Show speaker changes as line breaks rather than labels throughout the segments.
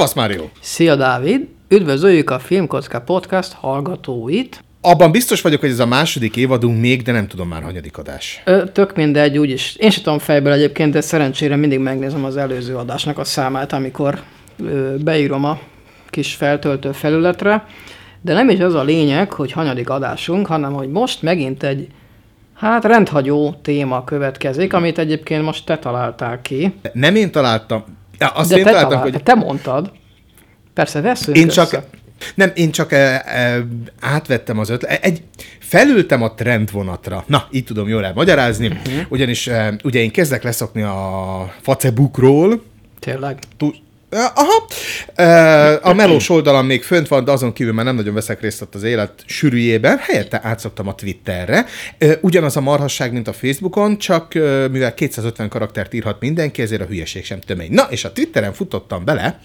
Szavasz, Mário!
Szia, Dávid! Üdvözöljük a Filmkocka Podcast hallgatóit!
Abban biztos vagyok, hogy ez a második évadunk még, de nem tudom már hanyadik adás.
Ö, tök mindegy, úgyis. Én sem tudom fejből egyébként, de szerencsére mindig megnézem az előző adásnak a számát, amikor ö, beírom a kis feltöltő felületre. De nem is az a lényeg, hogy hanyadik adásunk, hanem hogy most megint egy hát rendhagyó téma következik, amit egyébként most te találtál ki.
Nem én találtam. Ja, azt
de
én
te,
találtam,
talált,
hogy
te mondtad. Persze, veszünk
én
össze.
csak... Nem, én csak e, e, átvettem az ötlet. Egy, felültem a trendvonatra. Na, így tudom jól elmagyarázni. Uh-huh. Ugyanis e, ugye én kezdek leszokni a Facebookról,
Tényleg.
Tú- Aha. A melós oldalam még fönt van, de azon kívül már nem nagyon veszek részt ott az élet sűrűjében. Helyette átszoktam a Twitterre. Ugyanaz a marhasság, mint a Facebookon, csak mivel 250 karaktert írhat mindenki, ezért a hülyeség sem tömény. Na, és a Twitteren futottam bele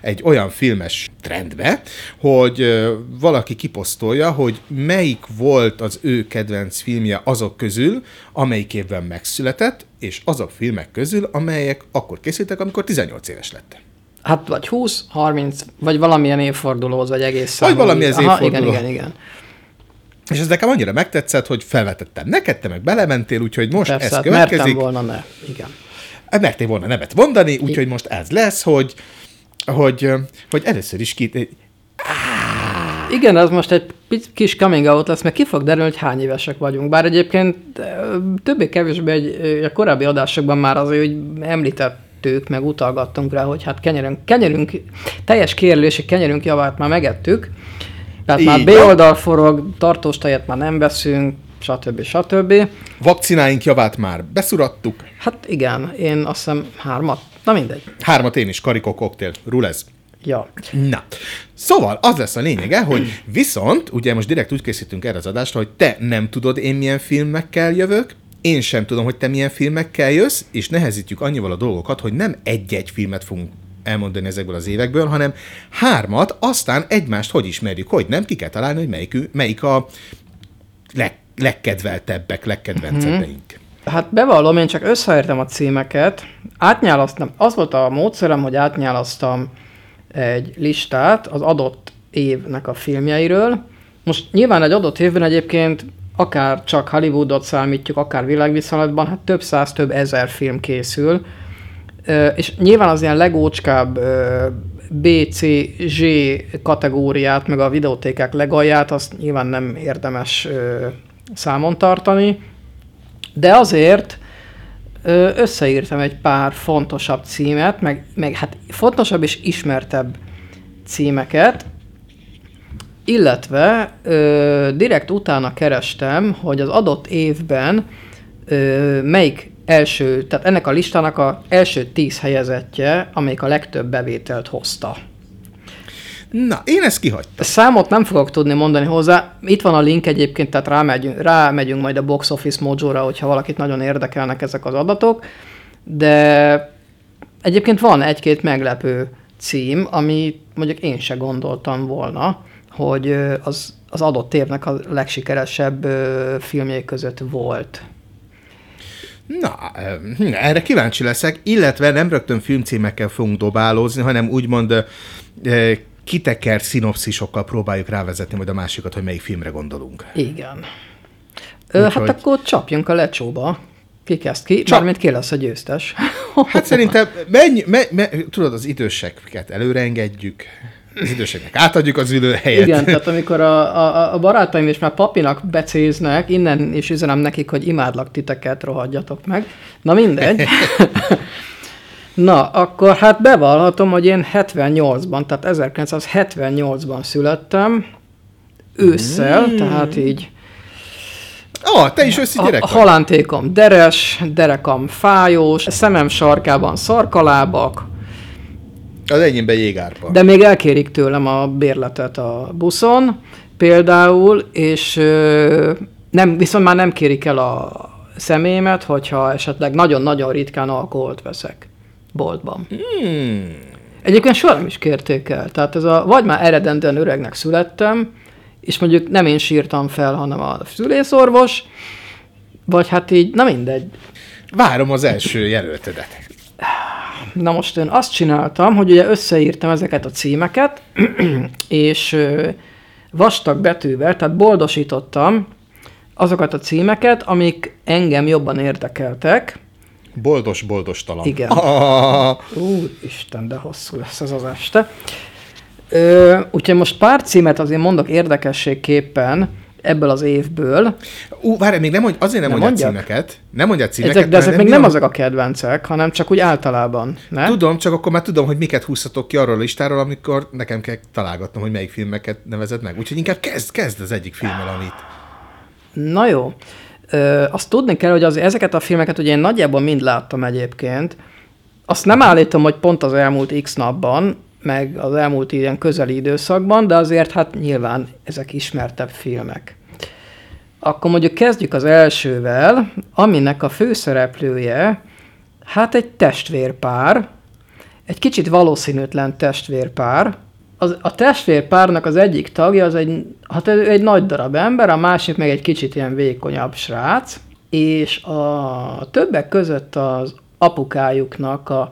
egy olyan filmes trendbe, hogy valaki kiposztolja, hogy melyik volt az ő kedvenc filmje azok közül, amelyik évben megszületett, és azok filmek közül, amelyek akkor készültek, amikor 18 éves lett.
Hát vagy 20, 30, vagy valamilyen évfordulóhoz, vagy egész
Vagy valami az
Aha, igen,
évforduló.
igen, igen.
És ez nekem annyira megtetszett, hogy felvetettem neked, te meg belementél, úgyhogy most
Persze,
ez
hát
következik.
mertem volna, ne. Igen.
Mertél volna nevet mondani, úgyhogy most ez lesz, hogy, hogy, hogy először is ki...
Igen, az most egy kis coming out lesz, mert ki fog derülni, hogy hány évesek vagyunk. Bár egyébként többé-kevésbé egy, a korábbi adásokban már azért hogy említettük, meg utalgattunk rá, hogy hát kenyerünk, kenyerünk teljes kérlési kenyerünk javát már megettük. Tehát már
Így
B
van.
oldal forog, tartós tejet már nem veszünk, stb. stb.
Vakcináink javát már beszurattuk,
Hát igen, én azt hiszem hármat, na mindegy.
hármat én is, karikó koktél, rulez.
Ja.
Na, szóval az lesz a lényege, hogy viszont, ugye most direkt úgy készítünk erre az adásra, hogy te nem tudod, én milyen filmekkel jövök, én sem tudom, hogy te milyen filmekkel jössz, és nehezítjük annyival a dolgokat, hogy nem egy-egy filmet fogunk elmondani ezekből az évekből, hanem hármat, aztán egymást hogy ismerjük, hogy nem, ki kell találni, hogy melyik, melyik a leg, legkedveltebbek, legkedvencebbink.
Hát bevallom, én csak összeértem a címeket, átnyálasztam, az volt a módszerem, hogy átnyálasztam egy listát az adott évnek a filmjeiről. Most nyilván egy adott évben egyébként akár csak Hollywoodot számítjuk, akár világviszonylatban, hát több száz, több ezer film készül, és nyilván az ilyen legócskább B, C, Z kategóriát, meg a videótékák legalját, azt nyilván nem érdemes számon tartani, de azért összeírtam egy pár fontosabb címet, meg, meg hát fontosabb és ismertebb címeket, illetve ö, direkt utána kerestem, hogy az adott évben ö, melyik első, tehát ennek a listának a első tíz helyezettje, amelyik a legtöbb bevételt hozta.
Na, én ezt kihagytam.
Számot nem fogok tudni mondani hozzá. Itt van a link egyébként, tehát rámegyünk, rámegyünk majd a Box Office Mojo-ra, hogyha valakit nagyon érdekelnek ezek az adatok. De egyébként van egy-két meglepő cím, ami mondjuk én se gondoltam volna, hogy az, az adott évnek a legsikeresebb filmjei között volt.
Na, erre kíváncsi leszek, illetve nem rögtön filmcímekkel fogunk dobálózni, hanem úgymond kiteker szinopszisokkal próbáljuk rávezetni majd a másikat, hogy melyik filmre gondolunk.
Igen. Ö, hát
Úgyhogy-
akkor csapjunk a lecsóba. Ki kezd ki?
Csap.
Mármint ki lesz a győztes.
Hát szerintem, menj, me, me, tudod, az időseket előre engedjük, az időseknek átadjuk az ülőhelyet.
Igen, tehát amikor a, a, a barátaim is már papinak becéznek, innen is üzenem nekik, hogy imádlak titeket, rohadjatok meg. Na mindegy. Na, akkor hát bevallhatom, hogy én 78-ban, tehát 1978-ban születtem, ősszel, mm. tehát így
Ó, te is összi
a,
gyerek
a
vagy.
halántékom deres, derekam fájós, szemem sarkában szarkalábak,
Az enyémben jégárpa.
De még elkérik tőlem a bérletet a buszon, például, és nem, viszont már nem kérik el a személyemet, hogyha esetleg nagyon-nagyon ritkán alkoholt veszek boltban.
Hmm.
Egyébként soha nem is kérték el. Tehát ez a, vagy már eredendően öregnek születtem, és mondjuk nem én sírtam fel, hanem a szülészorvos, vagy hát így, na mindegy.
Várom az első jelöltedet.
Na most én azt csináltam, hogy ugye összeírtam ezeket a címeket, és vastag betűvel, tehát boldosítottam azokat a címeket, amik engem jobban érdekeltek.
Boldos, boldos talam.
Igen.
Ah,
Úristen, de hosszú lesz ez az este. Ö, úgyhogy most pár címet azért mondok érdekességképpen ebből az évből.
ú, várj, még nem mondj, azért nem,
Nem
mondja címeket. Nem mondja címeket.
Ezek, de ezek még nem azok a kedvencek, hanem csak úgy általában. Ne?
Tudom, csak akkor már tudom, hogy miket húzhatok ki arról a listáról, amikor nekem kell találgatnom, hogy melyik filmeket nevezed meg. Úgyhogy inkább kezd, kezd az egyik filmmel, amit.
Na jó. Ö, azt tudni kell, hogy az, ezeket a filmeket ugye én nagyjából mind láttam egyébként. Azt nem állítom, hogy pont az elmúlt x napban, meg az elmúlt ilyen közeli időszakban, de azért hát nyilván ezek ismertebb filmek. Akkor mondjuk kezdjük az elsővel, aminek a főszereplője, hát egy testvérpár, egy kicsit valószínűtlen testvérpár. Az, a testvérpárnak az egyik tagja az egy, hát egy nagy darab ember, a másik meg egy kicsit ilyen vékonyabb srác, és a többek között az apukájuknak a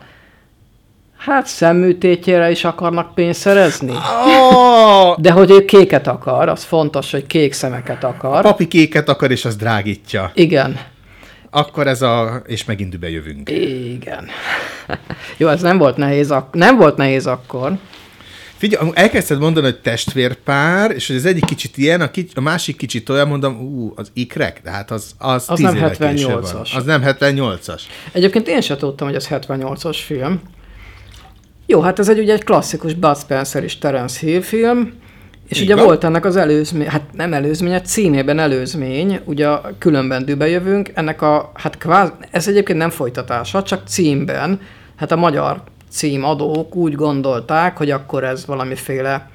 hát szemműtétjére is akarnak pénzt szerezni.
Oh!
De hogy ő kéket akar, az fontos, hogy kék szemeket akar.
Papi kéket akar, és az drágítja.
Igen.
Akkor ez a... És megint dübe jövünk.
Igen. Jó, ez nem volt nehéz, ak- nem volt nehéz akkor.
Figyelj, elkezdted mondani, hogy testvérpár, és hogy az egyik kicsit ilyen, a, kics- a másik kicsit olyan, mondom, ú, az ikrek, de hát az, az,
Az nem
évvel később van.
78-as.
Az nem 78-as.
Egyébként én sem tudtam, hogy ez 78-as film. Jó, hát ez egy ugye egy klasszikus Bud Spencer és Terence Hill film, és
Így
ugye
van.
volt ennek az előzmény, hát nem előzmény, a címében előzmény, ugye különben dübe jövünk, ennek a, hát kváz, ez egyébként nem folytatása, csak címben, hát a magyar címadók úgy gondolták, hogy akkor ez valamiféle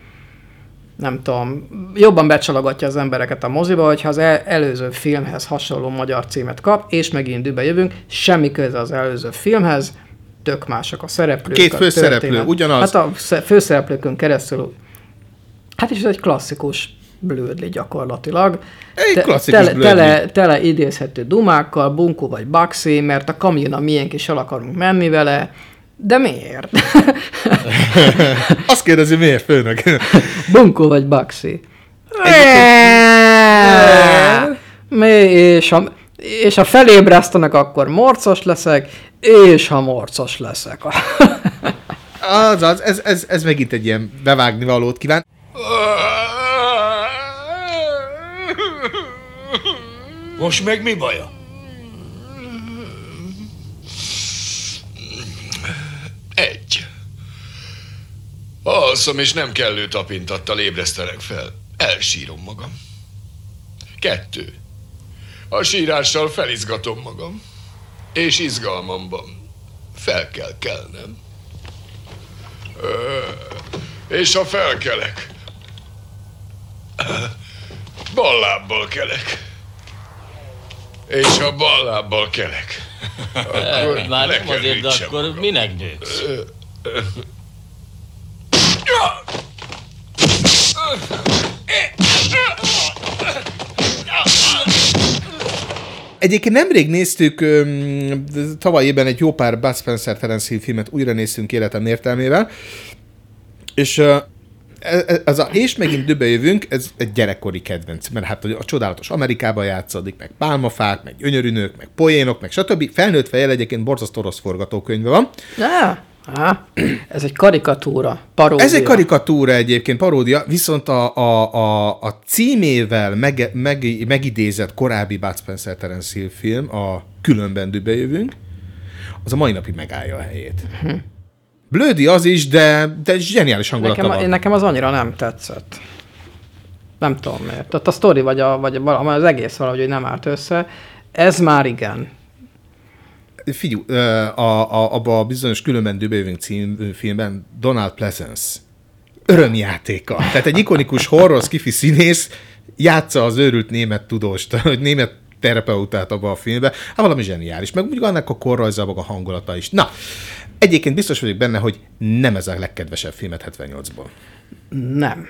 nem tudom, jobban becsalogatja az embereket a moziba, hogyha az el- előző filmhez hasonló magyar címet kap, és megint dübe jövünk, semmi köze az előző filmhez, tök mások a szereplők.
Két
a
főszereplő, ugyanaz.
Hát a sze- főszereplőkön keresztül, hát is ez egy klasszikus blödli gyakorlatilag.
Egy klasszikus
tele,
blödli.
tele, tele idézhető dumákkal, bunkó vagy baxi, mert a kamion a miénk is el akarunk menni vele, de miért?
Azt kérdezi, miért főnök?
Bunkó vagy Baxi? Mi, és ha, és ha felébresztenek, akkor morcos leszek, és ha morcos leszek.
Az, az, ez, ez, ez megint egy ilyen bevágni valót kíván.
Most meg mi baja? Egy. Alszom, és nem kellő tapintattal ébresztelek fel. Elsírom magam. Kettő. A sírással felizgatom magam. És izgalmamban fel kell kelnem. Ö, és ha felkelek, ballábbal kelek. És ha ballábbal kelek, akkor
Már nem azért, de akkor
magam.
minek nősz?
Egyébként nemrég néztük, öm, tavaly évben egy jó pár Bud Spencer Terence Hill filmet újra néztünk életem értelmével, és ö, e- e- ez a És megint dübe jövünk, ez egy gyerekkori kedvenc, mert hát a csodálatos Amerikában játszódik, meg pálmafák, meg gyönyörű nők, meg poénok, meg stb. Felnőtt fejjel egyébként borzasztó rossz forgatókönyve van.
Á, á, ez egy karikatúra, paródia.
Ez egy karikatúra egyébként, paródia, viszont a, a, a, a címével meg, meg, megidézett korábbi Bud Spencer Terence Hill film, a Különben dübe jövünk, az a mai napig megállja a helyét. Blödi az is, de, de zseniális hangulata
nekem,
van.
nekem az annyira nem tetszett. Nem tudom miért. Tehát a sztori vagy, a, vagy a, az egész valahogy hogy nem állt össze. Ez már igen.
Figyelj, ö, a, a, abba a bizonyos Különben dübe jövünk című filmben Donald Pleasence örömjátéka. Tehát egy ikonikus horror skifi színész játsza az őrült német tudóst, hogy német terapeutát abba a filmbe. Hát valami zseniális. Meg úgy annak a korrajza, a hangulata is. Na, egyébként biztos vagyok benne, hogy nem ez a legkedvesebb filmet 78-ból.
Nem.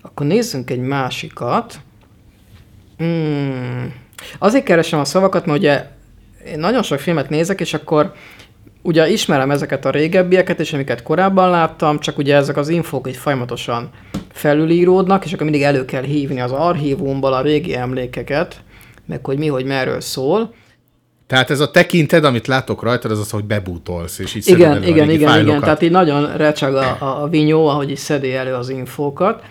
Akkor nézzünk egy másikat. Hmm. Azért keresem a szavakat, mert ugye én nagyon sok filmet nézek, és akkor ugye ismerem ezeket a régebbieket, és amiket korábban láttam, csak ugye ezek az infók így folyamatosan felülíródnak, és akkor mindig elő kell hívni az archívumból a régi emlékeket, meg hogy mi, hogy merről szól.
Tehát ez a tekinted, amit látok rajtad, az az, hogy bebútolsz, és így
Igen, igen, igen, igen.
fájlokat.
Tehát így nagyon recseg a, a, vinyó, ahogy is szedi elő az infókat,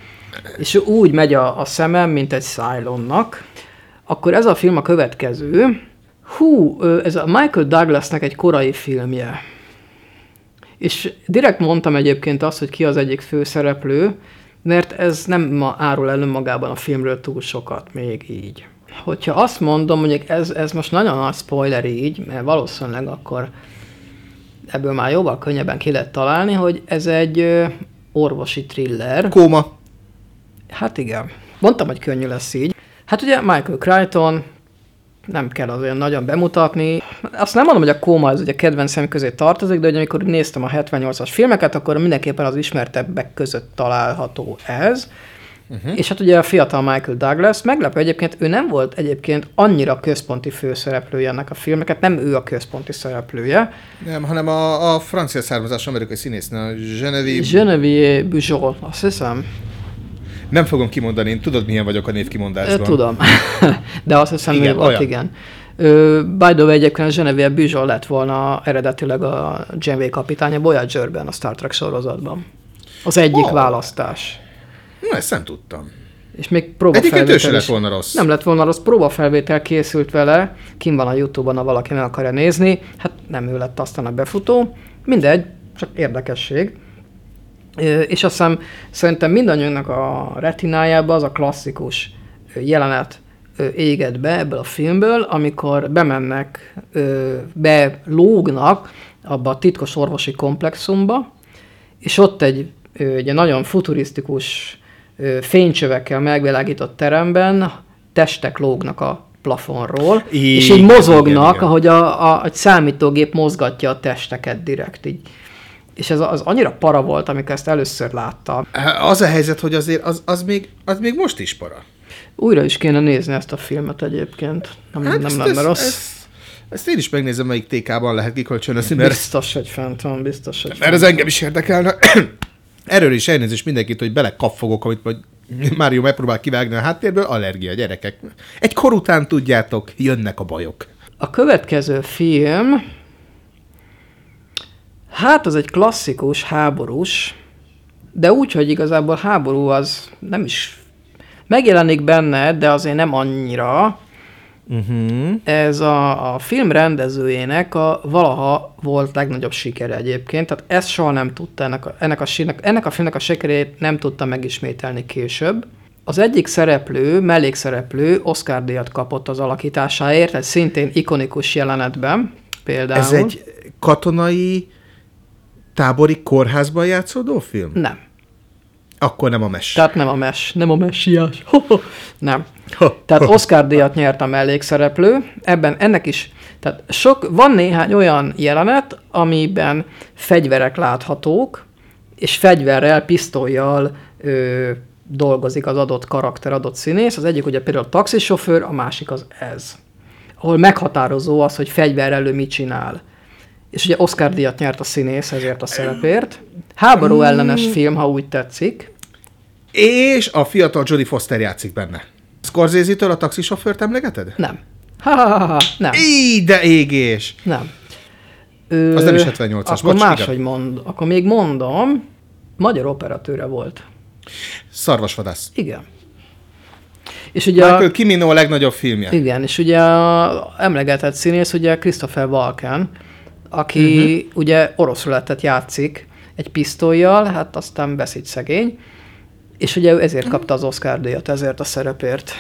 és úgy megy a, a szemem, mint egy Cylonnak. Akkor ez a film a következő. Hú, ez a Michael Douglasnek egy korai filmje. És direkt mondtam egyébként azt, hogy ki az egyik főszereplő, mert ez nem ma árul el önmagában a filmről túl sokat, még így. Hogyha azt mondom, mondjuk ez, ez most nagyon nagy spoiler így, mert valószínűleg akkor ebből már jóval könnyebben ki lehet találni, hogy ez egy orvosi thriller.
Kóma.
Hát igen. Mondtam, hogy könnyű lesz így. Hát ugye Michael Crichton, nem kell az olyan nagyon bemutatni. Azt nem mondom, hogy a kóma ez ugye kedvencem közé tartozik, de hogy amikor néztem a 78-as filmeket, akkor mindenképpen az ismertebbek között található ez. Uh-huh. És hát ugye a fiatal Michael Douglas, meglepő egyébként, ő nem volt egyébként annyira központi főszereplője ennek a filmeket, nem ő a központi szereplője.
Nem, hanem a, a francia származású amerikai színésznő, Genevieve.
Genevieve Bujold, azt hiszem.
Nem fogom kimondani, én tudod, milyen vagyok a
Ö,
névkimondásban.
Tudom. De azt hiszem,
Igen,
volt,
olyan.
igen. By the way, egyébként a Genevieve Bujold lett volna eredetileg a Janeway kapitánya Voyager-ben, a Star Trek sorozatban. Az egyik oh. választás.
Na, ezt nem tudtam.
És még próba
Egyébként ő lett volna rossz.
Nem lett volna rossz, próbafelvétel készült vele, kim van a Youtube-on, ha valaki meg akarja nézni. Hát nem ő lett aztán a befutó. Mindegy, csak érdekesség. És azt hiszem, szerintem mindannyiunknak a retinájába az a klasszikus jelenet ö, égett be ebből a filmből, amikor bemennek, belógnak abba a titkos orvosi komplexumba, és ott egy ugye nagyon futurisztikus fénycsövekkel megvilágított teremben testek lógnak a plafonról,
Igen,
és így mozognak,
igen, igen.
ahogy a, a, egy számítógép mozgatja a testeket direkt így. És ez az annyira para volt, amikor ezt először láttam.
Az a helyzet, hogy azért az, az, még, az még most is para.
Újra is kéne nézni ezt a filmet egyébként. Nem, hát nem
ezt,
lenne
ezt,
rossz.
Ezt, ezt én is megnézem, melyik TK-ban lehet kikölcsönözni, mert,
Biztos, hogy fent van, biztos, hogy
mert ez engem is érdekelne. Erről is elnézést mindenkit, hogy belekaffogok, amit majd Mário megpróbál kivágni a háttérből, allergia, gyerekek. Egy kor után tudjátok, jönnek a bajok.
A következő film, hát az egy klasszikus háborús, de úgy, hogy igazából háború az nem is megjelenik benne, de azért nem annyira.
Uh-huh.
Ez a, a film rendezőjének a valaha volt legnagyobb sikere egyébként, tehát ezt soha nem tudta, ennek a, ennek a, sínek, ennek a filmnek a sikerét nem tudta megismételni később. Az egyik szereplő, mellékszereplő Oscar díjat kapott az alakításáért, egy szintén ikonikus jelenetben például.
Ez egy katonai tábori kórházban játszódó film?
Nem.
Akkor nem a mes.
Tehát nem a mes, nem a messiás. nem. Tehát Oscar díjat nyert a mellékszereplő, ebben ennek is, tehát sok, van néhány olyan jelenet, amiben fegyverek láthatók, és fegyverrel, pisztolyjal ö, dolgozik az adott karakter, adott színész. Az egyik ugye például a taxisofőr, a másik az ez. Ahol meghatározó az, hogy fegyverrel ő mit csinál. És ugye Oscar díjat nyert a színész ezért a szerepért. Háború ellenes film, ha úgy tetszik.
És a fiatal Jodie Foster játszik benne. Scorsese-től a taxisofőrt emlegeted?
Nem. Ha, ha, ha, ha. Nem.
Így, de égés!
Nem. Ö,
Az nem is 78-as,
Akkor
bocs,
máshogy
igen.
mond, akkor még mondom, magyar operatőre volt.
Szarvasvadász.
Igen. És ugye,
Michael
a,
Cimino a legnagyobb filmje.
igen, és ugye a emlegetett színész, ugye Christopher Walken, aki uh-huh. ugye orosz rulettet játszik egy pisztolyjal, hát aztán beszéd szegény, és ugye ő ezért kapta az Oscar díjat, ezért a szerepért.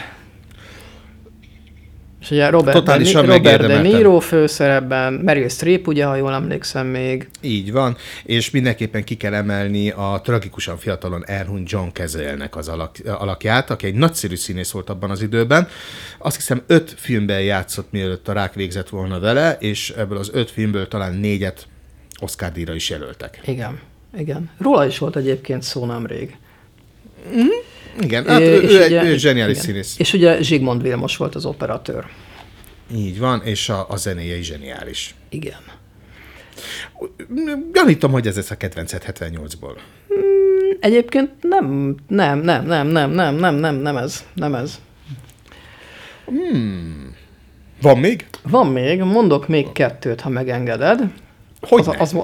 És ugye Robert,
Totálisan
de, Robert De. Niro főszerepben, Meryl Streep, ugye, ha jól emlékszem még,
Így van, és mindenképpen ki kell emelni a tragikusan fiatalon elhunyt John Kezelnek az alak, alakját, aki egy nagyszerű színész volt abban az időben. Azt hiszem öt filmben játszott, mielőtt a rák végzett volna vele, és ebből az öt filmből talán négyet Oscar díjra is jelöltek.
Igen, igen. Róla is volt egyébként szó nemrég.
Igen, hát ő,
és
ő, egy,
ugye-
ő zseniális
igen.
színész.
És ugye Zsigmond Vilmos volt az operatőr.
Így van, és a, a zenéje is zseniális.
Igen.
Gyanítom, hogy ez lesz a kedvenced 78-ból.
Egyébként nem, nem, nem, nem, nem, nem, nem, nem, nem ez, nem ez.
Van még?
Van még, mondok még kettőt, ha megengeded.
Hogy
az, az,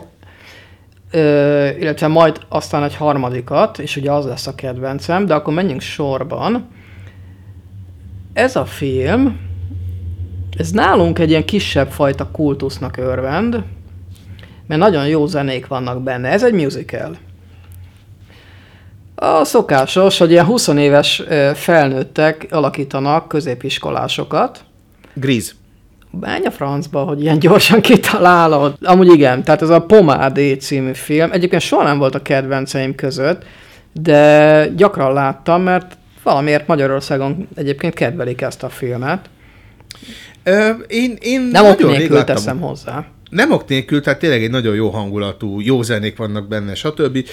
illetve majd aztán egy harmadikat, és ugye az lesz a kedvencem, de akkor menjünk sorban. Ez a film, ez nálunk egy ilyen kisebb fajta kultusznak örvend, mert nagyon jó zenék vannak benne. Ez egy musical. A szokásos, hogy ilyen 20 éves felnőttek alakítanak középiskolásokat,
Gríz.
Menj a francba, hogy ilyen gyorsan kitalálod. Amúgy igen, tehát ez a Pomádé című film. Egyébként soha nem volt a kedvenceim között, de gyakran láttam, mert valamiért Magyarországon egyébként kedvelik ezt a filmet.
Ö, én, én
Nem
nagyon rég
nélkül
láttam.
teszem hozzá
nem ok nélkül, tehát tényleg egy nagyon jó hangulatú, jó zenék vannak benne, stb.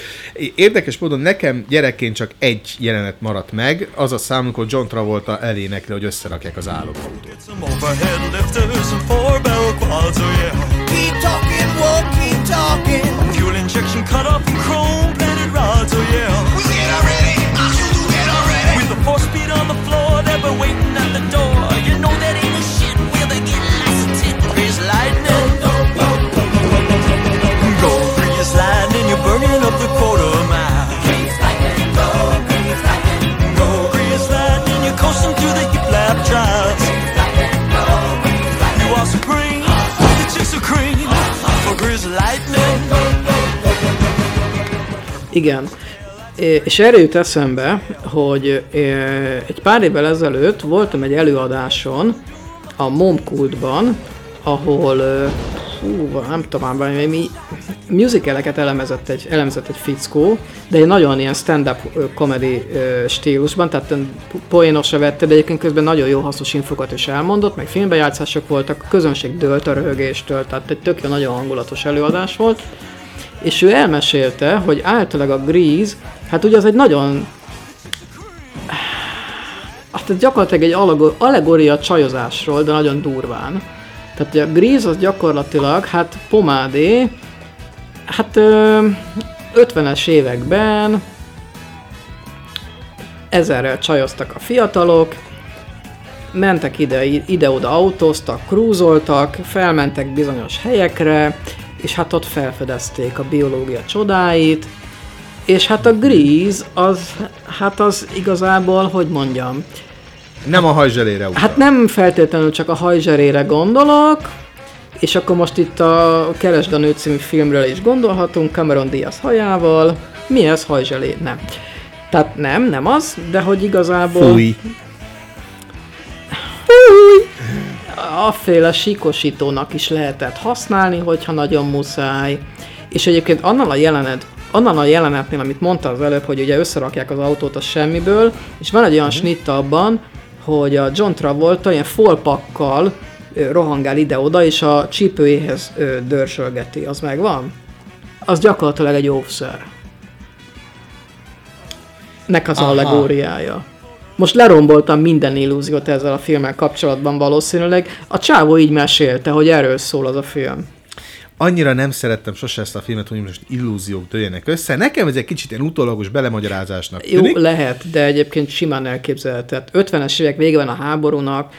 Érdekes módon nekem gyerekként csak egy jelenet maradt meg, az a szám, amikor John Travolta elénekli, hogy összerakják az
állomautót.
With a. coasting through the hip lap drives. You are supreme, the chicks are cream for grease lightning.
Igen. És erre jut eszembe, hogy egy pár évvel ezelőtt voltam egy előadáson a Momkultban, ahol hú, nem tudom, már, mi musicaleket elemezett egy, elemezett egy fickó, de egy nagyon ilyen stand-up comedy stílusban, tehát poénosra vette, de egyébként közben nagyon jó hasznos infokat is elmondott, meg filmbejátszások voltak, a közönség dőlt a röhögéstől, tehát egy tök jó, nagyon hangulatos előadás volt, és ő elmesélte, hogy általában a Grease, hát ugye az egy nagyon hát gyakorlatilag egy allegória csajozásról, de nagyon durván. Tehát ugye a Grease az gyakorlatilag, hát pomádé, hát ö, 50-es években ezerrel csajoztak a fiatalok, mentek ide, ide-oda autóztak, krúzoltak, felmentek bizonyos helyekre, és hát ott felfedezték a biológia csodáit, és hát a Grease az, hát az igazából, hogy mondjam,
Nem a hajzselére utal.
Hát nem feltétlenül csak a hajzserére gondolok, és akkor most itt a Keresd a nőt című filmről is gondolhatunk, Cameron Diaz hajával. Mi ez hajzselé? Nem. Tehát nem, nem az, de hogy igazából...
Fúj.
Afféle sikosítónak is lehetett használni, hogyha nagyon muszáj. És egyébként annál a jelenet, annál a jelenetnél, amit mondta az előbb, hogy ugye összerakják az autót a semmiből, és van egy olyan uh-huh. snitt abban, hogy a John Travolta ilyen folpakkal rohangál ide-oda, és a csípőjéhez dörsölgeti. Az megvan? Az gyakorlatilag egy óvszer. Nek az
Aha.
allegóriája. Most leromboltam minden illúziót ezzel a filmmel kapcsolatban valószínűleg. A csávó így mesélte, hogy erről szól az a film.
Annyira nem szerettem sose ezt a filmet, hogy most illúziók dőljenek össze. Nekem ez egy kicsit ilyen utólagos belemagyarázásnak
Jó,
tűnik.
lehet, de egyébként simán elképzelhető. Tehát 50-es évek vége van a háborúnak,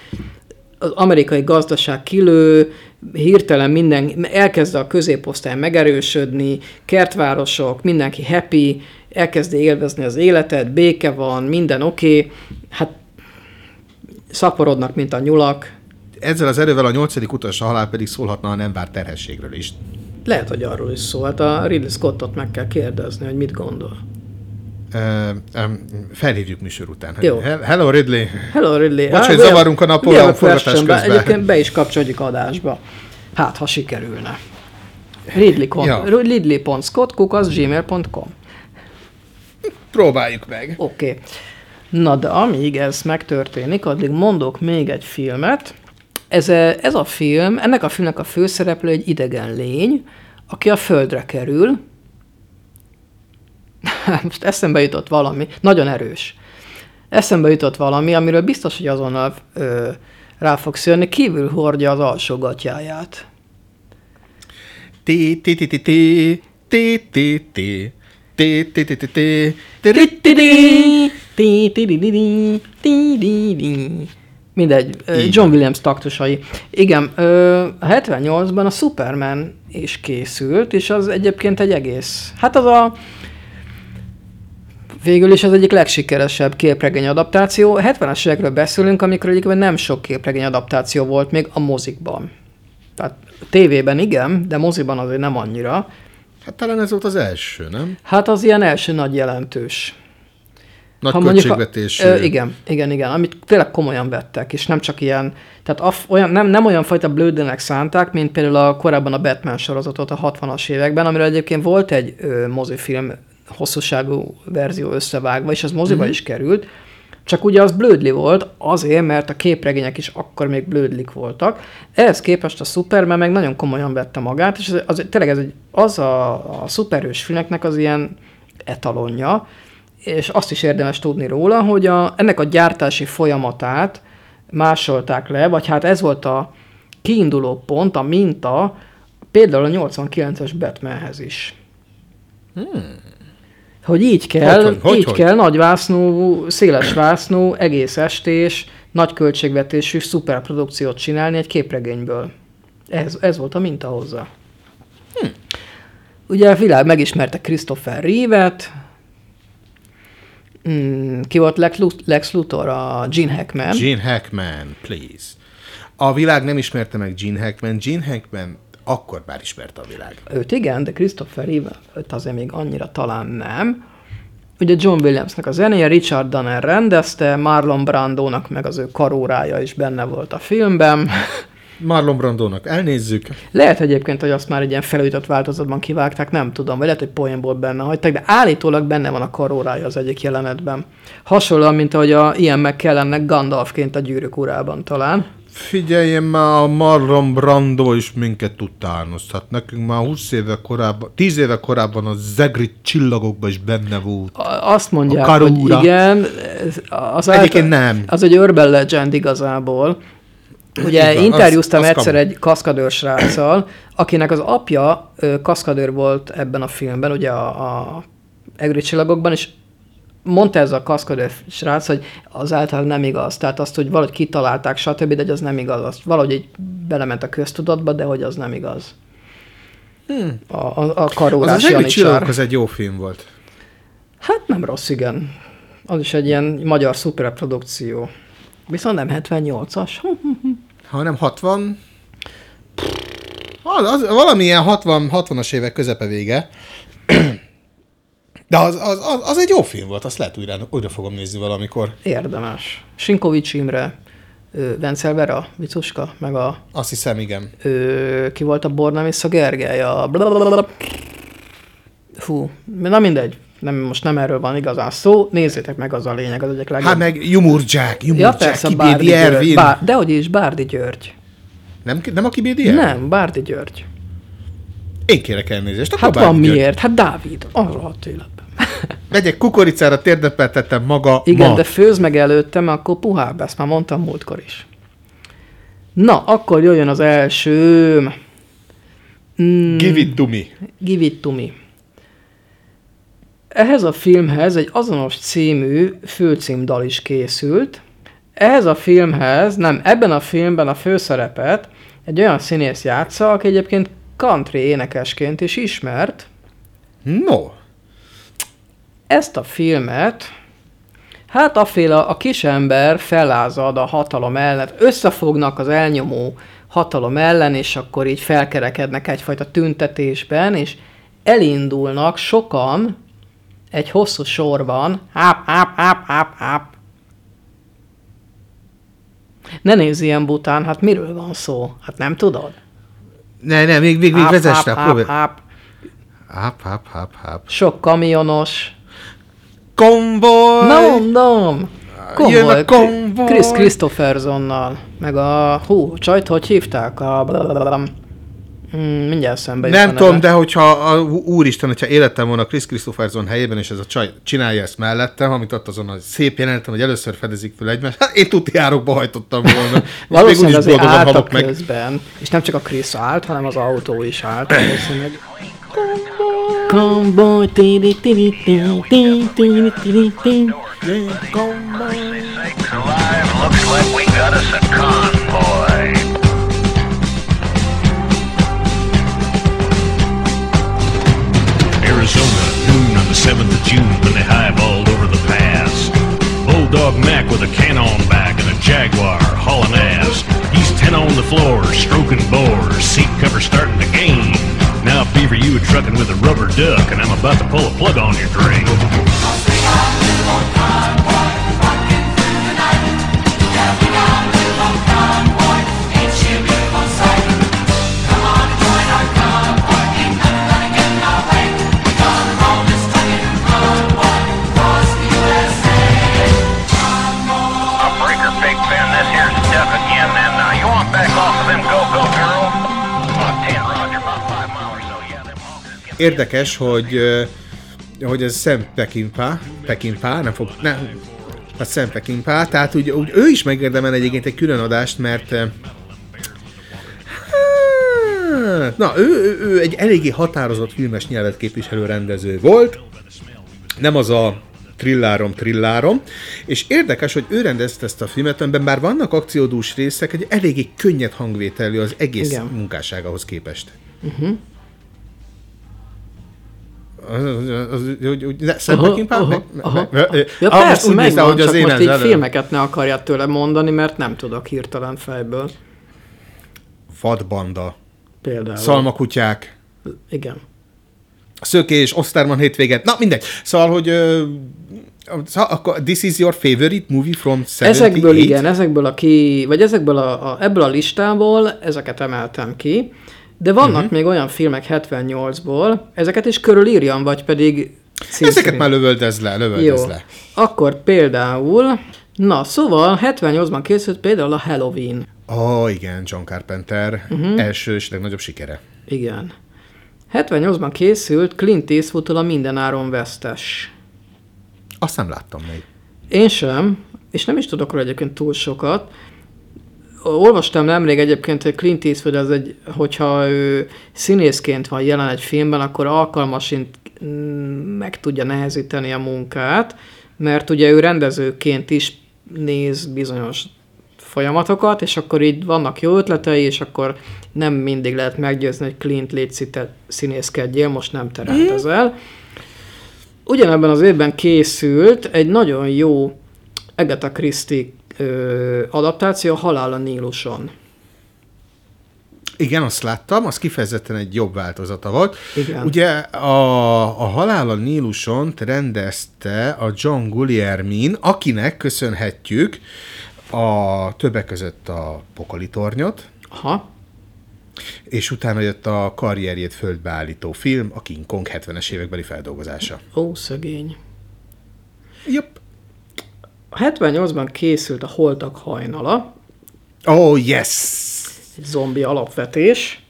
az amerikai gazdaság kilő, hirtelen minden, elkezd a középosztály megerősödni, kertvárosok, mindenki happy, elkezdi élvezni az életet, béke van, minden oké, okay. hát szaporodnak, mint a nyulak.
Ezzel az erővel a nyolcadik utas halál pedig szólhatna a nem várt terhességről is.
Lehet, hogy arról is szó. Hát a Ridley Scottot meg kell kérdezni, hogy mit gondol.
Uh, um, felhívjuk műsor után.
Jó.
He- Hello Ridley!
Hello Ridley.
Bocs, hogy zavarunk a
a
forgatás közben.
Egyébként be is kapcsoljuk adásba. Hát, ha sikerülne. Ridley,
Ja.
ridley.scottkukac.gmail.com
Próbáljuk meg.
Oké. Okay. Na de amíg ez megtörténik, addig mondok még egy filmet. Ez, a- ez a film, ennek a filmnek a főszereplő egy idegen lény, aki a földre kerül. Most eszembe jutott valami, nagyon erős. Eszembe jutott valami, amiről biztos, hogy azonnal ö, rá fogsz jönni, kívül hordja az alsó gatyáját.
Ti, ti, ti, ti, ti, ti, ti, ti. Ti, ti, ti, ti,
Mindegy,
Így
John Williams taktusai. Igen, ö, a 78-ban a Superman is készült, és az egyébként egy egész, hát az a végül is az egyik legsikeresebb képregény adaptáció. A 70-es évekről beszélünk, amikor egyébként nem sok képregény adaptáció volt még a mozikban. Tehát tévében igen, de moziban azért nem annyira.
Hát talán ez volt az első, nem?
Hát az ilyen első nagy jelentős
Nagy
Ha mondjuk a- igen, igen, igen, amit tényleg komolyan vettek, és nem csak ilyen, tehát a, olyan, nem, nem olyan fajta blödének szánták, mint például a, korábban a Batman sorozatot a 60-as években, amiről egyébként volt egy ö, mozifilm hosszúságú verzió összevágva, és az moziba
Mhm.
uh-huh. is került, csak ugye az blödli volt, azért, mert a képregények is akkor még blödlik voltak. Ehhez képest a Superman meg nagyon komolyan vette magát, és az, az tényleg ez egy, az a, a szuperhős filmeknek az ilyen etalonja, és azt is érdemes tudni róla, hogy a, ennek a gyártási folyamatát másolták le, vagy hát ez volt a kiinduló pont, a minta, például a 89-es Batmanhez is. Hogy így kell,
Hogy, hogy,
így
hogy?
kell nagy vásznú, széles vásznú, egész estés, nagy költségvetésű szuperprodukciót csinálni egy képregényből. Ez, ez volt a minta hozzá. Hm. Ugye a világ megismerte Christopher Reeve-et, mm, ki volt Lex, Lex Luthor, a Gene Hackman.
Gene Hackman, please. A világ nem ismerte meg Gene Hackman. Gene Hackman akkor már ismerte a világ.
Őt igen, de Christopher Reeve őt azért még annyira talán nem. Ugye John Williamsnek a zenéje, Richard Donner rendezte, Marlon Brandónak meg az ő karórája is benne volt a filmben.
Marlon Brandónak elnézzük.
Lehet egyébként, hogy azt már egy ilyen felújított változatban kivágták, nem tudom, vagy lehet, hogy poénból benne hagyták, de állítólag benne van a karórája az egyik jelenetben. Hasonlóan, mint ahogy a ilyen meg kellennek Gandalfként a gyűrűk urában talán.
Figyeljen már, a Marlon Brando is minket utánozhat. Nekünk már 20 éve korábban, 10 éve korábban a Zegri csillagokban is benne volt.
A- Azt mondják,
A
hogy igen, az
Egyébként nem.
Az egy urban legend igazából. Ugye
Igen,
interjúztam
az- az
egyszer
kamu.
egy kaszkadőr sráccal, akinek az apja ö, kaszkadőr volt ebben a filmben, ugye a, a Egri csillagokban, és mondta ez a kaszkadőr srác, hogy az általában nem igaz. Tehát azt, hogy valahogy kitalálták, stb., de hogy az nem igaz. Azt valahogy így belement a köztudatba, de hogy az nem igaz. Hmm. A, a, a
Az
karórás
az
Janicsár.
csillagok az egy jó film volt.
Hát nem rossz, igen. Az is egy ilyen magyar szuperprodukció. Viszont nem 78-as. Hm.
Ha nem 60... Az, az, valamilyen 60, 60-as évek közepe vége. De az, az, az, az, egy jó film volt, azt lehet újra, újra fogom nézni valamikor.
Érdemes. Sinkovics Imre, Vencel Vera, Vicuska, meg a,
Azt hiszem, igen.
ö, ki volt a Borna Vissza Gergely, a. Fú, na mindegy. Nem, most nem erről van igazán szó. Nézzétek meg, az a lényeg, az egyik legjobb.
Hát meg Jumurcsák,
ja,
Jumurcsák,
persze,
Kibédi
Bárdi.
Ervin.
Bár, dehogy is, Bárdi György.
Nem, nem a Kibédi Ervin?
Nem, Bárdi György.
Én kérek elnézést.
Hát van
György.
miért. Hát Dávid, arra hat életben.
Megyek kukoricára, térdepet tettem maga
Igen,
ma.
de főz meg előtte, mert akkor puhább, ezt már mondtam múltkor is. Na, akkor jöjjön az első. Mm,
Give it to me.
Give it to me. Ehhez a filmhez egy azonos című főcímdal is készült. Ehhez a filmhez, nem, ebben a filmben a főszerepet egy olyan színész játsza, aki egyébként country énekesként is ismert.
No.
Ezt a filmet, hát aféle a kisember fellázad a hatalom ellen, összefognak az elnyomó hatalom ellen, és akkor így felkerekednek egyfajta tüntetésben, és elindulnak sokan egy hosszú sorban, háp, háp, háp, háp, háp. Ne nézz ilyen bután, hát miről van szó? Hát nem tudod?
Ne, ne, még, még, még
Háp,
vezess
háp,
rá, próbálj.
háp,
háp, háp.
Sok kamionos,
Konvoj!
Na mondom!
Jön
Konvoj,
a konvoj!
Chris Christophersonnal, meg a, hú, csajt, hogy hívták? A blablabla. Hmm, mindjárt szembe
Nem tudom,
neve.
de hogyha a, úristen, hogyha életem volna Chris Christopherson helyében, és ez a csaj csinálja ezt mellettem, amit ott azon a szép jelenetem, hogy először fedezik fel egymást, hát én tuti árokba hajtottam volna. És még
Valószínűleg
úgyis
azért álltak
meg.
közben. És nem csak a Chris állt, hanem az autó is állt. Valószínűleg. Convoy, tiri, tiri, tiri, tiri, tiri, tiri, tiri.
Sakes alive, looks like we got us a convoy.
7th of June when they highballed over the pass. Bulldog Mac with a cannon back and a Jaguar hauling ass. He's 10 on the floor, stroking bores, seat cover starting to gain. Now Beaver, you a trucking with a rubber duck, and I'm about to pull a plug on your drain.
Érdekes, hogy, hogy ez Sam Peckinpah, Peckinpah, nem fog, nem, hát Sam Peckinpah, tehát úgy, úgy ő is megérdemel egyébként egy külön adást, mert hát, na, ő, ő, ő egy eléggé határozott filmes nyelvet képviselő rendező volt, nem az a trillárom, trillárom, és érdekes, hogy ő rendezte ezt a filmet, amiben már vannak akciódús részek, egy eléggé könnyed hangvételű az egész
Igen.
munkásságához képest. Az, az, Sam
Ja
ah, most
persze,
úgy nézte,
megvan,
hogy az
csak
én
most így
elő-
filmeket ne akarját tőle mondani, mert nem tudok hirtelen fejből.
Vadbanda,
Például.
szalmakutyák,
Igen.
szökés, Osztárman hétvége, na mindegy. Szóval, hogy szóval, akkor this is your favorite movie from 78?
Ezekből igen, ezekből a ki, vagy ezekből a, a, ebből a listából ezeket emeltem ki, de vannak uh-huh. még olyan filmek 78-ból, ezeket is körülírjam, vagy pedig cím
Ezeket
szerint?
már lövöldez le,
Jó.
lövöldez le.
Akkor például, na szóval 78-ban készült például a Halloween.
Ó, oh, igen, John Carpenter uh-huh. első és legnagyobb sikere.
Igen. 78-ban készült Clint Eastwood-tól a Mindenáron vesztes.
Azt nem láttam még.
Én sem, és nem is tudok róla egyébként túl sokat. Olvastam nemrég egyébként, hogy Clint Eastwood az egy, hogyha ő színészként van jelen egy filmben, akkor alkalmasint mm, meg tudja nehezíteni a munkát, mert ugye ő rendezőként is néz bizonyos folyamatokat, és akkor így vannak jó ötletei, és akkor nem mindig lehet meggyőzni, hogy Clint légy színészkedjél, most nem te rendezel. Ugyanebben az évben készült egy nagyon jó Agatha Christie ö, adaptáció, Halál a Níluson.
Igen, azt láttam, az kifejezetten egy jobb változata volt.
Igen.
Ugye a, a Halál a Níluson rendezte a John Guglielmin, akinek köszönhetjük a többek között a Pokoli tornyot,
Aha,
és utána jött a karrierjét földbeállító film, a King Kong 70-es évekbeli feldolgozása.
ó, szegény.
Jobb.
78-ban készült a Holtak hajnala,
Oh, yes!
egy zombi alapvetés.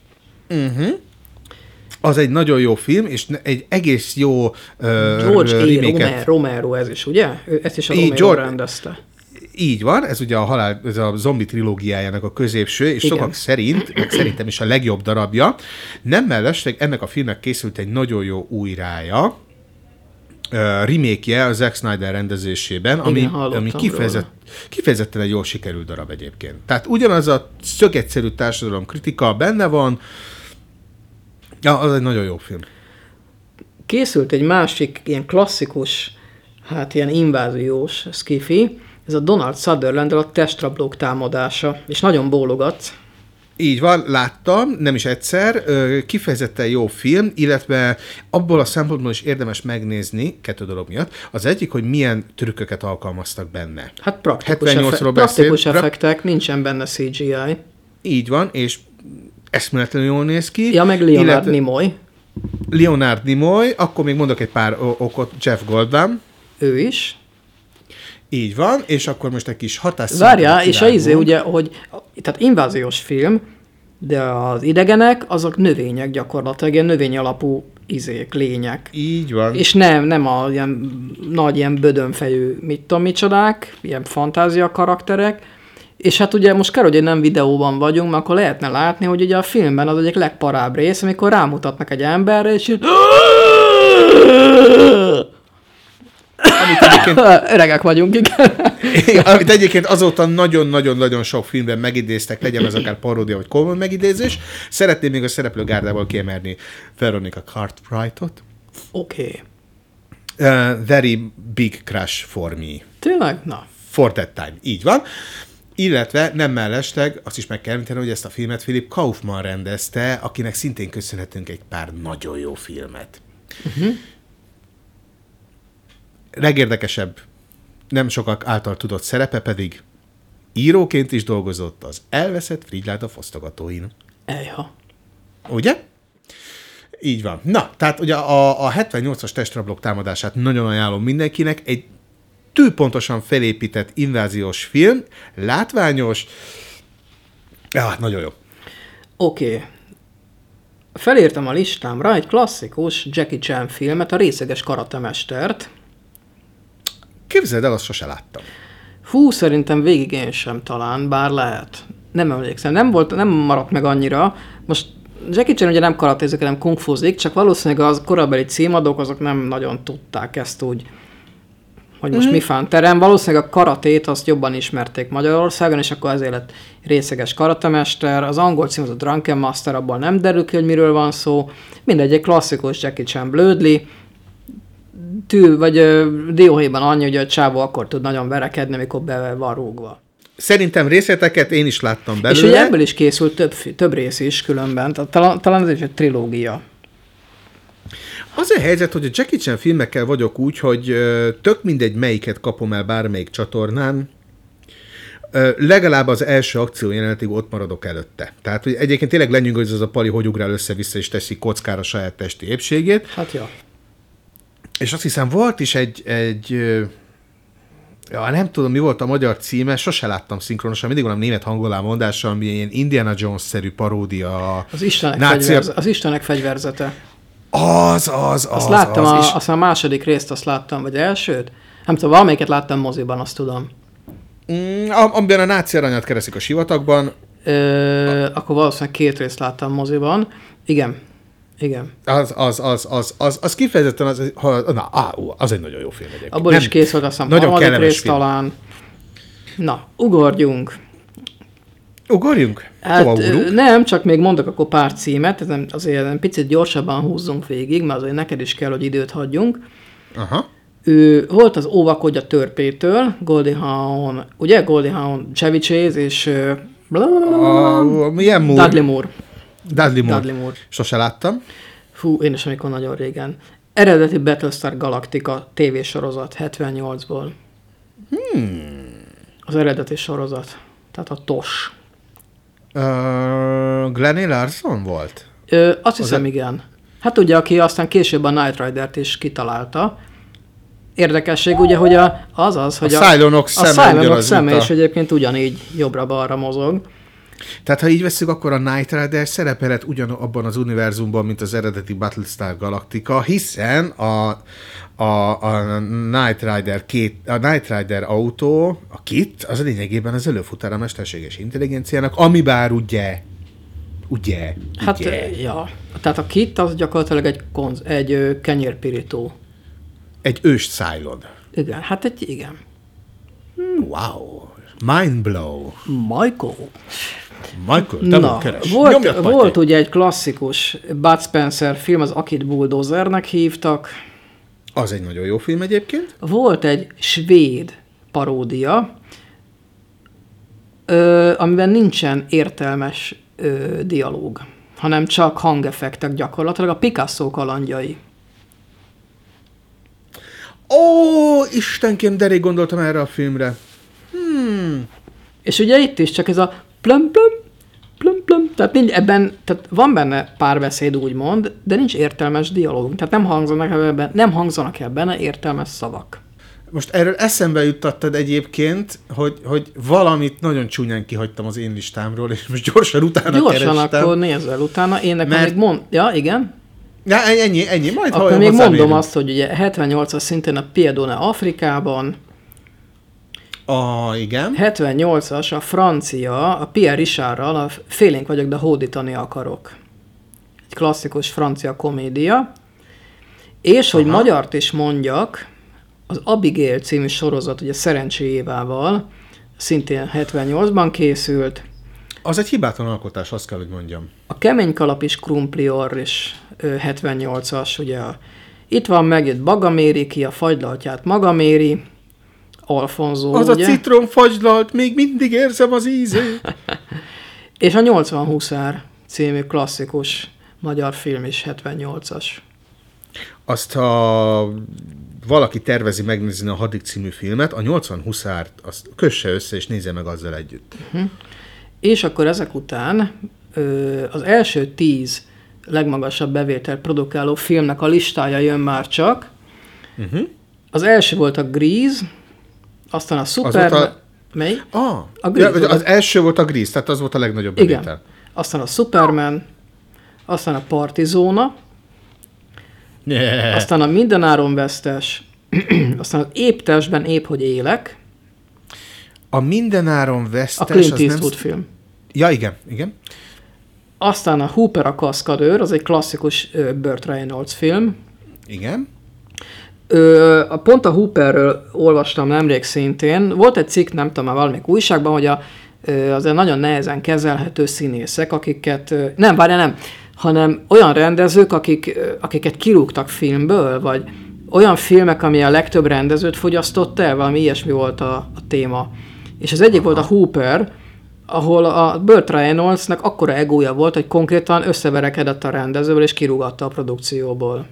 Az egy nagyon jó film, és egy egész jó uh,
George A.
reméket.
Romero, ez is, ugye? Ezt is a Romero
George-
rendezte.
Így van, ez ugye a, halál, ez a zombi trilógiájának a középső, és
Igen.
sokak szerint, meg szerintem is a legjobb darabja. Nem mellesleg ennek a filmnek készült egy nagyon jó újrája, remake a Zack Snyder rendezésében, ami,
hallottam
ami kifejezett, kifejezetten egy jól sikerült darab egyébként. Tehát ugyanaz a szögegyszerű társadalom kritika benne van, ja, az egy nagyon jó film.
Készült egy másik ilyen klasszikus, hát ilyen inváziós skifi, ez a Donald sutherland a testrablók támadása, és nagyon bólogat.
Így van, láttam, nem is egyszer, kifejezetten jó film, illetve abból a szempontból is érdemes megnézni, kettő dolog miatt. Az egyik, hogy milyen trükköket alkalmaztak benne.
Hát praktikus,
78-ról
effe-
beszél-
praktikus
pra-
effektek, nincsen benne CGI.
Így van, és eszméletlenül jól néz ki.
Ja, meg Leonard
illetve-
Nimoy,
Leonard Nimoy, akkor még mondok egy pár okot, Jeff Goldblum,
ő is.
Így van, és akkor most egy kis hatás.
Várjál, és a izé ugye, hogy tehát inváziós film, de az idegenek, azok növények gyakorlatilag, ilyen növény alapú izék, lények.
Így van.
És nem, nem a ilyen nagy, ilyen bödönfejű, mit tudom micsodák, ilyen fantázia karakterek, és hát ugye most kell, hogy nem videóban vagyunk, mert akkor lehetne látni, hogy ugye a filmben az egyik legparább rész, amikor rámutatnak egy emberre, és így...
Amit egyébként,
Öregek vagyunk, igen.
amit egyébként azóta nagyon-nagyon-nagyon sok filmben megidéztek, legyen az akár paródia vagy komoly megidézés. Szeretném még a szereplőgárdából kiemelni Veronica Cartwrightot.
Oké. Okay.
Uh, very big crush for me.
Tényleg? Na.
For that time. Így van. Illetve nem mellesleg, azt is meg kell említeni, hogy ezt a filmet Philip Kaufman rendezte, akinek szintén köszönhetünk egy pár nagyon jó filmet. Uh-huh. Legérdekesebb, nem sokak által tudott szerepe pedig íróként is dolgozott az elveszett Frigyláda fosztogatóin.
Ejha.
Ugye? Így van. Na, tehát ugye a, a 78-as testrablok támadását nagyon ajánlom mindenkinek. Egy tűpontosan felépített inváziós film, látványos, ja, nagyon jó.
Oké. Okay. Felírtam a listámra egy klasszikus Jackie Chan filmet, a részeges karatemestert.
Képzeld el, azt sose láttam.
Hú, szerintem végig én sem talán, bár lehet. Nem emlékszem, nem, volt, nem maradt meg annyira. Most Jackie Chan ugye nem karatézik, hanem kungfuzik, csak valószínűleg az korabeli címadók azok nem nagyon tudták ezt úgy, hogy most mm. mi fán terem. Valószínűleg a karatét azt jobban ismerték Magyarországon, és akkor ezért lett részeges karatemester. Az angol cím az a Drunken Master, abból nem derül ki, hogy miről van szó. Mindegy, egy klasszikus Jackie Chan blödli. Tű, vagy ö, dióhéjban annyi, hogy a csávó akkor tud nagyon verekedni, amikor be van rúgva.
Szerintem részleteket én is láttam belőle.
És ugye ebből is készült több, több rész is különben, talán, talán ez is egy trilógia.
Az a helyzet, hogy a Jackie Chan filmekkel vagyok úgy, hogy tök mindegy melyiket kapom el bármelyik csatornán, legalább az első akció jelenetig ott maradok előtte. Tehát, hogy egyébként tényleg lenyűgöz az a pali, hogy ugrál össze-vissza és teszi kockára saját testi épségét.
Hát ja.
És azt hiszem volt is egy, egy ja, nem tudom, mi volt a magyar címe, sose láttam szinkronosan, mindig valami német hangolá mondással, ami ilyen Indiana Jones-szerű paródia.
Az Istenek,
náci-
fegyverz, az Istenek fegyverzete.
Az, az, az,
Azt láttam,
az,
a,
és-
azt a második részt azt láttam, vagy elsőt? Nem tudom, valamelyiket láttam moziban, azt tudom.
Mm, am- amiben a náci aranyat keresik a sivatagban,
Ö, akkor valószínűleg két részt láttam moziban. Igen. Igen.
az, az, az, az, az, az kifejezetten az, ha, na, á, az egy nagyon jó film egyébként.
Abból
Nem,
is kész volt, azt hiszem,
Nagyon
harmadik
kellemes
rész
film.
talán. Na, ugorjunk.
Ugorjunk?
Hát
Hova
ö,
ugrunk?
nem, csak még mondok akkor pár címet, ezen azért egy picit gyorsabban húzzunk végig, mert azért neked is kell, hogy időt hagyjunk.
Aha.
Ő volt az Óvakodj a törpétől, Goldie Hawn, ugye? Goldie Hawn, Chevy Chase és ö,
A, milyen Moore?
Dudley Moore.
Dudley Moore.
Dudley Moore.
Sose láttam.
Fú, én is amikor nagyon régen. Eredeti Battlestar Galactica tévésorozat 78-ból. Hmm. Az eredeti sorozat. Tehát a TOS.
Uh, Glennie Larson volt?
Ö, azt hiszem,
e-
igen. Hát ugye, aki aztán később a Knight Rider-t is kitalálta. Érdekesség ugye, hogy a, az az, hogy
A Cylonok szeme
a Cylonok szeme
a-
is egyébként ugyanígy jobbra-balra mozog.
Tehát, ha így veszük, akkor a Knight Rider szerepelhet ugyanabban az univerzumban, mint az eredeti Battlestar Galactica, hiszen a, a, a Knight Rider két, a Knight Rider autó, a kit, az lényegében az előfutár a mesterséges intelligenciának, ami bár ugye, ugye,
Hát,
ugye,
ja. Tehát a kit az gyakorlatilag egy, konz, egy kenyérpirító.
egy ős Cylon.
Igen, hát egy, igen.
Wow. Mind blow.
Michael.
Michael, te
Na,
keres.
volt,
Nyomjad,
volt ugye egy klasszikus Bud Spencer film, az Akit Bulldozernek hívtak.
Az egy nagyon jó film egyébként.
Volt egy svéd paródia, ö, amiben nincsen értelmes ö, dialóg, hanem csak hangeffektek gyakorlatilag, a Picasso kalandjai.
Ó, Istenkém, de rég gondoltam erre a filmre.
És ugye itt is csak ez a plöm plöm, plöm plöm, tehát nincs ebben, tehát van benne párbeszéd úgymond, de nincs értelmes dialóg, tehát nem hangzanak el benne, nem hangzanak el benne értelmes szavak.
Most erről eszembe juttattad egyébként, hogy, hogy valamit nagyon csúnyán kihagytam az én listámról, és most gyorsan utána
Gyorsan
kerestem.
akkor nézzel utána. Én nekem
Mert-
még mond... Ja, igen.
Ja, ennyi, ennyi, majd
Akkor még mondom azt, hogy ugye 78-as szintén a Piedone Afrikában,
A, igen.
78-as a francia, a Pierre Richardral, a Félénk vagyok, de hódítani akarok. Egy klasszikus francia komédia. És, hogy
Aha.
magyart is mondjak, az Abigail című sorozat, ugye Szerencsé Évával, szintén 78-ban készült.
Az egy hibátlan alkotás, azt kell, hogy mondjam.
A Kemény Kalap is Krumplior is ö, 78-as, ugye itt van megjött Bagaméri, ki a fagylaltját Magaméri, Alfonso,
Az
ugye?
a citrom fagylalt, még mindig érzem az ízét.
És a 80 huszár című klasszikus magyar film is 78-as.
Azt, ha valaki tervezi megnézni a Hadik című filmet, a 80 huszárt azt kösse össze, és nézze meg azzal együtt.
És akkor ezek után az első tíz legmagasabb bevételt produkáló filmnek a listája jön már csak. Uh-huh. Az első volt a Grease, aztán a Super...
volt a-
Mely?
Ah,
A
a
Grease
ja,
volt.
az első volt a Grease, tehát az volt a legnagyobb
Igen.
bevétel.
Aztán a Superman, aztán a Partizóna,
Yeah.
aztán a Mindenáron vesztes, aztán az Épp testben épp, hogy élek,
A mindenáron
a
vesztes...
Clint
az nem...
Eastwood film.
Ja, igen, igen.
Aztán a Hooper a kaszkadőr, az egy klasszikus Burt Reynolds film.
Igen.
Ö, a- pont a Hooperről olvastam nemrég szintén. Volt egy cikk, nem tudom, már valamelyik újságban, hogy a, azért nagyon nehezen kezelhető színészek, akiket, nem, várjál, nem, hanem olyan rendezők, akik, akiket kirúgtak filmből, vagy olyan filmek, ami a legtöbb rendezőt fogyasztott el, valami ilyesmi volt a, a téma. És az egyik volt a Hooper, ahol a Burt Reynoldsnak akkora egója volt, hogy konkrétan összeverekedett a rendezővel, és kirúgatta a produkcióból.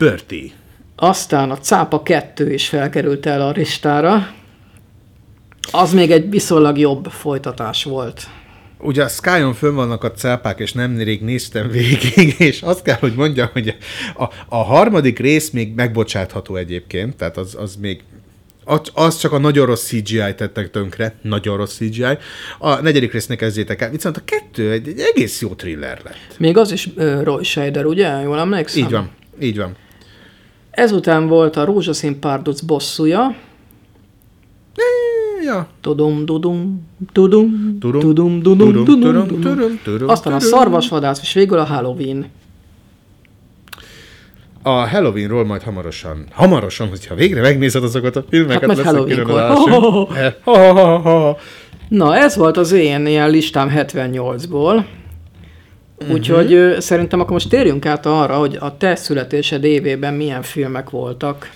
Pörti.
Aztán a Cápa 2 is felkerült el a listára. Az még egy viszonylag jobb folytatás volt.
Ugye a Skyon fönn vannak a cápák, és nem rég néztem végig, és azt kell, hogy mondjam, hogy a, a harmadik rész még megbocsátható egyébként, tehát az, az még az, csak a nagyon rossz CGI tettek tönkre, nagyon rossz CGI. A negyedik résznek kezdjétek el, viszont a kettő egy, egy egész jó thriller lett.
Még az is uh, Roy Scheider, ugye? Jól emlékszem?
Így van, így van.
Ezután volt a Rózsaszín párduc bosszúja.
Ja.
Tudum, tudum, tudum,
Tudom,
tudum,
tudom,
tudum,
tudom,
tudum. Aztán a szarvasvadász, és végül a Halloween.
A Halloweenról majd hamarosan, hamarosan, hogyha végre megnézed azokat a filmeket,
Hát
lesz
Halloweenkor.
Eh.
Na, ez volt az én ilyen listám 78-ból. Úgyhogy ö, szerintem akkor most térjünk át arra, hogy a te születésed évében milyen filmek voltak.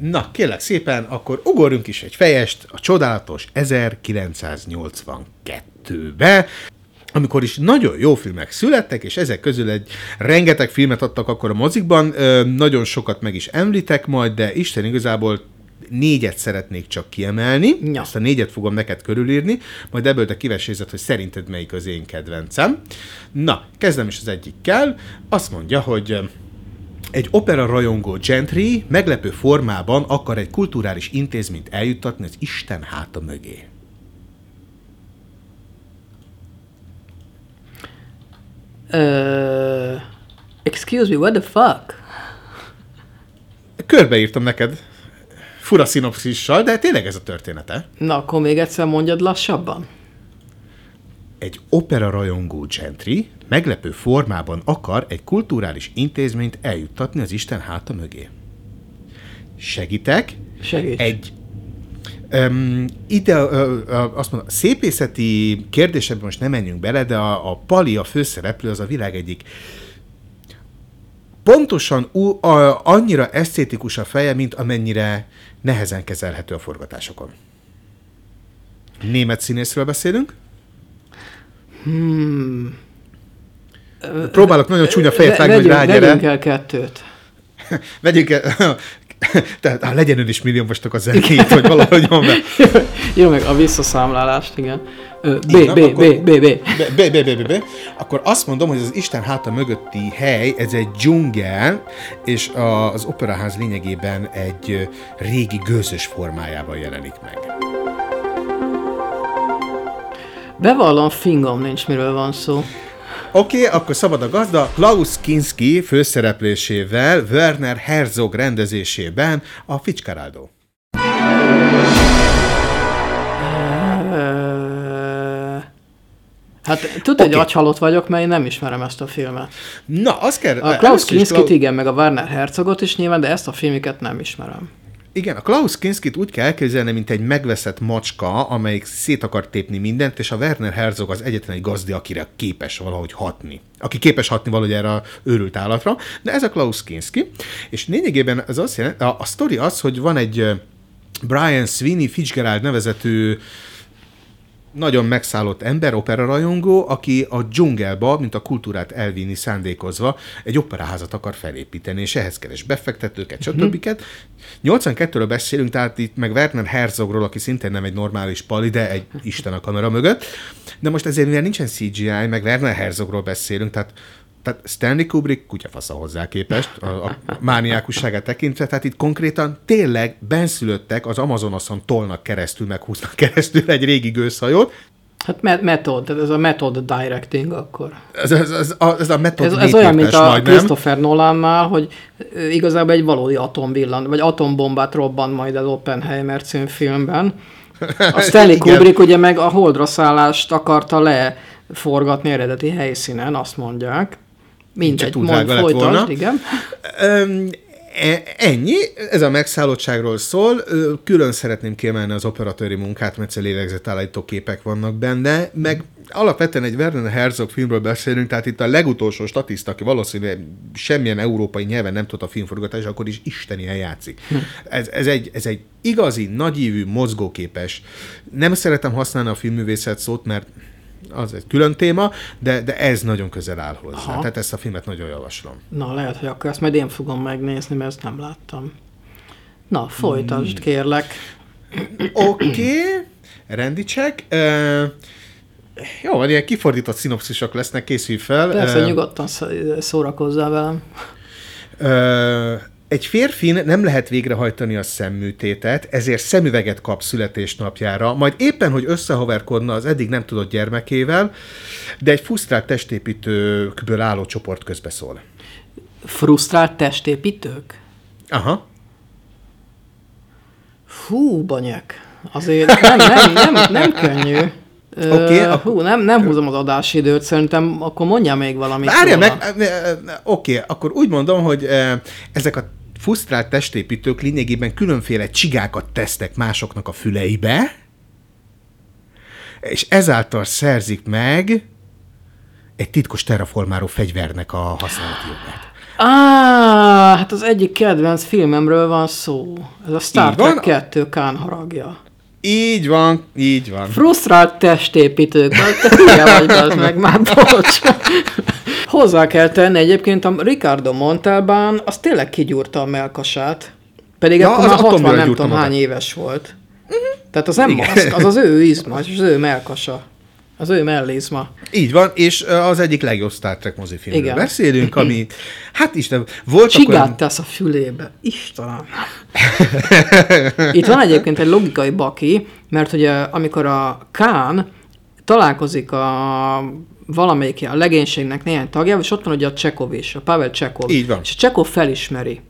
Na, kérlek szépen, akkor ugorjunk is egy fejest a csodálatos 1982-be, amikor is nagyon jó filmek születtek, és ezek közül egy rengeteg filmet adtak akkor a mozikban, ö, nagyon sokat meg is említek majd, de Isten igazából négyet szeretnék csak kiemelni,
Ja.
ezt a négyet fogom neked körülírni, majd ebből te kivesézed, hogy szerinted melyik az én kedvencem. Na, kezdem is az egyikkel. Azt mondja, hogy egy opera rajongó gentry meglepő formában akar egy kulturális intézményt eljuttatni az Isten háta mögé.
Uh, excuse me, what the fuck?
Körbeírtam neked fura szinopszissal, de tényleg ez a története.
Na, akkor még egyszer mondjad lassabban.
Egy opera rajongó gentry meglepő formában akar egy kulturális intézményt eljuttatni az Isten háta mögé. Segítek?
Segíts.
Egy Um, ide ö, ö, azt mondom, szépészeti kérdésekben most nem menjünk bele, de a, a Pali, a főszereplő, az a világ egyik pontosan ú, a, annyira esztétikus a feje, mint amennyire nehezen kezelhető a forgatásokon. Német színészről beszélünk? Hmm. Próbálok nagyon csúnya fejet vágni, hogy rágyere.
vegyünk el kettőt.
Vegyünk el. Tehát legyen ön is milliómostok a zenét, vagy valahogy van be.
Jó, meg a visszaszámlálást, igen. Ö, B, B, B, B, B.
B, B, B, B, B, B. Akkor azt mondom, hogy az Isten háta mögötti hely, ez egy dzsungel, és a, az operaház lényegében egy régi gőzös formájában jelenik meg.
Bevallom, fingom nincs, miről van szó.
Oké, okay, akkor szabad a gazda. Klaus Kinski főszereplésével, Werner Herzog rendezésében a Fitzcarraldo.
Hát tudod, hogy
Oké.
agyhalott vagyok, mert én nem ismerem ezt a filmet.
Na, az kell...
A Klaus
először is
Kinskit
Klau-
igen, meg a Werner Herzogot is nyilván, de ezt a filmiket nem ismerem.
Igen, a Klaus Kinskit úgy kell elképzelni, mint egy megveszett macska, amelyik szét akar tépni mindent, és a Werner Herzog az egyetlen egy gazdi, akire képes valahogy hatni. Aki képes hatni valahogy erre a őrült állatra, de ez a Klaus Kinski, és lényegében ez azt jelenti, a, a sztori az, hogy van egy Brian Sweeney Fitzgerald nevezetű nagyon megszállott ember, operarajongó, aki a dzsungelba, mint a kultúrát elvinni szándékozva, egy operaházat akar felépíteni, és ehhez keres befektetőket, stb. 82-ről beszélünk, tehát itt meg Werner Herzogról, aki szintén nem egy normális pali, de egy isten a kamera mögött. De most ezért, mivel nincsen CGI, meg Werner Herzogról beszélünk, tehát tehát Stanley Kubrick kutyafasza hozzá képest, a, a mániákusságát tekintve, tehát itt konkrétan tényleg benszülöttek az Amazonoson tolnak keresztül, meg húznak keresztül egy régi gőzhajót.
Hát me- tehát ez a method directing akkor.
Ez, ez, ez, a, ez a metod
Ez, ez olyan, mint a
majdnem.
Christopher Nolannál, hogy igazából egy valódi atomvillan, vagy atombombát robban majd az Oppenheimer című filmben. A Stanley. Kubrick ugye meg a holdra szállást akarta leforgatni eredeti helyszínen, azt mondják. Mindegy, mond,
lett
folytasd,
volna.
igen.
E- ennyi, ez a megszállottságról szól. Külön szeretném kiemelni az operatőri munkát, mert lélegzetállító képek vannak benne, meg alapvetően egy Werner Herzog filmről beszélünk, tehát itt a legutolsó statiszta, aki valószínűleg semmilyen európai nyelven nem tud a filmforgatás, akkor is istenien játszik. Ez, ez, egy, ez egy igazi, nagyívű, mozgóképes. Nem szeretem használni a filmművészet szót, mert az egy külön téma, de, de ez nagyon közel áll hozzá.
Aha.
Tehát ezt a filmet nagyon javaslom.
Na, lehet, hogy akkor ezt majd én fogom megnézni, mert ezt nem láttam. Na,
Hmm.
folytasd, kérlek.
Oké, okay. rendi check. Uh, jó, van, ilyen kifordított szinopszisok lesznek, készülj fel.
Persze,
Ö,
nyugodtan sz- szórakozzál velem.
Ö, egy férfin nem lehet végrehajtani a szemműtétet, ezért szemüveget kap születésnapjára, majd éppen, hogy összehoverkodna az eddig nem tudott gyermekével, de egy fusztrált testépítőkből álló csoport közbeszól.
Frusztrált testépítők?
Aha.
Hú, banyek. Azért nem, nem, nem, nem könnyű.
Oké, akkor-
Hú, nem, nem húzom az adásidőt, szerintem akkor mondjál még valamit.
Várja meg, oké, akkor úgy mondom, hogy ö, ezek a fusztrált testépítők lényegében különféle csigákat tesznek másoknak a füleibe, és ezáltal szerzik meg egy titkos terraformáló fegyvernek a használati jogát.
Á, hát az egyik kedvenc filmemről van szó. Ez a Star. Trek 2 Kán haragja.
Így van, így van.
Frusztrált testépítők. Te hülye vagy, az meg már bocs. Hozzá kell tenni egyébként a Ricardo Montalbán, az tényleg kigyúrta a melkasát. Pedig
Ja,
akkor
az
már 60
atombőrön
nem tudom hány éves volt. Tehát az nem maszk, az az ő izma, az ő melkasa. Az ő mellizma.
Így van, és az egyik legjobb Star Trek mozifilmről
Igen.
beszélünk, ami, hát Isten, voltak
Csigát tesz a fülébe. Istenem. Itt van egyébként egy logikai baki, mert ugye amikor a Kán találkozik a valamelyik a legénységnek néhány tagjával, és ott van ugye a Csekov is, a Pavel Csekov.
Így van.
És a Csekov felismeri.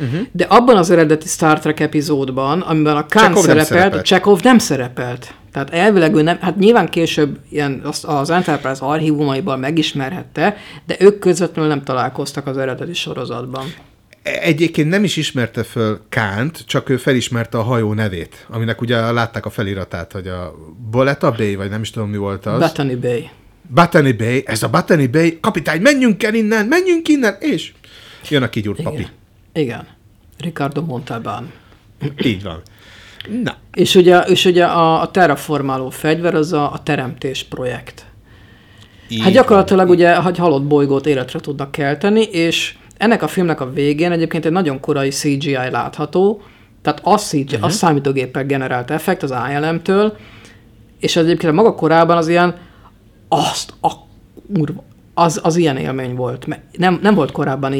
Uh-huh. De abban az eredeti Star Trek epizódban, amiben a
nem
szerepelt,
szerepelt.
a Csekov nem szerepelt. Tehát elvileg ő nem, hát nyilván később ilyen az, az Enterprise archívumaiban megismerhette, de ők közvetlenül nem találkoztak az eredeti sorozatban.
Egyébként nem is ismerte föl Kánt, csak ő felismerte a hajó nevét, aminek ugye látták a feliratát, hogy a Boleta Bay, vagy nem is tudom mi volt az.
Bethany Bay.
Botany Bay, ez a Botany Bay, kapitány, menjünk el innen, menjünk innen, és jön a kigyúrt papi.
Igen. Igen. Ricardo Montalbán.
Így van. Na,
És ugye, és ugye a, a terraformáló fegyver az a, a teremtés projekt.
így
Hát gyakorlatilag ugye, hogy halott bolygót életre tudnak kelteni, és ennek a filmnek a végén egyébként egy nagyon korai CGI látható, tehát az, CGI, uh-huh. az számítógéppel generált effekt az ILM-től, és az egyébként maga korában az ilyen, azt a kurva, az, az ilyen élmény volt. Nem, nem volt korábban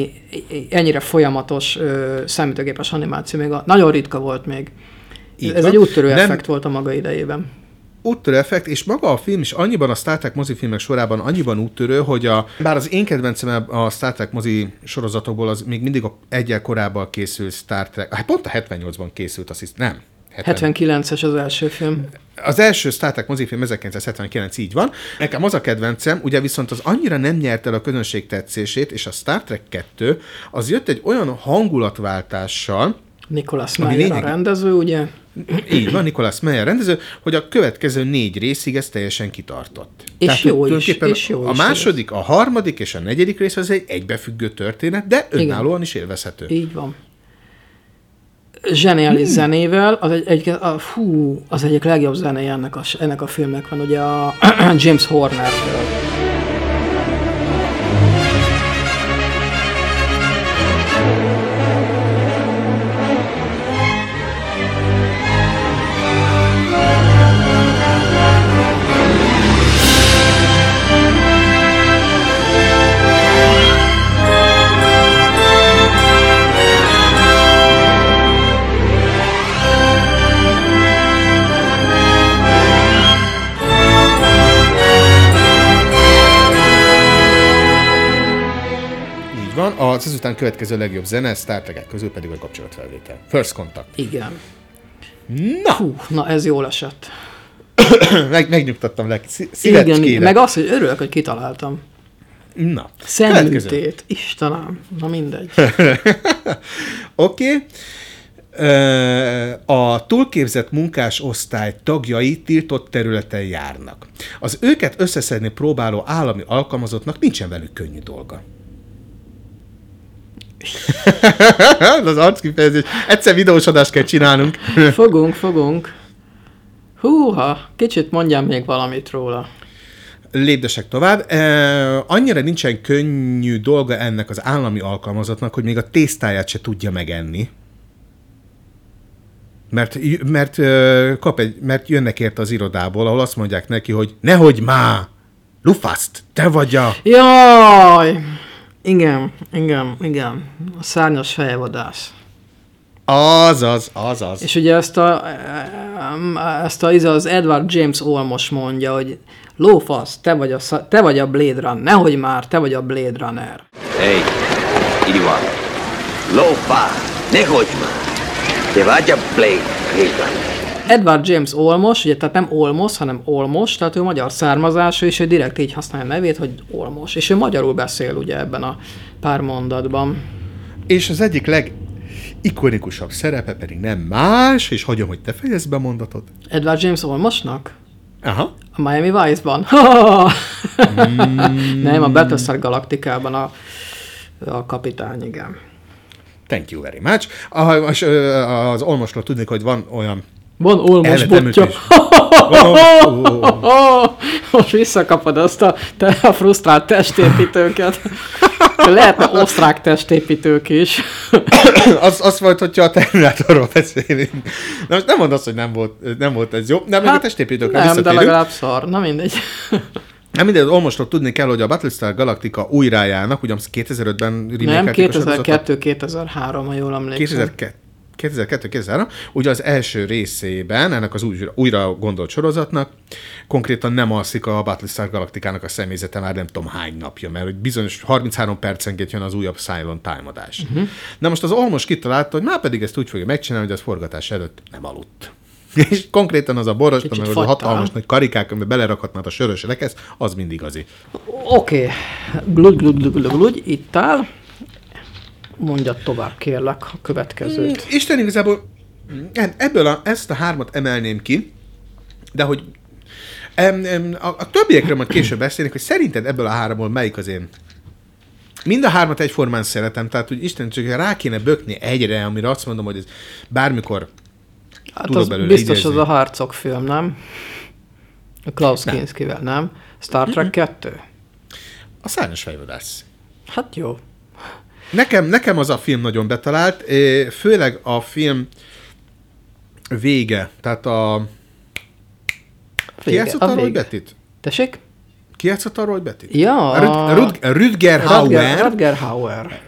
ennyire folyamatos ö, számítógépes animáció, még a, nagyon ritka volt még.
Így
Ez
van.
egy úttörő
Nem-
effekt volt a maga idejében.
úttörő effekt, és maga a film is annyiban a Star Trek mozifilmek sorában annyiban úttörő, hogy a, bár az én kedvencem a Star Trek mozi sorozatokból az még mindig a egyel korábban készült Star Trek, hát pont a 78-ban készült, azt hiszem, nem. 70.
79-es az első film.
Az első Star Trek mozifilm 1979 így van. Nekem az a kedvencem, ugye viszont az annyira nem nyert el a közönség tetszését, és a Star Trek 2 az jött egy olyan hangulatváltással,
Nicholas
Ami
Meyer a
lényeg-
rendező, ugye?
Így van, Nicholas Meyer rendező, hogy a következő négy részig ez teljesen kitartott.
És jó is, és jó
A
is
második, a harmadik és a negyedik rész az egy egybefüggő történet, de önállóan is élvezhető.
Így van. Zseniális hmm. zenével, az egy, egy a, fú, az egyik legjobb zenéje ennek a, ennek a filmnek van, ugye a James horner
az ezután következő legjobb zene, Star Trek közül pedig a kapcsolatfelvétel. First Contact.
Igen.
Na,
Hú, na ez jól esett.
meg, megnyugtattam le. Szí-
Igen,
Szívecskére.
meg az, hogy örülök, hogy kitaláltam.
Na.
Szemütét. Istenem. Na mindegy.
Oké. Okay. A túlképzett munkás osztály tagjai tiltott területen járnak. Az őket összeszedni próbáló állami alkalmazottnak nincsen velük könnyű dolga. az arckifejezés. Egyszer videós adást kell csinálnunk.
Fogunk, fogunk. Húha, kicsit mondjam még valamit róla.
Lépdesek tovább. E, annyira nincsen könnyű dolga ennek az állami alkalmazottnak, hogy még a tésztáját se tudja megenni. Mert, mert, ö, kap egy, mert jönnek érte az irodából, ahol azt mondják neki, hogy nehogy má, Lufaszt, te vagy a...
Jaj! Igen, igen, igen. A szárnyas fejvadász.
Azaz, azaz.
És ugye ezt a, ezt a, ez az Edward James Olmos mondja, hogy lófasz, te vagy, a, te vagy a Blade Runner, nehogy már, te vagy a Blade Runner.
Hey, idiot. Lofa, nehogy már. Te vagy a Blade Runner.
Edward James Olmos, ugye tehát nem Olmos, hanem Olmos, tehát ő magyar származású, és ő direkt így használja a nevét, hogy Olmos. És ő magyarul beszél ugye ebben a pár mondatban.
És az egyik leg ikonikusabb szerepe pedig nem más, és hagyom, hogy te fejezd be mondatot.
Edward James Olmosnak?
Aha.
A Miami Vice-ban? Nem, a Battlestar Galaktikában a, a kapitány, igen.
Thank you very much. Az Olmosról tudni, hogy van olyan
Van Olmos botja. Most visszakapod azt a, te a frusztrált testépítőket. Lehetne osztrák testépítők is.
az, az volt, hogyha a Terminátorról beszélünk. Na most nem mondd azt, hogy nem volt, nem volt ez jó. Nem, még a testépítőkre
Hát, nem, de legalább szar. Na mindegy.
Nem mindegy, Olmosról tudni kell, hogy a Battlestar Galactica újrájának, ugye 2005-ben
Nem,
remake-elték a sorozatot.
2002-2003, ha jól emlékszem.
2002 2002 ugye az első részében ennek az újra, újra gondolt sorozatnak konkrétan nem alszik a Battlestar Galactikának a személyzete már nem tudom hány napja, mert hogy bizonyos 33 percenként jön az újabb Cylon támadás. Uh-huh. Na most az Olmos kitalálta, hogy már pedig ezt úgy fogja megcsinálni, hogy az forgatás előtt nem aludt. És konkrétan az a borosta, meg az a hatalmas nagy karikák, amiben belerakhatnád a sörös rekesz, az mind igazi.
Oké. Okay. Glud, glud, glud, glud, glud, itt áll. Mondjad tovább, kérlek, a következőt.
Isten igazából ebből a, ezt a hármat emelném ki, de hogy em, em, a, a többiekről majd később beszélnek, hogy szerinted ebből a háromból melyik az én Mind a hármat egyformán szeretem, tehát hogy Isten csak rá kéne bökni egyre, amire azt mondom, hogy ez bármikor
Hát
tudok
az
belőle
biztos
idézni.
az a Harcok film, nem? A Klaus Kinskivel, nem? Star Trek 2?
a szárnyas fejvadász.
Hát jó.
Nekem, nekem az a film nagyon betalált, főleg a film vége, tehát a... Ki
Vége,
játszott
a
a Roy
vége.
Bettit?
Tessék?
Ki játszott a Roy Bettit?
Ja,
A Rüd, Rüd, Rüdger Hauer.
Rutger Hauer.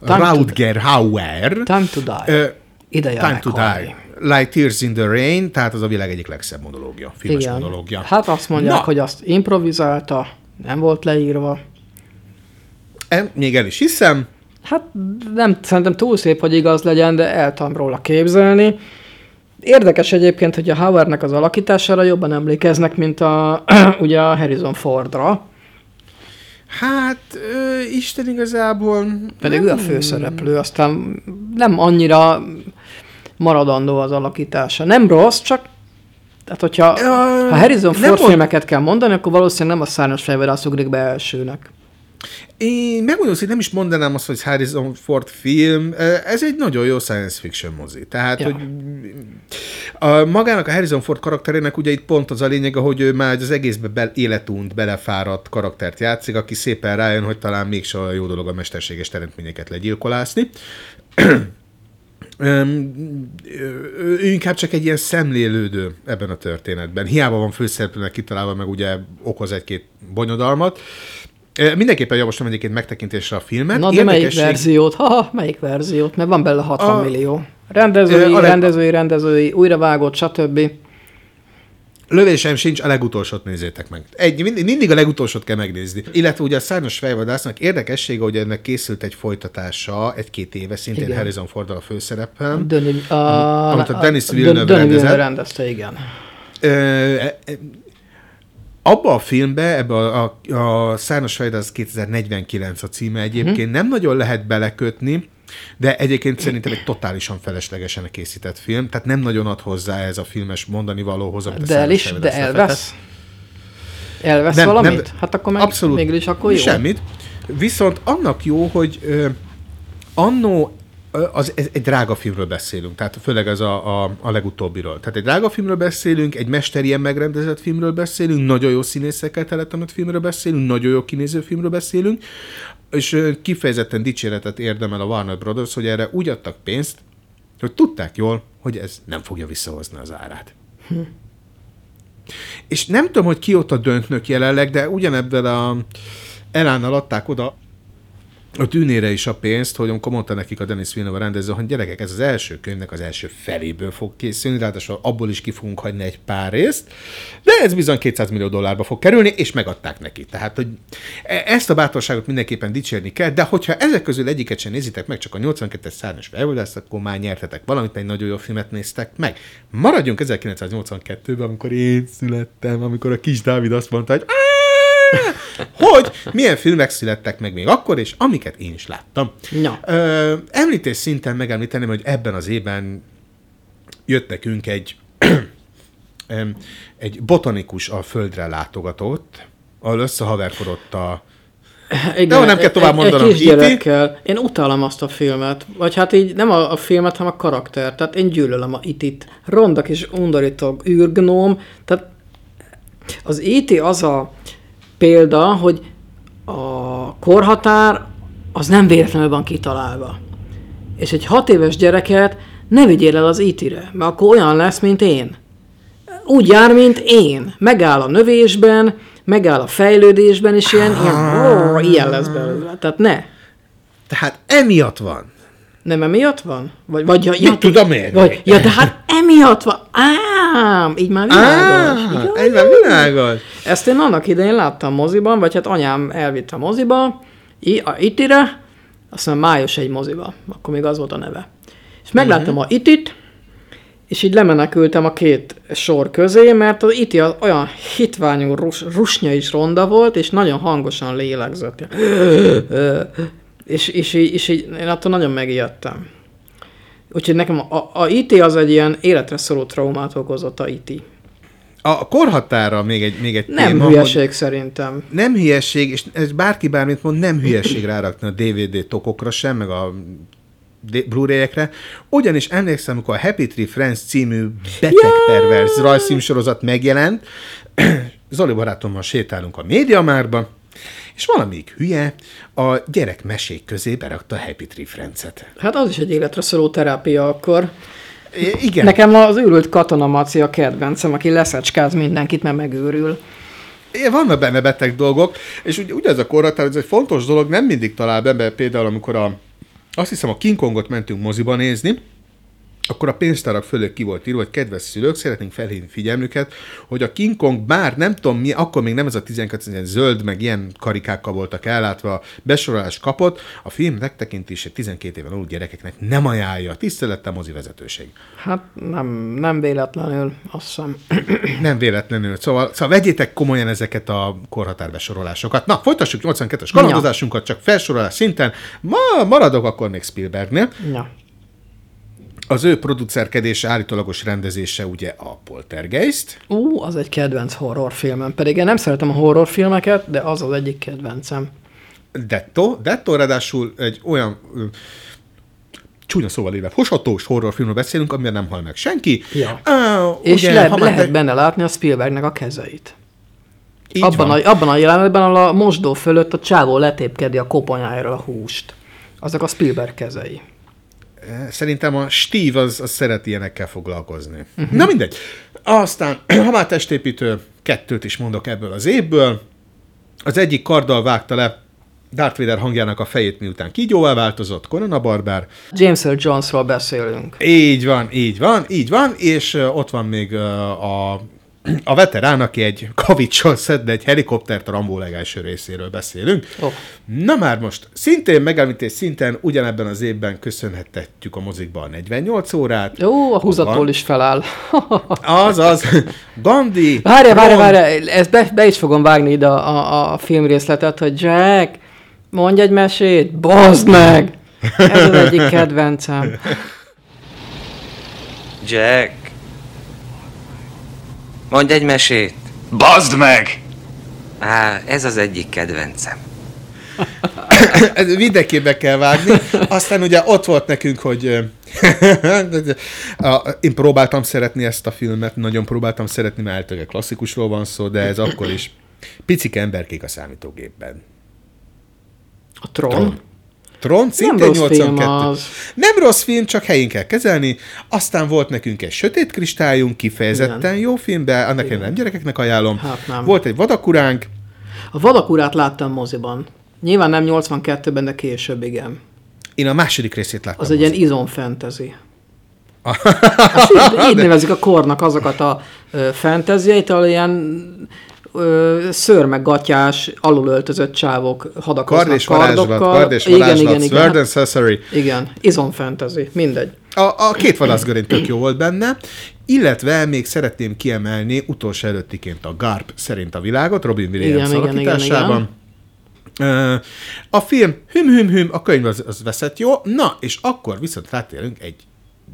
Rutger Hauer.
Time to die. Ideje
Time to. Die. Like Tears in the Rain, tehát az a világ egyik legszebb monológia, filmes
Igen.
monológia.
Hát azt mondják,
Na.
hogy azt improvizálta, nem volt leírva.
E, még el is hiszem,
Hát nem, szerintem túl szép, hogy igaz legyen, de el tudom róla képzelni. Érdekes egyébként, hogy a Howardnek az alakítására jobban emlékeznek, mint a, ugye a Harrison Fordra.
Hát, ö, Isten igazából...
Pedig ő a főszereplő, aztán nem annyira maradandó az alakítása. Nem rossz, csak tehát hogyha
Ö,
ha Harrison
nem
Ford filmeket kell mondani, akkor valószínűleg nem a szárnyas fejvadász ugrik be elsőnek.
Én megmondom, hogy nem is mondanám azt, hogy Harrison Ford film, ez egy nagyon jó science fiction mozi. Tehát,
Ja.
hogy a, magának a Harrison Ford karakterének ugye itt pont az a lényeg, hogy ő már az egészbe be, életunt, belefáradt karaktert játszik, aki szépen rájön, hogy talán mégse olyan jó dolog a mesterséges teremtményeket legyilkolászni. Ő inkább csak egy ilyen szemlélődő ebben a történetben. Hiába van főszereplőnek kitalálva, meg ugye okoz egy-két bonyodalmat. Mindenképpen javaslom egyébként megtekintésre a filmet.
Na de melyik
Érdekesség-
verziót? Ha, melyik verziót? Mert van belőle 60
A-
millió. Rendezői,
a leg-
rendezői, rendezői, újravágott, stb.
Lövésem sincs, a legutolsót nézzétek meg. Egy, mind- mindig a legutolsót kell megnézni. Illetve ugye a Szárnyas fejvadásznak érdekessége, hogy ennek készült egy folytatása egy-két éve, szintén
Igen.
Harrison ford a főszerepem.
Döni, a,
amit a Dennis
Dön-
Villeneuve rendezett.
Villeneuve rendezte, igen.
Ö, e- e- abba a filmbe, ebbe a, a, a Szárnyas fejvadász 2049 a címe egyébként, nem nagyon lehet belekötni, de egyébként szerintem egy totálisan feleslegesen készített film, tehát nem nagyon ad hozzá ez a filmes mondani valóhoz, amit a
De el is, de elvesz? Elvesz
Nem,
valamit?
nem.
hát akkor meg
Abszolút.
mégis akkor jó.
Semmit. Viszont annak jó, hogy ö, annó az, ez egy drága filmről beszélünk, tehát főleg ez a, a, a legutóbbiról. Tehát egy drága filmről beszélünk, egy mesterien megrendezett filmről beszélünk, nagyon jó színészekkel teletemett filmről beszélünk, nagyon jó kinéző filmről beszélünk, és kifejezetten dicséretet érdemel a Warner Brothers, hogy erre úgy adtak pénzt, hogy tudták jól, hogy ez nem fogja visszahozni az árát. És nem tudom, hogy ki ott a döntnök jelenleg, de ugyanebben a elánnal adták oda a tűnére is a pénzt, hogy amikor mondta nekik a Denis Villeneuve rendező, hogy gyerekek, ez az első könyvnek az első feléből fog készülni, ráadásul abból is ki fogunk hagyni egy pár részt, de ez bizony 200 millió dollárba fog kerülni, és megadták neki. Tehát, hogy e- ezt a bátorságot mindenképpen dicsérni kell, de hogyha ezek közül egyiket sem nézitek meg, csak a 82-es szárnyas felvadász, akkor már nyertetek valamit, egy nagyon jó filmet néztek meg. Maradjunk 1982-ben, amikor én születtem, amikor a kis Dávid azt mondta, hogy hogy milyen filmek születtek meg még akkor, és amiket én is láttam.
Na.
Ö, említés szinten megemlíteném, hogy ebben az évben jött nekünk egy, egy botanikus a földre látogatott, ahol összehaverkodott a
Igen,
jó, nem kell tovább mondanom.
Egy kisgyerekkel. Én utálom azt a filmet. Vagy hát így nem a, a filmet, hanem a karakter. Tehát én gyűlölöm a itit. Rondak és undorító űrgnóm. Tehát az IT az a példa, hogy a korhatár az nem véletlenül van kitalálva. És egy hat éves gyereket ne vigyél el az IT-re, mert akkor olyan lesz, mint én. Úgy jár, mint én. Megáll a növésben, megáll a fejlődésben, és ilyen, ilyen, ilyen lesz belőle. Tehát ne.
Tehát emiatt van.
Nem emiatt van? Vagy, vagy ja, ja,
tudom én?
Vagy, ja, de hát emiatt van. Ám, így már világos.
Ah,
Igen,
egyben világos.
Ezt én annak idején láttam moziban, vagy hát anyám elvitt a moziba, itire, azt hiszem május egy moziba, akkor még az volt a neve. És megláttam a itit, és így lemenekültem a két sor közé, mert az iti az olyan hitványú rus, rusnya is ronda volt, és nagyon hangosan lélegzett. és, és, így, és így én attól nagyon megijedtem. Úgyhogy nekem a, a IT az egy ilyen életre szóló traumát okozott a IT.
A korhatára még egy, még egy
Nem
téma,
hülyeség
hogy
szerintem.
nem hülyeség, és ez bárki bármit mond, nem hülyeség rárakni a DVD tokokra sem, meg a Blu-ray-ekre. Ugyanis emlékszem, amikor a Happy Tree Friends című beteg pervers rajzfilmsorozat megjelent, Zoli barátommal sétálunk a médiamárba, és valamelyik hülye a gyerekmesék közé berakta a Happy Tree Friends-et.
Hát az is egy életre szóló terápia akkor.
Igen.
Nekem az őrült katona Maci a kedvencem, aki leszecskáz mindenkit, mert megőrül.
Igen, vannak benne beteg dolgok, és ugye, ugye ez a korhatár, ez egy fontos dolog, nem mindig talál be, például amikor a, azt hiszem a King Kongot mentünk moziba nézni, akkor a pénztárak fölött ki volt írva, hogy kedves szülők, szeretnénk felhívni figyelmüket, hogy a King Kong bár nem tudom mi, akkor még nem ez a 12 ilyen zöld, meg ilyen karikákkal voltak ellátva, besorolást kapott, a film megtekintése 12 éven alul gyerekeknek nem ajánlja. Tisztelettel mozi vezetőség.
Hát nem, nem véletlenül, azt hiszem.
Nem véletlenül. Szóval, szóval vegyétek komolyan ezeket a korhatárbesorolásokat. Na, folytassuk 82-es kalandozásunkat, csak felsorolás szinten. Ma maradok akkor még Spielbergnél.
Ja.
Az ő producerkedése, állítólagos rendezése ugye a Poltergeist.
Ú, az egy kedvenc horrorfilmem. Pedig én nem szeretem a horrorfilmeket, de az az egyik kedvencem.
Detto. Detto ráadásul egy olyan ö, csúnya szóval éve foshatós horrorfilmről beszélünk, amiben nem hal meg senki.
Ja.
Uh,
És le, lehet benne látni a Spielbergnek a kezeit.
Így
Abban
van.
a, abban a jelenetben, ahol a mosdó fölött a csávó letépkedi a koponyájáról a húst. Azok a Spielberg kezei.
Szerintem a Steve az, az szeret ilyenekkel foglalkozni. Uh-huh. Na mindegy. Aztán, ha már testépítő, kettőt is mondok ebből az évből. Az egyik karddal vágta le Darth Vader hangjának a fejét, miután kígyóvá változott, Conan a barbár.
James Earl Jonesról beszélünk.
Így van, így van, így van, és ott van még a, a veterán, aki egy kavicsal szed, de egy helikoptert a Rambó legelső részéről beszélünk.
Oh.
Na már most, szintén megemlítés szinten ugyanebben az évben köszönhetjük a mozikba a 48 órát.
Jó, a húzattól is feláll.
Az, az, Gandhi.
Várja, várja, várja, ezt be, be is fogom vágni ide a, a, a filmrészletet, hogy Jack, mondj egy mesét, bazd meg! Ez az egyik kedvencem.
Jack. Mondj egy mesét.
Bazd meg!
Á, ez az egyik kedvencem.
Ez Mindenképp kell vágni. Aztán ugye ott volt nekünk, hogy én próbáltam szeretni ezt a filmet, nagyon próbáltam szeretni, mert általában klasszikusról van szó, de ez akkor is picike emberkék a számítógépben.
A Tron.
Tron, szintén
rossz film
82.
az.
Nem rossz film, csak helyén kell kezelni. Aztán volt nekünk egy sötét kristályunk, kifejezetten
Igen.
jó film, de annak én nem gyerekeknek ajánlom.
Hát nem.
Volt egy vadakuránk,
A vadakurát láttam moziban. Nyilván nem 82-ben, de később, igen.
én a második részét láttam.
Az egy ilyen izom fantasy. Hát így, így nevezik a kornak azokat a ö, fantasyait, ahol ilyen ö, szőrmeggatyás, alulöltözött csávok hadakoznak
Kard és varázslat,
kardokkal.
kard és
igen,
varázslat,
igen, igen,
Sword and Sorcery.
igen, izom fantasy, mindegy.
A, a két vadászgörény tök jó volt benne, illetve még szeretném kiemelni utolsó előttiként a Garp szerint a világot, Robin Williams
Igen, igen, igen,
alakításában. A film hüm-hüm-hüm, a könyv az, az veszett jó, na, és akkor viszont rátérünk egy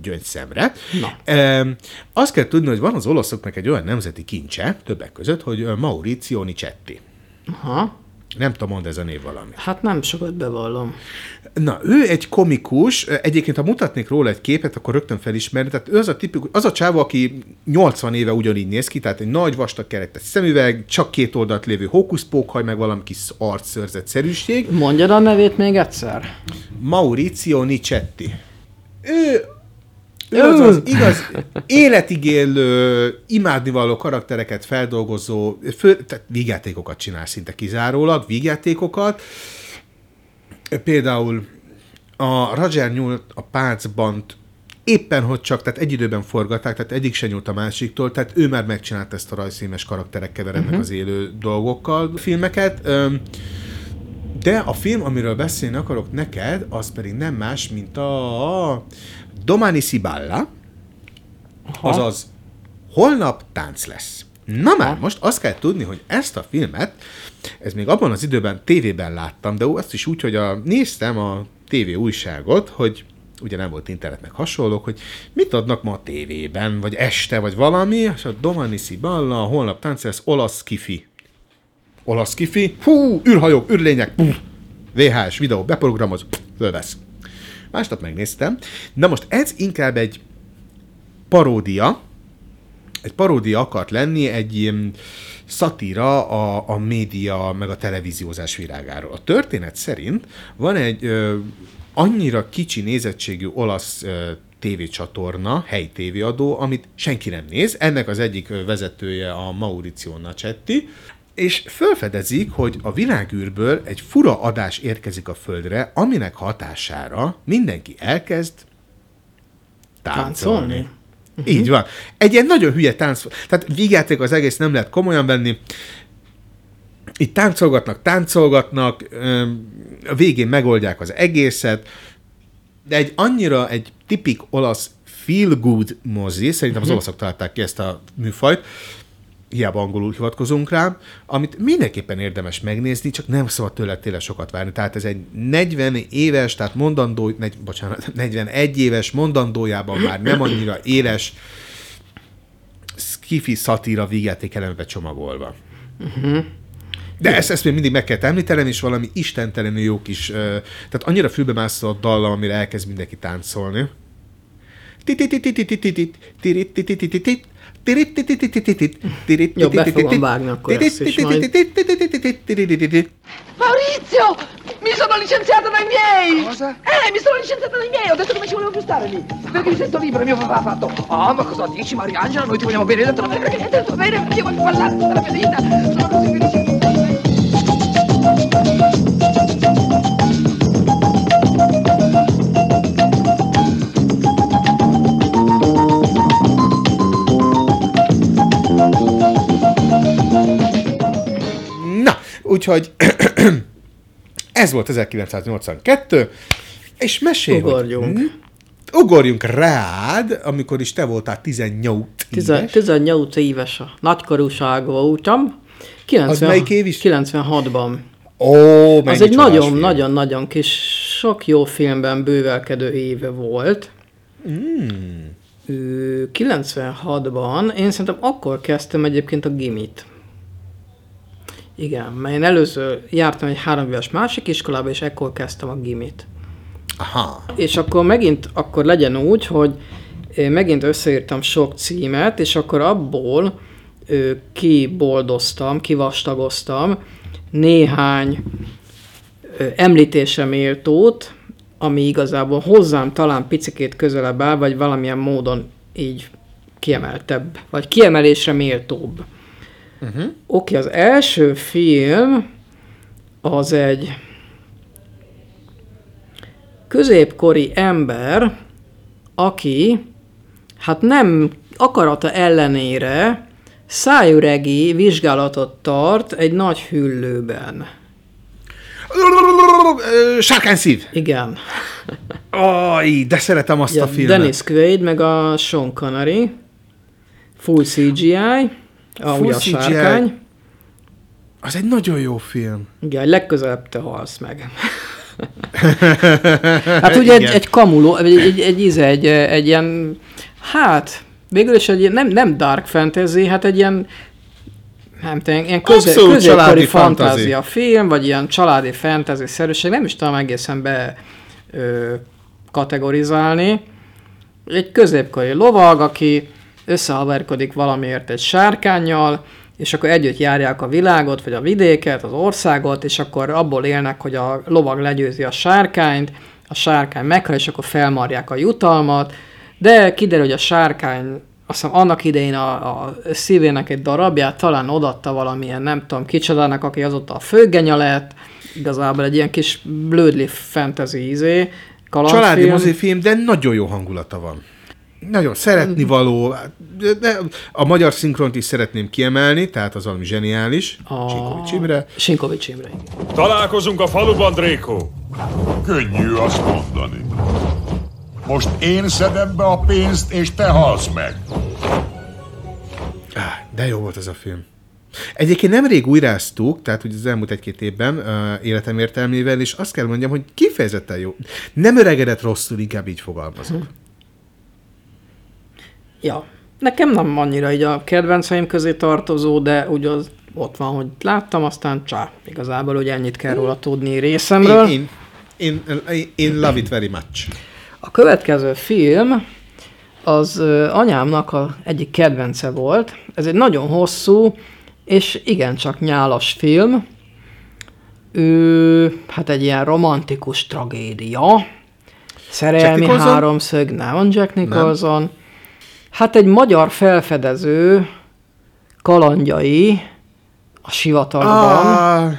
gyöngyszemre.
Na.
Ö, Azt kell tudni, hogy van az olaszoknak egy olyan nemzeti kincse, többek között, hogy Maurizio Nicetti.
Aha.
Nem tudom, mond ez a név valami.
Hát nem sokat bevallom.
Na, ő egy komikus, egyébként ha mutatnék róla egy képet, akkor rögtön felismerni, tehát ő az a tipikus, az a csávó, aki 80 éve ugyanígy néz ki, tehát egy nagy vastag kerektes szemüveg, csak két oldalt lévő hókuszpókhaj, meg valami kis arcszörzetszerűség.
Mondjad a nevét még egyszer.
Mauricio Nicetti. Ő, ő az, az igaz, életigélő, imádnivaló karaktereket feldolgozó, fő, tehát vígjátékokat csinál szinte kizárólag, vígjátékokat. Például a Roger nyúlt a páncban éppen hogy csak, tehát egy időben forgatták, tehát egyik se nyúlt a másiktól, tehát ő már megcsinált ezt a rajzfilmes karakterek keverednek uh-huh. az élő dolgokkal filmeket. De a film, amiről beszélni akarok neked, az pedig nem más, mint a Domani Siballa, azaz holnap tánc lesz. Na már, most azt kell tudni, hogy ezt a filmet, ez még abban az időben tévében láttam, de azt is úgy, hogy a, néztem a tévé újságot, hogy ugye nem volt internet meg hasonlók, hogy mit adnak ma a tévében, vagy este, vagy valami, és a Domani Siballa, a holnap tánc lesz, olasz kifi. Olasz kifi, hú, űrhajók, űrlények, puf, VHS videó, beprogramoz, fölvesz. Másnap megnéztem. Na most ez inkább egy paródia, egy paródia akart lenni egy ilyen szatíra a, a média meg a televíziózás virágáról. A történet szerint van egy ö, annyira kicsi nézettségű olasz ö, tévécsatorna, helyi tévéadó, amit senki nem néz. Ennek az egyik vezetője a Maurizio Nacetti, és felfedezik, hogy a világűrből egy fura adás érkezik a Földre, aminek hatására mindenki elkezd táncolni.
Táncolni?
Így van. Egy ilyen nagyon hülye tánc. Tehát vígjáték az egész nem lehet komolyan venni. Itt táncolgatnak, táncolgatnak, a végén megoldják az egészet, de egy annyira egy tipik olasz feel good mozi, szerintem az olaszok találták ki ezt a műfajt, hiába angolul hivatkozunk rá, amit mindenképpen érdemes megnézni, csak nem szabad tőle tényleg sokat várni. Tehát ez egy 40 éves, tehát mondandó, negy, bocsánat, 41 éves mondandójában már nem annyira éles skifi szatíra vígjáték elembe csomagolva. De ezt, ezt még mindig meg kell említenem, és valami istentelenül jó kis, tehát annyira fülbe mászol a dallam, amire elkezd mindenki táncolni.
Jó, be fogom vágni akkor ezt is majd.
Maurizio! Mi sono licenziata dai miei! Cosa? Eh, mi sono licenziata dai miei! Ho detto che mi ci volevo più stare lì! Perché mi sento libero, mio papà ha fatto! Oh, ma cosa dici, Mariangela? Noi ti vogliamo bene! Detto, non mi frega niente, va bene, perché io voglio parlare tutta la mia vita! Sono così felice!
Úgyhogy ez volt 1982, és mesélj, hogy-
Ugorjunk.
Hm? Ugorjunk rád, amikor is te voltál 18
Tizen-
éves.
18 éves a nagykorúság voltam. 90,
Az melyik év is?
96-ban.
Ó,
Az egy nagyon-nagyon-nagyon kis, sok jó filmben bővelkedő éve volt.
Mm.
Ö, 96-ban, én szerintem akkor kezdtem egyébként a gimit. Igen, mert én először jártam egy három éves másik iskolába, és ekkor kezdtem a gimit.
Aha.
És akkor megint, akkor legyen úgy, hogy megint összeírtam sok címet, és akkor abból ö, kiboldoztam, kivastagoztam néhány ö, említésre méltót, ami igazából hozzám talán picikét közelebb áll, vagy valamilyen módon így kiemeltebb, vagy kiemelésre méltóbb.
Uh-huh.
Oké, az első film az egy középkori ember, aki hát nem akarata ellenére szájüregi vizsgálatot tart egy nagy hüllőben.
Ö, Sárkányszív.
Igen.
Aj, de szeretem azt
Ja,
a filmet.
Dennis Quaid, meg a Sean Connery. Full CGI. A, ugye a sárkány.
Az egy nagyon jó film.
Igen, legközelebb te halsz meg. hát ugye egy,
Igen.
egy kamuló, egy, egy, egy, egy, egy, ilyen, hát, végül is egy nem, nem dark fantasy, hát egy ilyen, nem tudom, ilyen köze,
Abszolút
középkori fantázia film, vagy ilyen családi fantasy szerűség, nem is tudom egészen be ö, kategorizálni. Egy középkori lovag, aki összehaverkodik valamiért egy sárkányjal, és akkor együtt járják a világot, vagy a vidéket, az országot, és akkor abból élnek, hogy a lovag legyőzi a sárkányt, a sárkány meghal, és akkor felmarják a jutalmat, de kiderül, hogy a sárkány azt hiszem annak idején a, a szívének egy darabját talán odatta valamilyen, nem tudom, kicsodának, aki azóta a főgenya lett, igazából egy ilyen kis blödli fantasy izé, kalandfilm.
Családi mozifilm, de nagyon jó hangulata van. Nagyon szeretni való. De a magyar szinkront is szeretném kiemelni, tehát az valami zseniális. A... Sinkovics Imre.
Sinkovics Imre.
Találkozunk a faluban, Dréko.
Könnyű azt mondani. Most én szedem be a pénzt, és te halsz meg.
De jó volt ez a film. Egyébként nemrég újráztuk, tehát ugye az elmúlt egy-két évben uh, életem értelmével, és azt kell mondjam, hogy kifejezetten jó. Nem öregedett rosszul, inkább így fogalmazok.
Ja, nekem nem annyira így a kedvenceim közé tartozó, de úgy az ott van, hogy láttam, aztán csá, igazából ugye ennyit kell róla tudni részemről.
Én, én, én, én love it very much.
A következő film az anyámnak a egyik kedvence volt. Ez egy nagyon hosszú, és igencsak nyálas film. Ő, hát egy ilyen romantikus tragédia. Szerelmi háromszög, nem Jack Nicholson. Hát egy magyar felfedező kalandjai a sivatagban.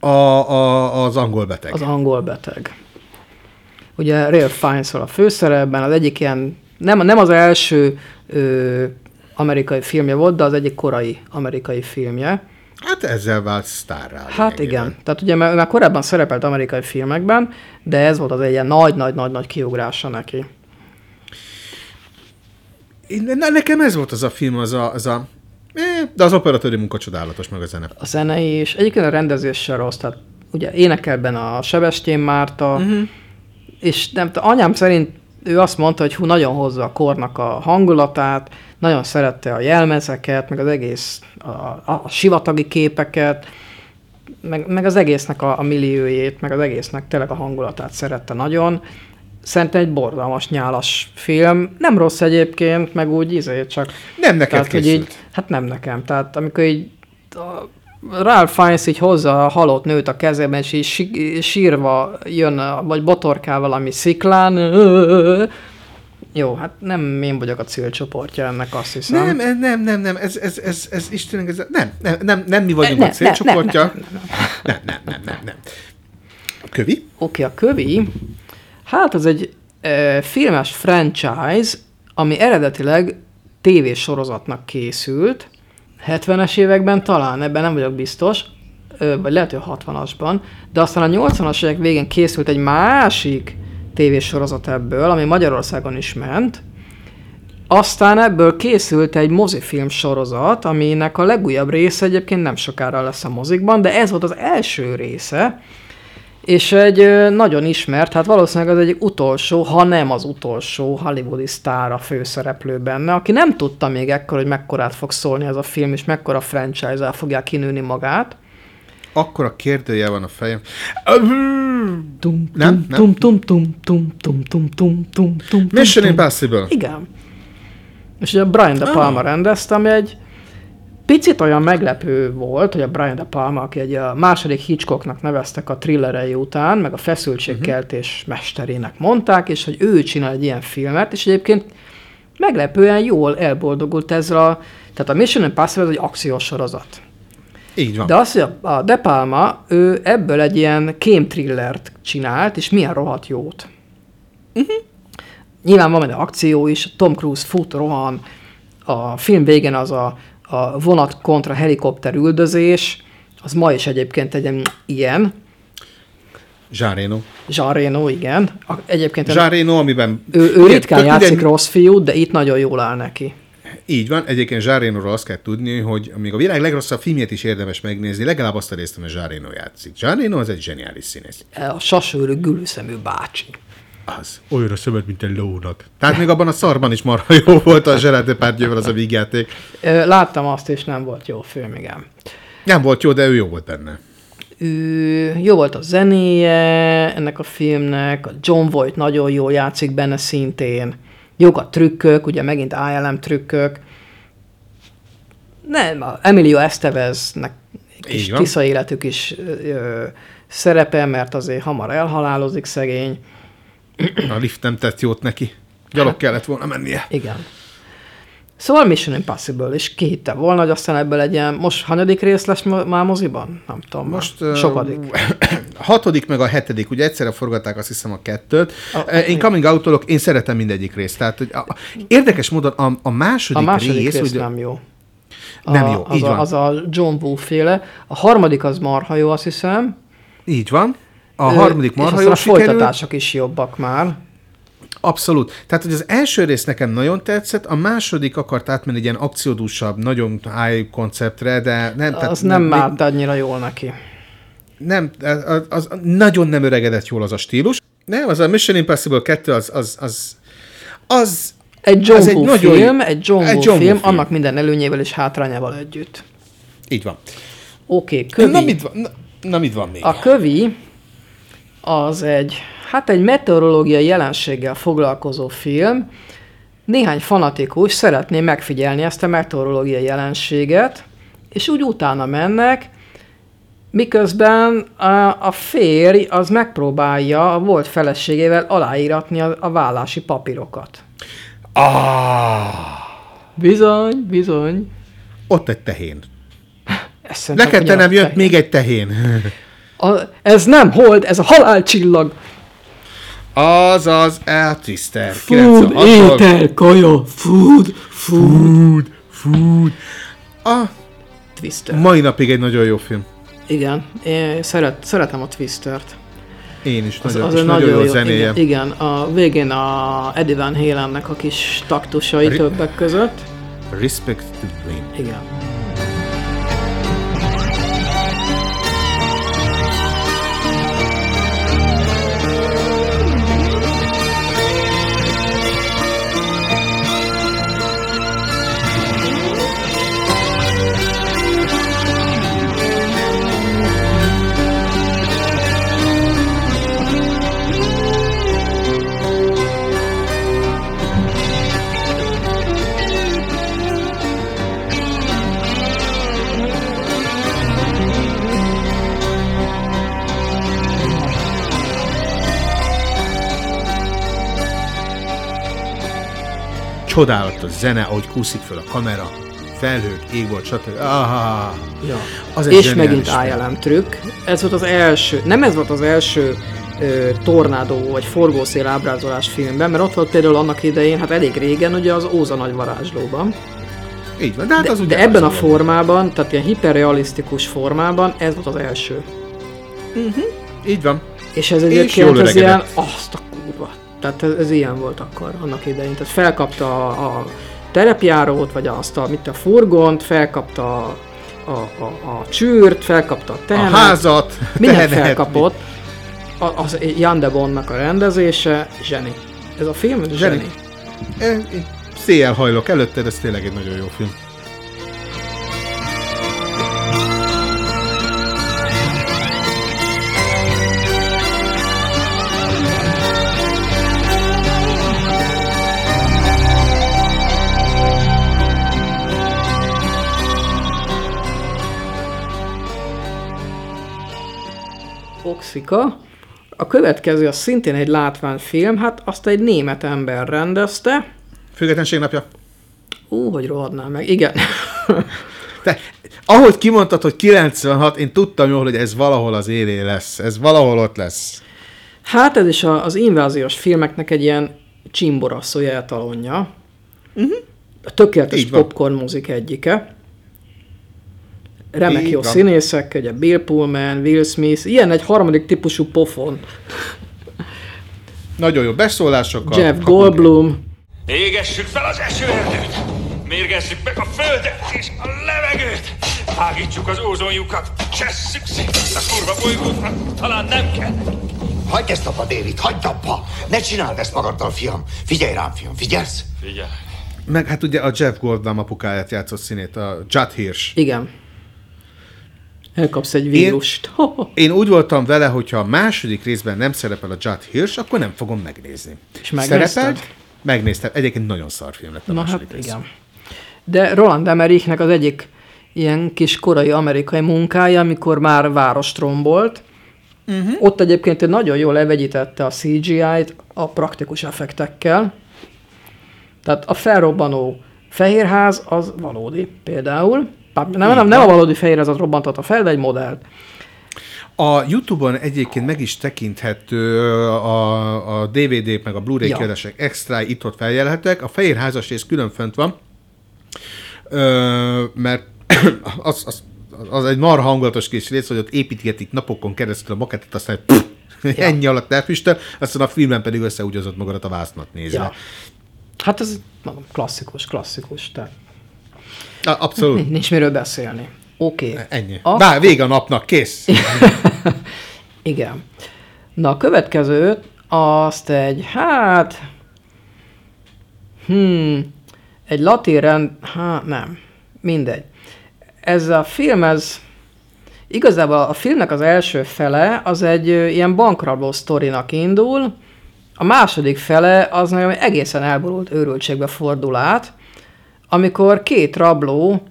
A, a, az angol beteg.
Az angol beteg. Ugye Ralph fiennes a főszerepben, az egyik ilyen, nem, nem az első ö, amerikai filmje volt, de az egyik korai amerikai filmje.
Hát ezzel vált sztárrá.
Hát igen. Tehát ugye már, már korábban szerepelt amerikai filmekben, de ez volt az egy ilyen nagy-nagy-nagy-nagy kiugrása neki.
Én, ne, nekem ez volt az a film, az a, az a eh, de az operatőri munka csodálatos, meg a zene.
A zene is, egyébként a rendezés se rossz, tehát ugye énekel benne a Sebestyén Márta, uh-huh. és nem, anyám szerint ő azt mondta, hogy hú, nagyon hozza a kornak a hangulatát, nagyon szerette a jelmezeket, meg az egész, a, a, a sivatagi képeket, meg, meg az egésznek a, a milliójét, meg az egésznek tényleg a hangulatát szerette nagyon. Szerintem egy borzalmas nyálas film. Nem rossz egyébként, meg úgy izé, csak...
Nem neked
tehát, hogy így, Hát nem nekem. Tehát amikor így a Ralph Fiennes így hozza a halott nőt a kezében, és így sírva jön, vagy botorkál valami sziklán. Jó, hát nem én vagyok a célcsoportja ennek, azt hiszem.
Nem, ez- nem, nem, nem, ez, ez, ez, ez Istenünk, ez, nem, nem, nem, nem mi vagyunk
Ne,
a célcsoportja.
ne,
Nem, nem, nem, nem, nem. Kövi?
Oké, a kövi, hát az egy e, filmes franchise, ami eredetileg tévésorozatnak készült, 70-es években talán, ebben nem vagyok biztos, vagy lehet, hogy a 60-asban, de aztán a 80-as évek végén készült egy másik tévésorozat ebből, ami Magyarországon is ment, aztán ebből készült egy mozifilm sorozat, aminek a legújabb része egyébként nem sokára lesz a mozikban, de ez volt az első része, és egy nagyon ismert, hát valószínűleg az egyik utolsó, ha nem az utolsó hollywoodi sztár a főszereplő benne, aki nem tudta még ekkor, hogy mekkorát fog szólni ez a film, és mekkora franchise-el fogják kinőni magát.
Akkor a kérdője van a fejem.
Tum,
Nem? Nem?
tum, tum, tum, tum, tum, tum, tum, tum, tum,
Mission
tum.
Impossible.
Igen. És ugye Brian De Palma rendezte, ami egy picit olyan meglepő volt, hogy a Brian De Palma, aki egy a második Hitchcocknak neveztek a thrillerei után, meg a feszültségkeltés uh-huh. mesterének mondták, és hogy ő csinál egy ilyen filmet, és egyébként meglepően jól elboldogult ezzel a... Tehát a Mission Impossible az egy akciós sorozat.
Így van.
De az, hogy a- a De Palma, ő ebből egy ilyen kémtrillert csinált, és milyen rohadt jót. Uh-huh. Nyilván van benne akció is, Tom Cruise fut, rohan, a film végén az a, a vonat kontra helikopter üldözés, az ma is egyébként egy ilyen.
Jean Reno,
igen. Egyébként
Reno, amiben...
ő, ő ritkán játszik
ugyan-
rossz fiút, de itt nagyon jól áll neki.
Így van, egyébként Renoról azt kell tudni, hogy még a világ legrosszabb filmjét is érdemes megnézni, legalább azt a részt, Jean Reno játszik. Reno az egy zseniális színész.
A sasőrű gülőszemű bácsi.
Az. Olyan a szemed, mint egy lónak. Tehát még abban a szarban is marha jó volt a Depardieu-vel az a vígjáték.
Láttam azt, és nem volt jó film, igen.
Nem volt jó, de ő jó volt benne.
Ő, jó volt a zenéje ennek a filmnek, a John Voight nagyon jól játszik benne szintén, jók a trükkök, ugye megint ILM trükkök. Nem, a Emilio Esteveznek kis tisza életük is ö, szerepe, mert azért hamar elhalálozik szegény.
A lift nem tett jót neki. Gyalog kellett volna mennie.
Igen. Szóval Mission Impossible, és ki hitte volna, hogy aztán ebből egy ilyen, most hanyadik rész lesz már moziban? Nem tudom.
Most
már. Sokadik.
A hatodik meg a hetedik, ugye egyszerre forgatták azt hiszem a kettőt.
A-
én coming out én szeretem mindegyik részt. Tehát, hogy a, a, érdekes módon a, a második,
A második
rész,
rész
ugye,
nem jó.
Nem
a,
jó,
az
így
a,
van.
Az a John Woo féle. A harmadik az marha jó, azt hiszem.
így van. A harmadik
és
marha
aztán
jó
a folytatások is jobbak már.
Abszolút. Tehát, hogy az első rész nekem nagyon tetszett, a második akart átmenni egy ilyen akciódúsabb, nagyon high konceptre, de nem.
Az nem, nem
még-
állt annyira jól neki.
nem, az, az, nagyon nem öregedett jól az a stílus. Nem, az a Mission Impossible 2 az, az, az, az
Egy John Woo
nagyon-
film, egy John
egy John
film,
film.
annak minden előnyével és hátrányával együtt.
Így van.
Oké, okay,
Na,
kövi.
mit van, na, na, mit van még?
A kövi az egy, hát egy meteorológiai jelenséggel foglalkozó film, néhány fanatikus szeretné megfigyelni ezt a meteorológiai jelenséget, és úgy utána mennek, miközben a, a férj az megpróbálja a volt feleségével aláíratni a, a vállási papírokat.
Ah,
Bizony, bizony.
ott egy tehén.
Szerintem
Neked te nem jött még egy tehén.
A, ez nem hold, ez a halálcsillag.
Azaz, Eltwister.
Food,
96-ból.
étel, kaja, food, food.
Food. A
Twister.
mai napig egy nagyon jó film.
Igen, én szeret, szeretem a Twistert.
Én is,
Az,
nagyon,
az
és
egy
nagyon, jó zenéje.
Igen, igen, a végén a Eddie Van Halennek a kis taktusai
Ri-
többek között.
Respect to Dream.
Igen.
Csodálatos zene, ahogy kúszik föl a kamera, felhők, égbolt, stb. Ah,
Ja.
az egy
És megint. ILM trükk. Ez volt az első, nem ez volt az első ö, tornádó vagy forgószél ábrázolás filmben, mert ott volt például annak idején, hát elég régen, ugye az Óza nagy varázslóban.
Így van, de hát
De,
az ugye
de ebben a
az
formában, tehát ilyen hiperrealisztikus formában, ez volt az első.
Így van.
És ez
És
egyébként
jól
ez ilyen, azt a kurva. Tehát ez, ez ilyen volt akkor, annak idején. Tehát felkapta a, a terepjárót, vagy azt a, mit a furgont, felkapta a, a, a, a csűrt, felkapta a
A
tehenet.
házat,
Mindent felkapott. A, az Jan de Bondnak a rendezése, zseni. Ez a film zseni.
Zseni. Eh, én Széjjel hajlok előtted, ez tényleg egy nagyon jó film.
Oxika. A következő az szintén egy látványfilm, hát azt egy német ember rendezte.
Függetlenség napja.
Ú, hogy rohadnám meg. Igen.
Te, ahogy kimondtad, hogy 96, én tudtam jól, hogy ez valahol az élé lesz. Ez valahol ott lesz.
Hát ez is a, az inváziós filmeknek egy ilyen csimboraszó eltalonja. Uh-huh. A tökéletes popcorn mozik egyike. Remek
Így
jó
van.
színészek, ugye Bill Pullman, Will Smith, ilyen egy harmadik típusú pofon.
Nagyon jó beszólásokkal.
Jeff Goldblum.
Égessük fel az esőerdőt! Mérgezzük meg a földet és a levegőt! Ágítsuk az ózonjukat! Csesszük szét a kurva bolygót, talán nem kell!
Hagyd ezt abba, David, hagyd abba! Ne csináld ezt magaddal, fiam! Figyelj rám, fiam, figyelsz?
Figyelj!
Meg hát ugye a Jeff Goldblum apukáját játszott színét, a Judd Hirsch.
Igen. Elkapsz egy vírust.
Én úgy voltam vele, hogyha a második részben nem szerepel a Judd Hirsch, akkor nem fogom megnézni.
És megnézted?
Szerepelt? Megnéztem. Egyébként nagyon szar film lett a
Na
második
hát
rész.
igen. De Roland Emmerichnek az egyik ilyen kis korai amerikai munkája, amikor már várost rombolt. Uh-huh. Ott egyébként nagyon jól levegyítette a CGI-t a praktikus effektekkel. Tehát a felrobbanó fehérház az valódi például. Nem, nem, nem a valódi fehérházat robbantotta fel, de egy modellt.
A Youtube-on egyébként meg is tekinthető a, a DVD-k meg a Blu-ray
Ja.
kiadások extra itt-ott feljelhetek. A fehér házas rész külön fönt van, ö, mert az, az, az egy marha hangulatos kis rész, hogy ott építgetik napokon keresztül a makettet, aztán pff, ennyi alatt elfüstöl, aztán a filmben pedig összeugyozott magadat a vásznat nézve.
Ja. Hát ez mondom, klasszikus, klasszikus. Tehát
Ja. Abszolút.
nincs miről beszélni. Oké. Okay.
Ennyi.
A-
Bár vége a napnak, kész.
Igen. Na, a következőt azt egy, hát... Hmm, egy latin rend... Hát nem. Mindegy. Ez a film, ez... Igazából a filmnek az első fele az egy ilyen bankrabló sztorinak indul, A második fele az nagyon egészen elborult őrültségbe fordul át, amikor két rabló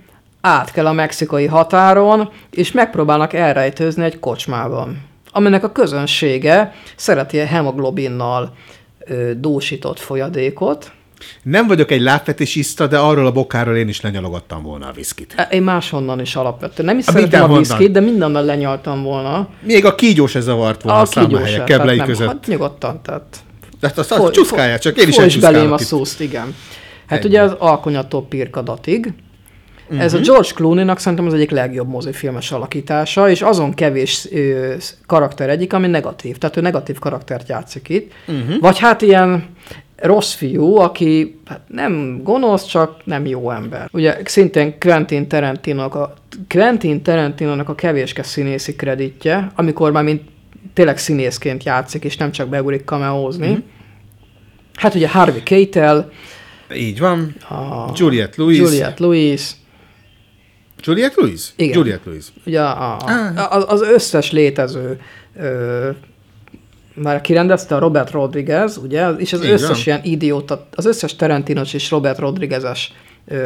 át kell a mexikai határon, és megpróbálnak elrejtőzni egy kocsmában, aminek a közönsége szereti a hemoglobinnal ö, dúsított folyadékot.
Nem vagyok egy lábfetisista, de arról a bokáról én is lenyalogattam volna a viszkit.
E, Én máshonnan is alapvetően. Nem is
A
szeretem a viszkit, de mindannal lenyaltam volna.
Még a kígyó se zavart volna a, a számláhelyek
tehát
keblei
nem,
között.
Hát nyugodtan, tehát...
Tehát azt, azt csuszkálják, csak én is
Folytsd belém a
elcsuszkálok
szószt, igen. Hát
Ennyi.
ugye az alkonyató pirkadatig. Ez a
Mhm.
George Clooney-nak szerintem az egyik legjobb mozifilmes alakítása, és azon kevés ö, karakter egyik, ami negatív. Tehát ő negatív karaktert játszik itt.
Mhm.
Vagy hát ilyen rossz fiú, aki hát nem gonosz, csak nem jó ember. Ugye szintén Quentin Tarantino-nak a, Quentin Tarantino-nak a kevéske színészi kreditje, amikor már mint tényleg színészként játszik, és nem csak beugrik cameózni.
Mhm.
Hát ugye Harvey Keitel,
Így van.
a
Juliette Lewis.
Juliette Lewis,
Juliette Lewis?
Igen.
Juliette Lewis.
ugye a, a,
Ah.
a, az összes létező ö, már kirendezte a Robert Rodriguez, ugye, és az
Így
összes ilyen idióta, az összes Tarantinos és Robert Rodriguez-es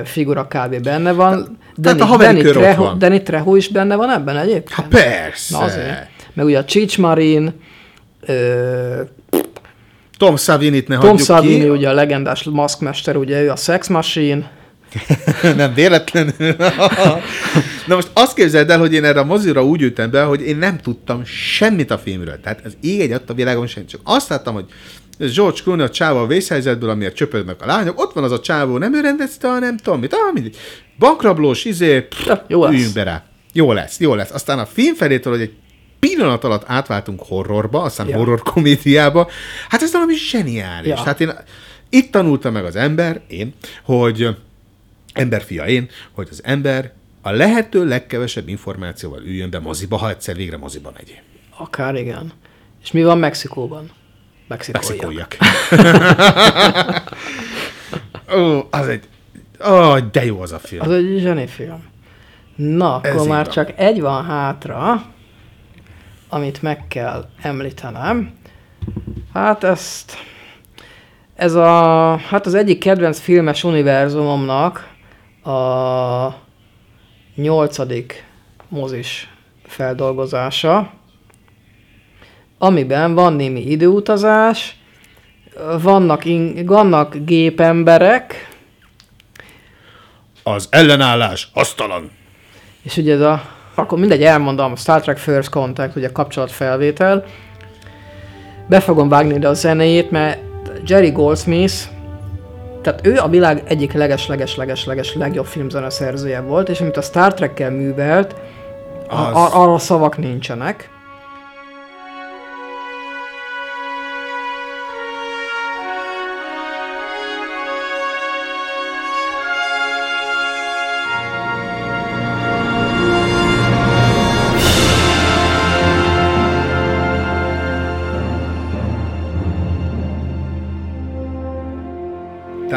figura kb. benne van.
tehát a ott
Trejo,
van.
Danny Trejo is benne van ebben egyébként?
Hát persze.
Na azért. Meg ugye a Cheech Marin, ö,
Tom Savinit ne
Tom
hagyjuk
Savini,
ki.
ugye a legendás maszkmester, ugye ő a Sex Machine,
nem véletlenül. Na most azt képzeld el, hogy én erre a mozira úgy ültem be, hogy én nem tudtam semmit a filmről. Tehát az ég egy a világon sem. Csak azt láttam, hogy ez George Clooney a csávó a vészhelyzetből, amiért csöpögnek a lányok, ott van az a csávó, nem ő rendezte, hanem tudom mit, ah, mindegy. Bankrablós, izé, pff,
jó lesz.
be rá. Jó lesz, jó lesz. Aztán a film felétől, hogy egy pillanat alatt átváltunk horrorba, aztán
Ja.
horror komédiába, hát ez valami zseniális.
Ja.
Ja. Hát én itt tanulta meg az ember, én, hogy emberfia én, hogy az ember a lehető legkevesebb információval üljön be moziba, ha egyszer végre moziba megy.
akár igen. És mi van Mexikóban? Mexikóiak.
Mexikóiak. Ó, az egy... Ó, de jó az a film.
Az egy zsenifilm. Na,
Ez
akkor már
van.
csak egy van hátra, amit meg kell említenem. Hát ezt... Ez a... Hát az egyik kedvenc filmes univerzumomnak a nyolcadik mozis feldolgozása, amiben van némi időutazás, vannak, in, vannak gépemberek,
Az ellenállás hasztalan.
És ugye ez a, akkor mindegy, elmondom, Star Trek First Contact, ugye kapcsolatfelvétel. Be fogom vágni ide a zenéjét, mert Jerry Goldsmith, tehát ő a világ egyik leges-leges-leges-leges legjobb filmzeneszerzője volt, és amit a Star Trek-kel művelt, a,
Az-
ar- arra szavak nincsenek.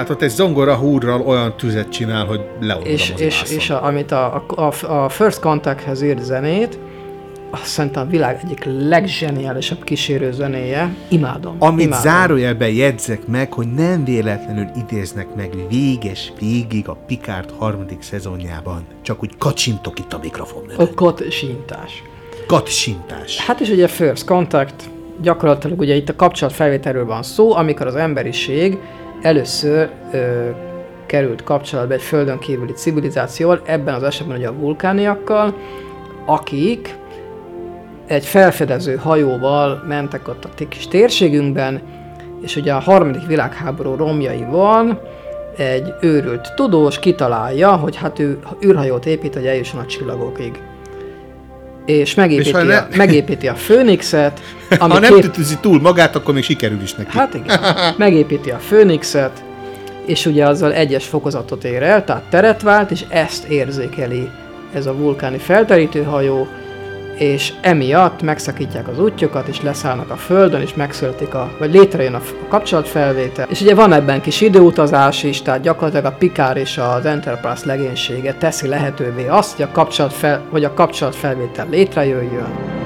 Tehát ott egy zongora húrral olyan tüzet csinál, hogy leolvad
És,
a
és, és a, amit a, a, a First Contacthez írt zenét, azt szerintem a világ egyik legzseniálisabb kísérő zenéje. Imádom.
Amit
imádom.
zárójelben jegyzek meg, hogy nem véletlenül idéznek meg véges végig a Picard harmadik szezonjában. Csak úgy kacsintok itt a mikrofon mögött.
A kotsintás.
Katsintás.
Hát és ugye First Contact, gyakorlatilag ugye itt a kapcsolatfelvételről van szó, amikor az emberiség először ö, került kapcsolatba egy földön kívüli civilizációval, ebben az esetben ugye a vulkániakkal, akik egy felfedező hajóval mentek ott a kis térségünkben, és ugye a harmadik világháború romjaival egy őrült tudós kitalálja, hogy hát ő űrhajót épít, hogy eljusson a csillagokig. És megépíti,
És ha
a,
ne-
megépíti a Főnixet, ami
Ha nem
két,
tütüzi túl magát, akkor még sikerül is neki.
Hát igen. Megépíti a Főnixet, és ugye azzal egyes fokozatot ér el, tehát teret vált, és ezt érzékeli ez a vulkáni felterítőhajó, és emiatt megszakítják az útjukat, és leszállnak a földön, és megszületik a, vagy létrejön a, a kapcsolatfelvétel. És ugye van ebben kis időutazás is, tehát gyakorlatilag a Picard és az Enterprise legénysége teszi lehetővé azt, hogy a, kapcsolatfel, hogy a kapcsolatfelvétel létrejöjjön.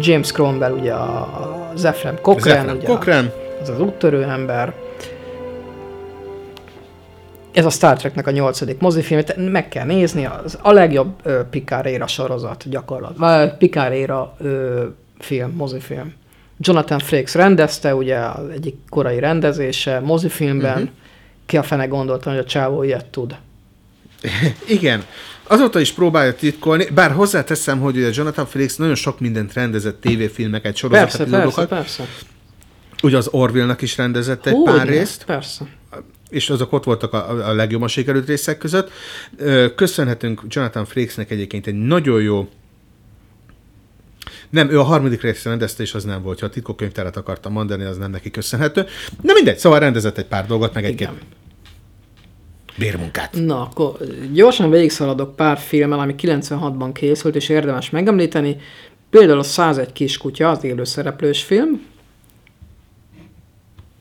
James Cromwell, ugye a, Zephyr Cochrane,
Zephyr
ugye
Cochrane.
az az úttörő ember. Ez a Star Treknek a nyolcadik mozifilm, te- meg kell nézni, az a legjobb ö, Picard éra sorozat gyakorlatilag, vagy Picard éra ö, film, mozifilm. Jonathan Frakes rendezte, ugye az egyik korai rendezése mozifilmben, uh-huh. ki a fene gondolta, hogy a csávó ilyet tud.
Igen. Azóta is próbálja titkolni, bár hozzáteszem, hogy ugye Jonathan Frakes nagyon sok mindent rendezett, tévéfilmeket, sorozat
Persze, persze,
epizódokat.
persze.
Ugye az Orville-nak is rendezett egy
Hogyne,
pár részt.
Persze.
és azok ott voltak a, a legjobban sikerült részek között. Köszönhetünk Jonathan Frakesnek egyébként egy nagyon jó nem, ő a harmadik részt rendezte, és az nem volt. Ha a titkokkönyvtárat akartam mondani, az nem neki köszönhető. Na mindegy, szóval rendezett egy pár dolgot, meg egy-két bérmunkát.
Na, akkor gyorsan végigszaladok pár filmmel, ami 96-ban készült, és érdemes megemlíteni. Például a 101 kiskutya, az élőszereplős film.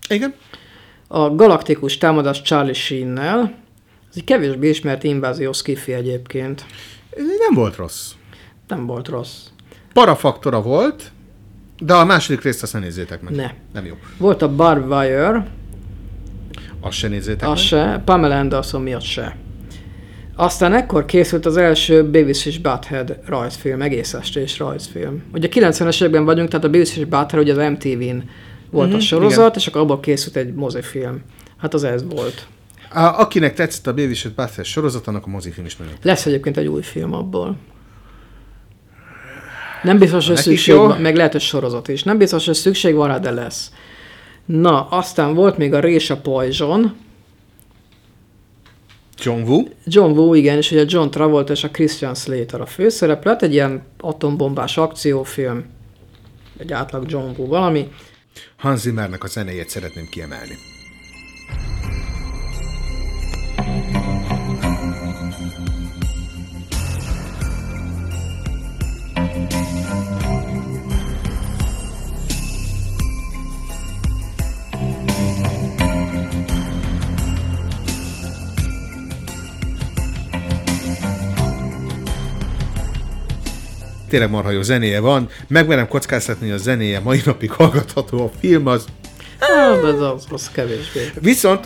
Igen.
A Galaktikus támadás Charlie Sheen-nel. Ez egy kevésbé ismert invázió skifi egyébként.
Nem volt rossz.
Nem volt rossz.
Parafaktora volt, de a második részt azt ne nézzétek meg.
Ne.
Nem jó.
Volt a Barb Wire,
Azt se nézzétek
az
meg.
se, Pamela Anderson miatt se. Aztán ekkor készült az első Beavis és Butthead rajzfilm, egész estés rajzfilm. Ugye 90-es években vagyunk, tehát a Beavis és Butthead ugye az MTV-n volt
Mhm,
a sorozat,
igen.
és akkor abból készült egy mozifilm. Hát az ez volt.
A, akinek tetszett a Beavis és Butthead sorozat, annak a mozifilm is nagyon
Lesz egyébként egy új film abból. Nem biztos, hogy szükség
jó.
van, meg lehet, hogy sorozat is. Nem biztos, hogy szükség van rá, de lesz. Na, aztán volt még a Résa Poison.
John Woo.
John Woo, igen, és ugye John Travolta és a Christian Slater a főszereplő. Hát egy ilyen atombombás akciófilm. Egy átlag John Woo valami.
Hans Zimmernek a zenéjét szeretném kiemelni. Tényleg marha jó zenéje van. Megmerem kockáztatni, hogy a zenéje mai napig hallgatható. A film az
Hát, ez az, az kevésbé.
Viszont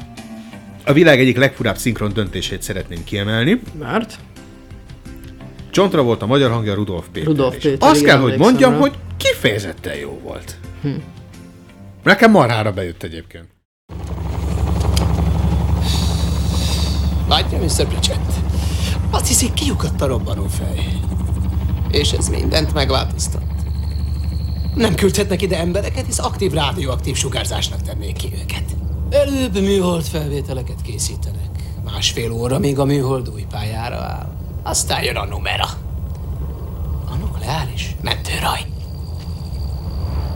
a világ egyik legfurább szinkron döntését szeretném kiemelni.
Mert?
John Travolta magyar hangja Rudolf Péter.
Rudolf. Péter,
Azt
igen,
kell, hogy mondjam,
rá.
hogy kifejezetten jó volt.
Hm.
Nekem marhára bejött egyébként.
Látja, Mr. Pritchett? Azt hiszik, kiukadt a robbanó fej. És ez mindent megváltoztat. Nem küldhetnek ide embereket, hisz aktív rádióaktív sugárzásnak tennék ki őket. Előbb műhold felvételeket készítenek. Másfél óra, míg a műhold új pályára áll. Aztán jön a numera. A nukleáris mentőraj.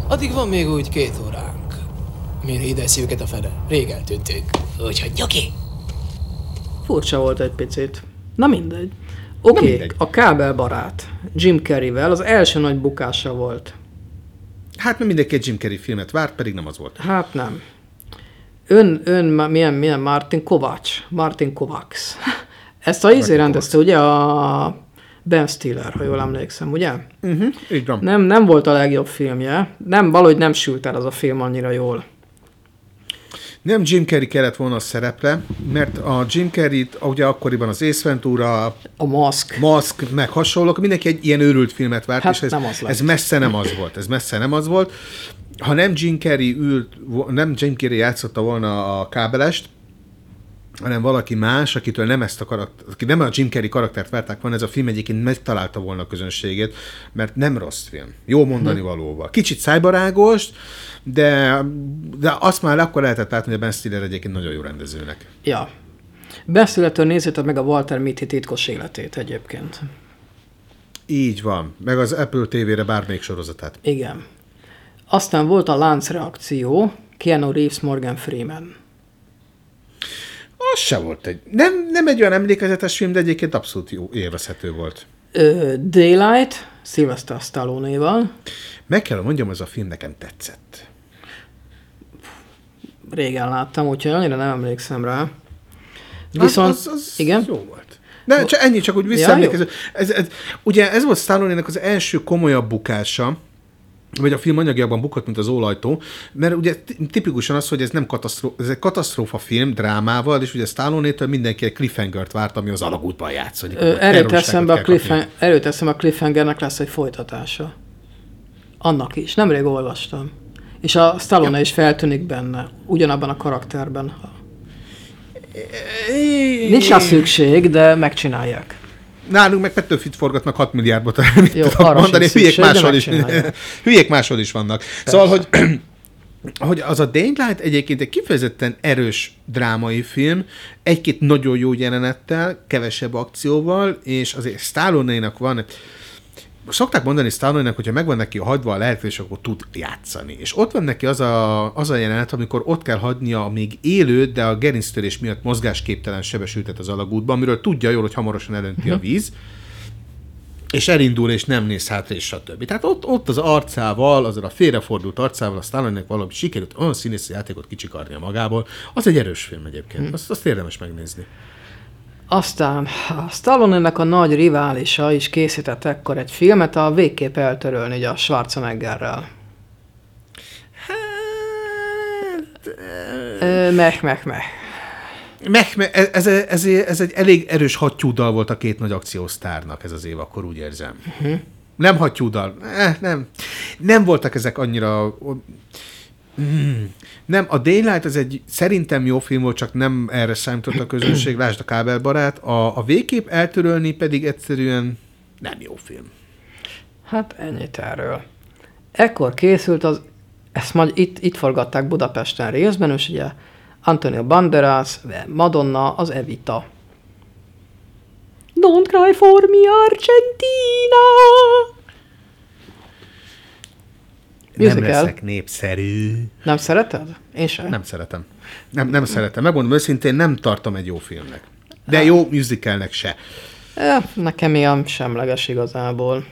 Addig van még úgy két óránk. Mire ide őket a fene? Rég eltűntünk. Úgyhogy nyugi.
Furcsa volt egy picit. Na mindegy. Oké, okay,
mindegy.
a kábelbarát Jim Carreyvel az első nagy bukása volt.
Hát mert mindenki egy Jim Carrey filmet várt, pedig nem az volt.
Hát nem. Ön, ön, milyen, milyen Martin Kovács? Martin Kovacs. Ezt a izé rendezte, ugye a Ben Stiller, ha jól emlékszem, ugye?
Uh-huh, így van.
Nem, nem volt a legjobb filmje. Nem, valahogy nem sült el az a film annyira jól.
Nem Jim Carrey kellett volna a szerepre, mert a Jim Carrey-t ugye akkoriban az Ace Ventura,
a Mask,
Mask meg hasonlók, mindenki egy ilyen őrült filmet várt,
Hát
és ez, ez messze nem az volt. Ez messze nem az volt. Ha nem Jim Carrey ült, nem Jim Carrey játszotta volna a kábelest, hanem valaki más, akitől nem ezt a karakter, aki nem a Jim Carrey karaktert várták volna, ez a film egyébként megtalálta volna a közönségét, mert nem rossz film. Jó mondani
Hm.
valóval. Kicsit szájbarágos, de, de azt már akkor lehetett látni, hogy a Ben Stiller egyébként nagyon jó rendezőnek.
Ja. Ben Stillertől nézzétek meg a Walter Mitty titkos életét egyébként.
Így van. Meg az Apple TV-re bármelyik sorozatát.
Igen. Aztán volt a láncreakció, Keanu Reeves, Morgan Freeman.
Az se volt egy... Nem, nem egy olyan emlékezetes film, de egyébként abszolút jó, élvezhető volt.
Ö, Daylight, Sylvester Stallone-val.
Meg kell mondjam, ez a film nekem tetszett.
Régen láttam, úgyhogy annyira nem emlékszem rá. Viszont,
az, az
igen?
jó volt. De csak ennyi, csak úgy visszaemlékező. ez, ez, ugye ez volt Stallone-nek az első komolyabb bukása, vagy a film anyagjában bukott, mint az ólajtó, mert ugye ti- tipikusan az, hogy ez nem katasztrófa, ez egy katasztrófa film drámával, és ugye Stallone-től mindenki egy cliffhangert várt, ami az alagútban játszik.
Erőt eszembe a, cliffhang- erőt eszembe a cliffhangernek lesz egy folytatása. Annak is. Nemrég olvastam. És a Stallone is feltűnik benne, ugyanabban a karakterben. Nincs rá szükség, de megcsinálják.
Nálunk meg Petőfit forgatnak 6 milliárdot, mit
Jó, arra
mondani, hülyék
szükség,
máshol is, hülyék máshol is vannak. Szóval, hogy, hogy az a Daylight egyébként egy kifejezetten erős drámai film, egy-két nagyon jó jelenettel, kevesebb akcióval, és azért Stallone-nak van, szokták mondani Stallone-nak, hogyha megvan neki hagyva a lehetőség, akkor tud játszani. És ott van neki az a, az a jelenet, amikor ott kell hagynia a még élő, de a gerinctörés miatt mozgásképtelen sebesültet az alagútban, amiről tudja jól, hogy hamarosan elönti a víz, és elindul, és nem néz hátra, és stb. Tehát ott, ott az arcával, azzal a félrefordult arcával, a Stallone-nek valami sikerült olyan színészi játékot kicsikarnia magából. Az egy erős film egyébként. Azt, azt érdemes megnézni.
Aztán a Stallone-nek a nagy riválisa is készített ekkor egy filmet a végképp eltörölni ugye a Schwarzeneggerrel. Ö, Meh, meh, meh.
Meh, meh, ez, ez, ez, ez egy elég erős hattyúdal volt a két nagy akciósztárnak ez az év, akkor úgy érzem.
Uh-huh.
Nem hattyúdal. Eh, nem. Nem voltak ezek annyira... Mm. Nem, a Daylight az egy szerintem jó film volt, csak nem erre számított a közönség, lásd a kábelbarát. A, a végkép eltörölni pedig egyszerűen nem jó film.
Hát ennyit erről. Ekkor készült az, ezt majd itt, itt forgatták Budapesten részben, és ugye Antonio Banderas, Madonna, az Evita. Don't cry for me, Argentina!
Nem
Musical.
leszek népszerű.
Nem szereted? Én sem.
Nem szeretem. Nem, nem szeretem. Megmondom őszintén, nem tartom egy jó filmnek. De jó musicalnek se.
Nekem ilyen semleges igazából.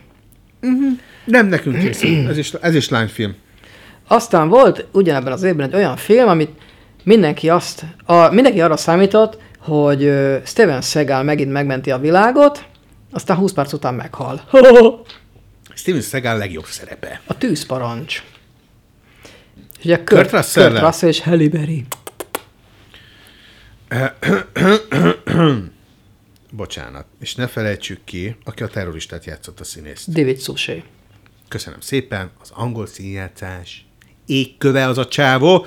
Nem nekünk készül. Ez is, ez is lányfilm.
Aztán volt ugyanebben az évben egy olyan film, amit mindenki azt, a, mindenki arra számított, hogy ö, Steven Seagal megint megmenti a világot, aztán 20 perc után meghal.
Steven Seagal legjobb szerepe.
A tűzparancs. És ugye Kurt,
Kurt?
Kurt Russell és Halle Berry.
Bocsánat. És ne felejtsük ki, aki a terroristát játszott a színész.
David Suchet.
Köszönöm szépen. Az angol színjátszás. Égköve az a csávó.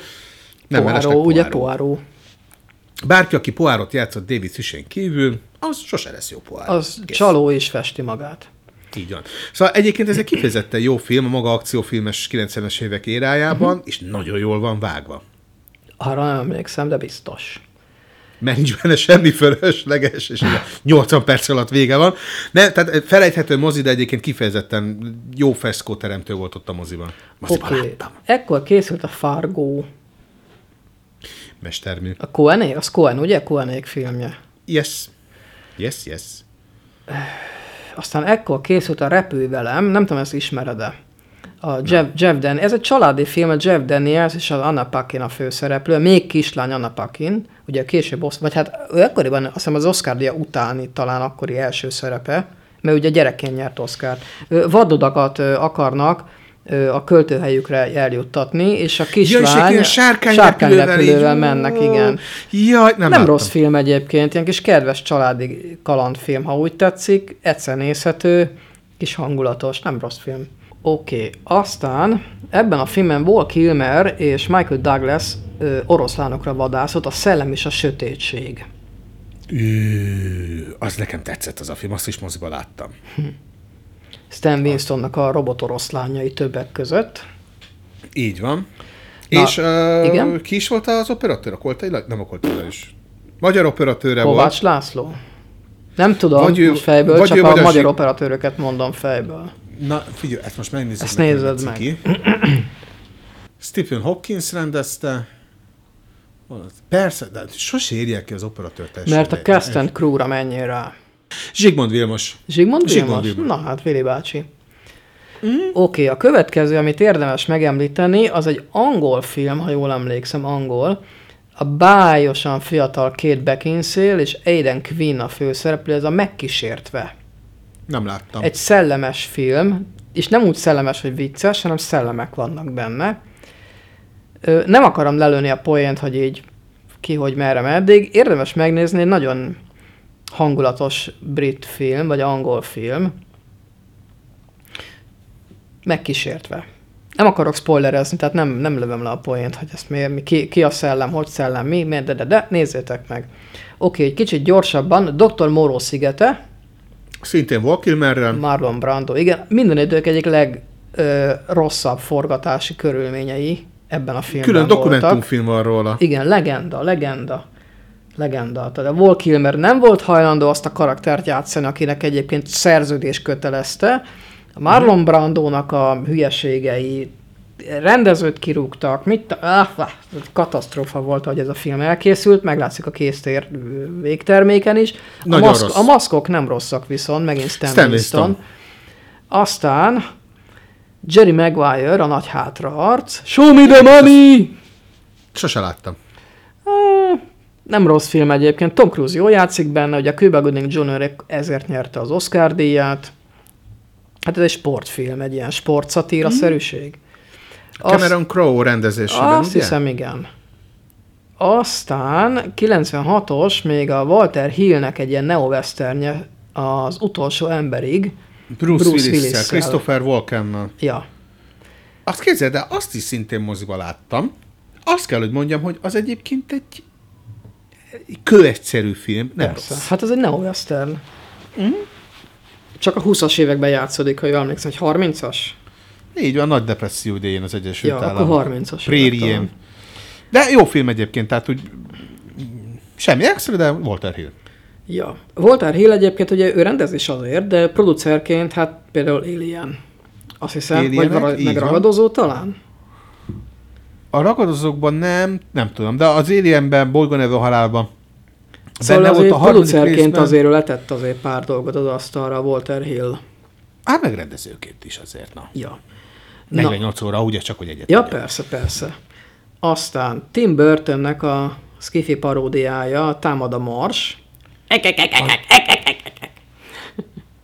Nem
Poirot, ugye
Poirot. Bárki, aki Poirot játszott David Suchet kívül, az sose lesz jó Poirot.
Az csaló is festi magát.
Így van. Szóval egyébként ez egy kifejezetten jó film a maga akciófilmes 90-es évek érájában,
Mhm.
és nagyon jól van vágva.
Arra nem emlékszem, de biztos.
Mert nincs benne semmi fölösleges, és ugye 80 perc alatt vége van. Ne, tehát felejthető mozi, de egyébként kifejezetten jó feszkó teremtő volt ott a moziban. Moziban
Oké.
láttam.
Ekkor készült a Fargo.
Mestermű.
A Coené, az Coen, ugye? Coenék filmje.
Yes. Yes, yes.
Aztán ekkor készült a Repülj velem, nem tudom, ezt ismered-e. A Jeff, Jeff Dan, ez egy családi film, a Jeff Daniels és az Anna Paquin a főszereplő, még kislány Anna Paquin, ugye később, vagy hát ő akkoriban, azt hiszem az Oscar utáni talán akkori első szerepe, mert ugye gyerekként nyert Oscar. Vadodakat ö, akarnak a költőhelyükre eljuttatni, és a
Ja, és
kislány
sárkányrepülővel így,
sárkányrepülővel
ó,
mennek, igen.
Jaj, nem,
Nem
láttam.
rossz film egyébként, ilyen kis kedves családi kalandfilm, ha úgy tetszik, egyszer nézhető, kis hangulatos, nem rossz film. Oké, okay. aztán ebben a filmben Val Kilmer és Michael Douglas ö, oroszlánokra vadászott, a Szellem és a Sötétség.
Ű, az nekem tetszett az a film, azt is moziba láttam.
Stan Winstonnak a robot oroszlányai többek között.
Így van.
Na,
és uh,
igen?
ki is volt az operatőr? A Koltai Nem a Koltai Lajos. Magyar operatőre
Kovács
volt.
László. Nem tudom
Vagy ő-
most fejből,
vagy
csak
ő,
a magyar
Zsig-
operatőröket mondom fejből.
Na, figyelj, ezt most megnézzük.
Ezt nézed
Ciki. Stephen Hopkins rendezte. Persze, de sose írják ki az operatőrt. teljesen
Mert a Cast and Crew-ra menjél rá.
Zsigmond Vilmos.
Zsigmond
Zsigmond
Vilmos?
Vilmos.
Na hát, Vili bácsi. Mm. Oké, okay, a következő, amit érdemes megemlíteni, az egy angol film, ha jól emlékszem, angol. A bájosan fiatal Kate Beckinsale és Aidan Quinn a főszereplő, ez a Megkísértve.
Nem láttam.
Egy szellemes film, és nem úgy szellemes, hogy vicces, hanem szellemek vannak benne. Ö, nem akarom lelőni a poént, hogy így ki, hogy merre, meddig. Érdemes megnézni, egy nagyon hangulatos brit film, vagy angol film, megkísértve. Nem akarok spoilerezni, tehát nem, nem lövöm le a poént, hogy ezt miért, mi, ki, ki a szellem, hogy szellem, mi, miért, de, de, de, nézzétek meg. Oké, egy kicsit gyorsabban, Dr. Moró szigete,
Szintén Val Kilmerrel.
Marlon Brando, igen, minden idők egyik legrosszabb forgatási körülményei ebben a filmben
Külön
voltak.
dokumentumfilm van róla.
Igen, legenda, legenda. Legenda. Tehát a Wall Kilmer nem volt hajlandó azt a karaktert játszani, akinek egyébként szerződés kötelezte. A Marlon Brandónak a hülyeségei, rendezőt kirúgtak, mit, ah, ah, katasztrófa volt, hogy ez a film elkészült, meglátszik a késztér végterméken is. A,
Nagyon
maszk,
rossz.
a maszkok nem rosszak viszont, megint Stan,
Stan.
Winston. Aztán Jerry Maguire, a nagy hátraarc. Show me the money!
Sose láttam.
Nem rossz film egyébként. Tom Cruise jól játszik benne, ugye a Cuba Gooding Jr. ezért nyerte az Oscar díját. Hát ez egy sportfilm, egy ilyen sportszatíra-szerűség.
Cameron Crowe rendezésében,
Azt
ugye?
hiszem, igen. Aztán 96-os még a Walter Hillnek egy ilyen neo-westernje az utolsó emberig.
Bruce, Bruce Willis-szel,
Willis-szel.
Christopher Walkennel.
Ja.
Azt képzeld, de azt is szintén moziba láttam. Azt kell, hogy mondjam, hogy az egyébként egy egy kőegyszerű film, nem
Persze.
rossz.
Hát ez egy neo-western. Csak a 20-as években játszódik, ha jól emlékszem, hogy 30-as?
Így van, nagy depresszió idején az Egyesült
Ja,
Államok.
akkor 30-as
Prérien. De jó film egyébként, tehát úgy semmi extra, de Walter Hill.
Ja. Voltár Hill egyébként ugye ő rendez is azért, de producerként hát például Alien. Azt hiszem,
Alienek,
vagy vala-
így
meg
van.
ragadozó talán?
A ragadozókban nem, nem tudom, de az Alienben, Bolygón evő halálban
Szóval
benne
azért
volt a
producerként
részben.
azért letett azért pár dolgot az asztalra Walter Hill.
Hát megrendezőként is azért, na.
Ja.
48 óra, ugye csak, hogy egyet.
Ja, persze, persze. Aztán Tim Burtonnek a Skiffy paródiája, Támad a Mars.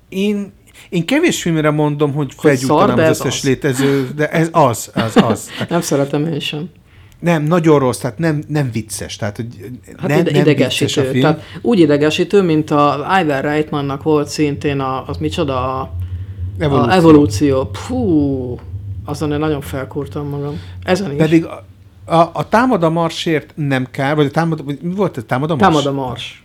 Én, én kevés filmre mondom, hogy felgyújtanám az összes
az.
létező, de ez az, az, az.
Nem szeretem én sem.
Nem, nagyon rossz, tehát nem, nem vicces. Tehát, hogy
Hát
nem,
ide,
nem
idegesítő.
vicces a film.
Tehát úgy idegesítő, mint a Ivan Reitmannak volt szintén a, az micsoda, a
Evolúció.
A evolúció. Pfú, azon én nagyon felkúrtam magam. Ezen is.
Pedig a, a, a támad a marsért nem kár, vagy a támad, mi volt a támad a mars?
Támad a mars.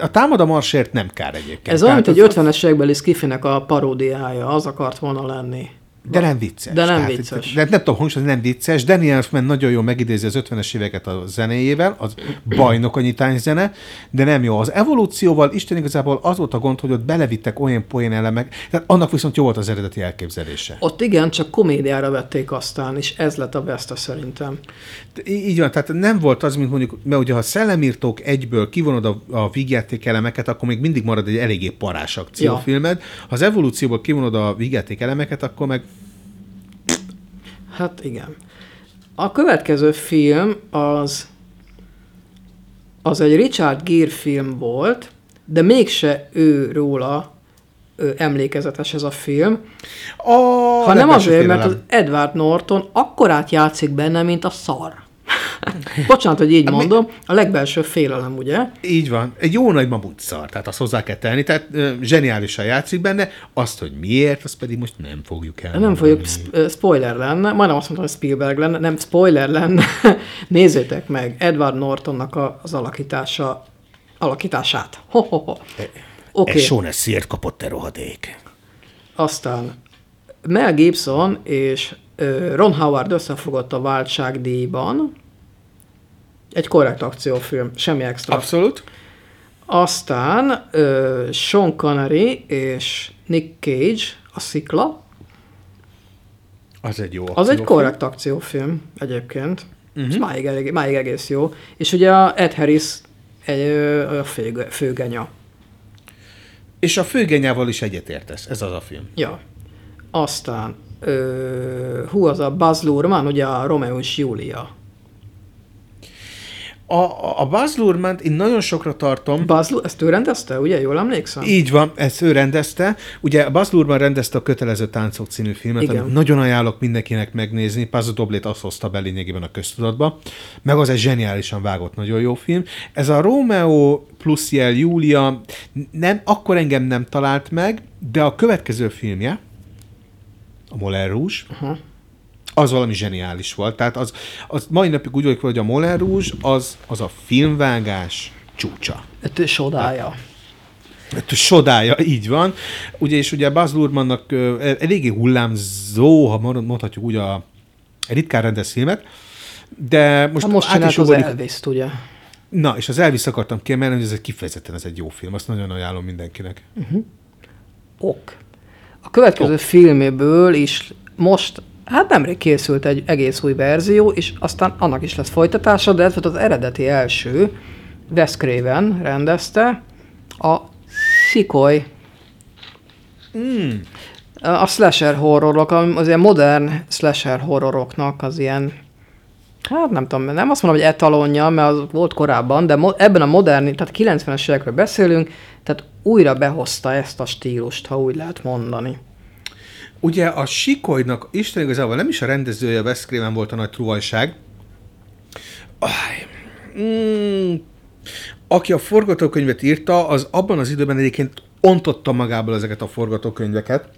A támad a marsért nem kár egyébként.
Ez olyan, mint egy
az-
50-es évekbeli Skiffinek a paródiája, az akart volna lenni.
De nem vicces.
De nem
Tehát,
vicces.
De nem tudom, hangsúlyozni, nem vicces. Danny Elfman nagyon jól megidézi az 50-es éveket a zenéjével, az bajnok a nyitány zene, de nem jó. Az evolúcióval Isten igazából az volt a gond, hogy ott belevittek olyan poén elemek, tehát annak viszont jó volt az eredeti elképzelése.
Ott igen, csak komédiára vették aztán, és ez lett a besta szerintem.
Í- Így van, tehát nem volt az, mint mondjuk, mert ugye ha szellemírtók egyből kivonod a, a vígjáték elemeket, akkor még mindig marad egy eléggé parás akciófilmed. Ha az evolúcióból kivonod a vígjáték elemeket, akkor meg
Hát igen. A következő film az az egy Richard Gere film volt, de mégse ő róla ő emlékezetes ez a film,
a
hanem azért, mert az Edward Norton akkorát játszik benne, mint a szar. Bocsánat, hogy így
Hát
mondom, a legbelső félelem, ugye?
Így van. Egy jó nagy mamut szar, tehát azt hozzá kell tenni, tehát ö, zseniálisan játszik benne, azt, hogy miért, azt pedig most nem fogjuk el.
Nem fogjuk, sp- spoiler lenne, majdnem azt mondtam, hogy Spielberg lenne, nem spoiler lenne. Nézzétek meg Edward Nortonnak a, az alakítása, alakítását. Ho, ho, ho. Oké,
Okay. Egy Sean szírt kapott te rohadék.
aztán Mel Gibson és Ron Howard összefogott a váltságdíjban. Egy korrekt akciófilm, semmi extra.
Abszolút.
Aztán ö, Sean Connery és Nick Cage, a Szikla.
Az egy jó
Az egy
akciófilm.
korrekt akciófilm egyébként.
Mhm.
Uh-huh. És máig, elég, máig egész jó. És ugye a Ed Harris egy a főge, főgenya.
És a főgenyával is egyetértesz, ez az a film.
Ja. Aztán ö, hú, az a Buzz Luhrmann, ugye a Romeo és Júlia.
A, a- Baz Luhrmann én nagyon sokra tartom.
Baz, ezt ő rendezte, ugye? Jól emlékszem?
Így van, ezt ő rendezte. Ugye a Baz Luhrmann rendezte a Kötelező Táncok című filmet,
Igen.
amit nagyon ajánlok mindenkinek megnézni. Paz Doblét azt hozta be lényegében a köztudatba. Meg az egy zseniálisan vágott, nagyon jó film. Ez a Romeo plusz jel Júlia nem, akkor engem nem talált meg, de a következő filmje, a Moulin Rouge,
Aha.
Az valami zseniális volt. Tehát az, az mai napig úgy vagyok, hogy a Moulin Rouge az, az a filmvágás csúcsa.
Hát sodája.
Sodája, így van. Ugye, és ugye Baz Luhrmannnak ö, eléggé hullámzó, ha mondhatjuk úgy a ritkán rendez filmet, de most,
Hát most csinált
is
az Elvis-t, ugye?
Na, és az Elvis akartam kiemelni, hogy ez egy kifejezetten ez egy jó film, azt nagyon ajánlom mindenkinek.
Uh-huh. Ok. A következő ok. filméből is most, hát nemrég készült egy egész új verzió, és aztán annak is lesz folytatása, de ez volt az eredeti első. Wes Craven rendezte a Sikoly.
Mm.
A slasher horrorok, az ilyen modern slasher horroroknak az ilyen Hát nem tudom, nem azt mondom, hogy etalonja, mert az volt korábban, de mo- ebben a modern, tehát 90-es évekről beszélünk, tehát újra behozta ezt a stílust, ha úgy lehet mondani.
Ugye a Sikolynak Isten igazából nem is a rendezője, Wes Craven volt a nagy truvajság. Aj, mm, aki a forgatókönyvet írta, az abban az időben egyébként ontotta magából ezeket a forgatókönyveket.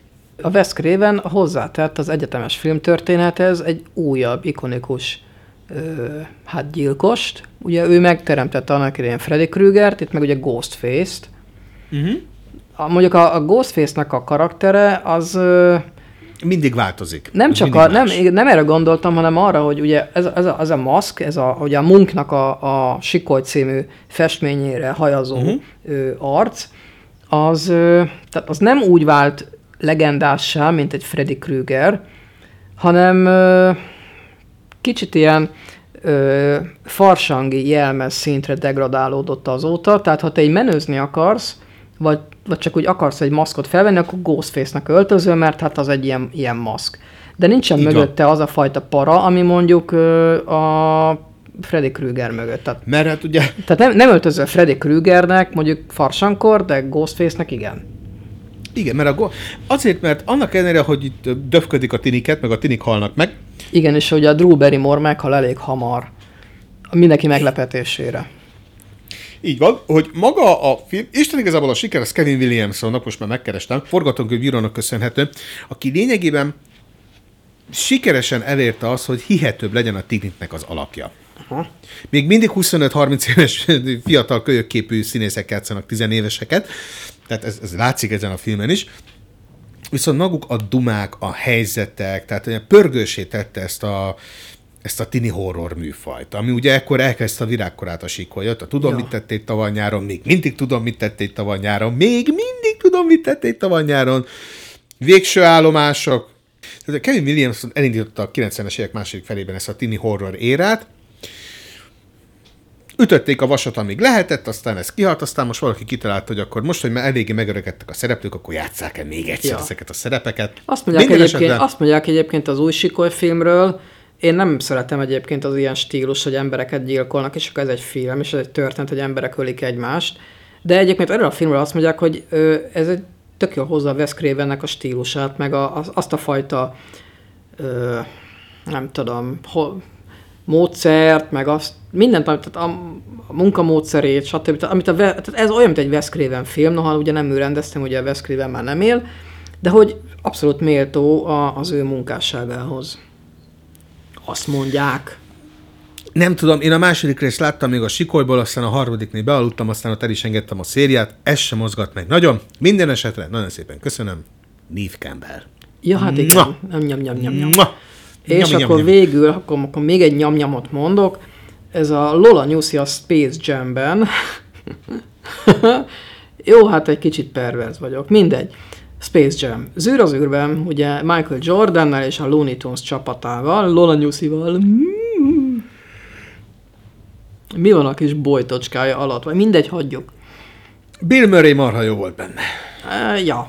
A Wes Craven hozzátett az egyetemes filmtörténethez egy újabb, ikonikus ö, hát gyilkost. Ugye ő megteremtette annak idején Freddy Krügert, itt meg ugye Ghostface-t.
Uh-huh.
A, mondjuk a, a Ghostface-nek a karaktere az... Ö,
Mindig változik.
Nem csak a, nem,
más.
nem erre gondoltam, hanem arra, hogy ugye ez, ez, a, ez a maszk, ez a, ugye a Munknak a, a Sikoly című festményére hajazó uh-huh. ö, arc, az, ö, tehát az nem úgy vált legendássá, mint egy Freddy Krüger, hanem ö, kicsit ilyen ö, farsangi jelmez szintre degradálódott azóta, tehát ha te egy menőzni akarsz, vagy, vagy csak úgy akarsz egy maszkot felvenni, akkor Ghostface-nak öltözöl, mert hát az egy ilyen, ilyen maszk. De nincsen
Így van.
mögötte az a fajta para, ami mondjuk a Freddy Krüger mögött. Tehát,
Mert hát ugye...
tehát nem, nem öltözöl Freddy Krügernek, mondjuk farsankor, de Ghostface-nek igen.
Igen, mert a go- azért, mert annak ellenére, hogy itt döfködik a tiniket, meg a tinik halnak meg,
Igen, és hogy a Drew Barrymore meghal elég hamar. Mindenki meglepetésére.
Így van, hogy maga a film, Isten igazából a siker, az Kevin Williamsonnak, most már megkerestem, forgatókönyvírónak köszönhető, aki lényegében sikeresen elérte azt, hogy hihetőbb legyen a Tigniknek az alakja.
Aha.
Még mindig 25-30 éves fiatal kölyökképű színészek játszanak tizenéveseket, tehát ez, ez látszik ezen a filmen is. Viszont maguk a dumák, a helyzetek, tehát olyan pörgősé tette ezt a, ezt a tini horror műfajt, ami ugye ekkor elkezdte a virágkorát a sikolyot, a tudom,
Ja.
mit tették tavaly nyáron, még mindig tudom, mit tették tavaly nyáron, még mindig tudom, mit tették tavaly nyáron, végső állomások. Tehát Kevin Williamson elindította a 90-es évek második felében ezt a tini horror érát, ütötték a vasat, amíg lehetett, aztán ez kihalt, aztán most valaki kitalálta, hogy akkor most, hogy már eléggé megöregedtek a szereplők, akkor játsszák el még egyszer
Ja.
ja. ezeket a szerepeket.
Azt mondják,
Minden
egyébként,
esetben-
azt mondják egyébként az új Sikoly filmről, én nem szeretem egyébként az ilyen stílus, hogy embereket gyilkolnak, és akkor ez egy film, és ez egy történet, hogy emberek ölik egymást. De egyébként erről a filmről azt mondják, hogy ez egy tök jól hozza a Cravennek a stílusát, meg a, az, azt a fajta ö, nem tudom, ho, módszert, meg azt, mindent, amit- tehát a, a munkamódszerét, stb. Tehát, amit a, tehát ez olyan, mint egy Wes Craven film, noha ugye nem ő rendeztem, ugye a Wes Craven már nem él, de hogy abszolút méltó a, az ő munkásságához. Azt mondják.
Nem tudom, én a második részt láttam még a sikolyból, aztán a harmadiknél bealudtam, aztán ott el is engedtem a szériát, ez sem mozgat meg nagyon. Minden esetre nagyon szépen köszönöm. Neve Campbell.
Ja, hát igen. Nyam, nyam, nyam, nyam, nyam. És
Nyami,
akkor
nyami.
végül, akkor, akkor még egy nyamnyamot mondok. Ez a Lola Nyuszi a Space Jam-ben. Jó, hát egy kicsit perverz vagyok. Mindegy. Space Jam. Zűr az űrben, ugye Michael Jordannel és a Looney Tunes csapatával, Lola Nyuszival. Mm. Mi van a kis bolytocskája alatt? Vagy mindegy, hagyjuk.
Bill Murray marha jó volt benne.
E, ja,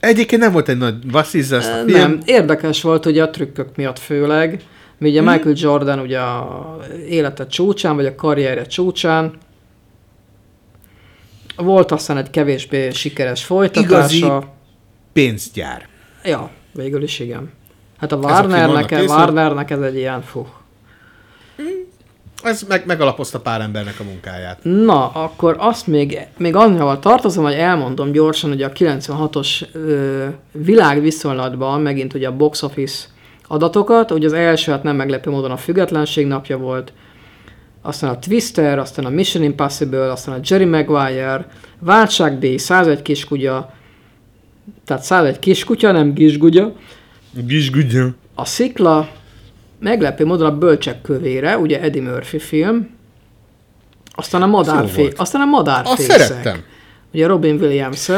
Egyébként nem volt egy nagy vasszizza film.
Nem, érdekes volt ugye a trükkök miatt főleg, Ugye
Mhm.
Michael Jordan ugye a élete csúcsán, vagy a karrierje csúcsán. Volt aztán egy kevésbé sikeres folytatása.
Igazi pénzgyár.
Ja, végül is igen. Hát a
Ez
Warnernek,
készül.
Warnernek ez egy ilyen, fú.
Ez meg, megalapozta pár embernek a munkáját.
Na, akkor azt még, még annyival tartozom, hogy elmondom gyorsan, hogy a 96-os ö, világviszonylatban megint ugye a box office adatokat, ugye az első, hát nem meglepő módon a Függetlenség napja volt, aztán a Twister, aztán a Mission Impossible, aztán a Jerry Maguire, Váltságdíj, 101 kiskutya, tehát 101 kiskutya, nem kisgutya,
Gisgudja.
a Szikla, meglepő módon a Bölcsek kövére, ugye Eddie Murphy film, aztán a Madárfé, aztán a
Azt
Madárfészek.
szerettem.
Ugye Robin williams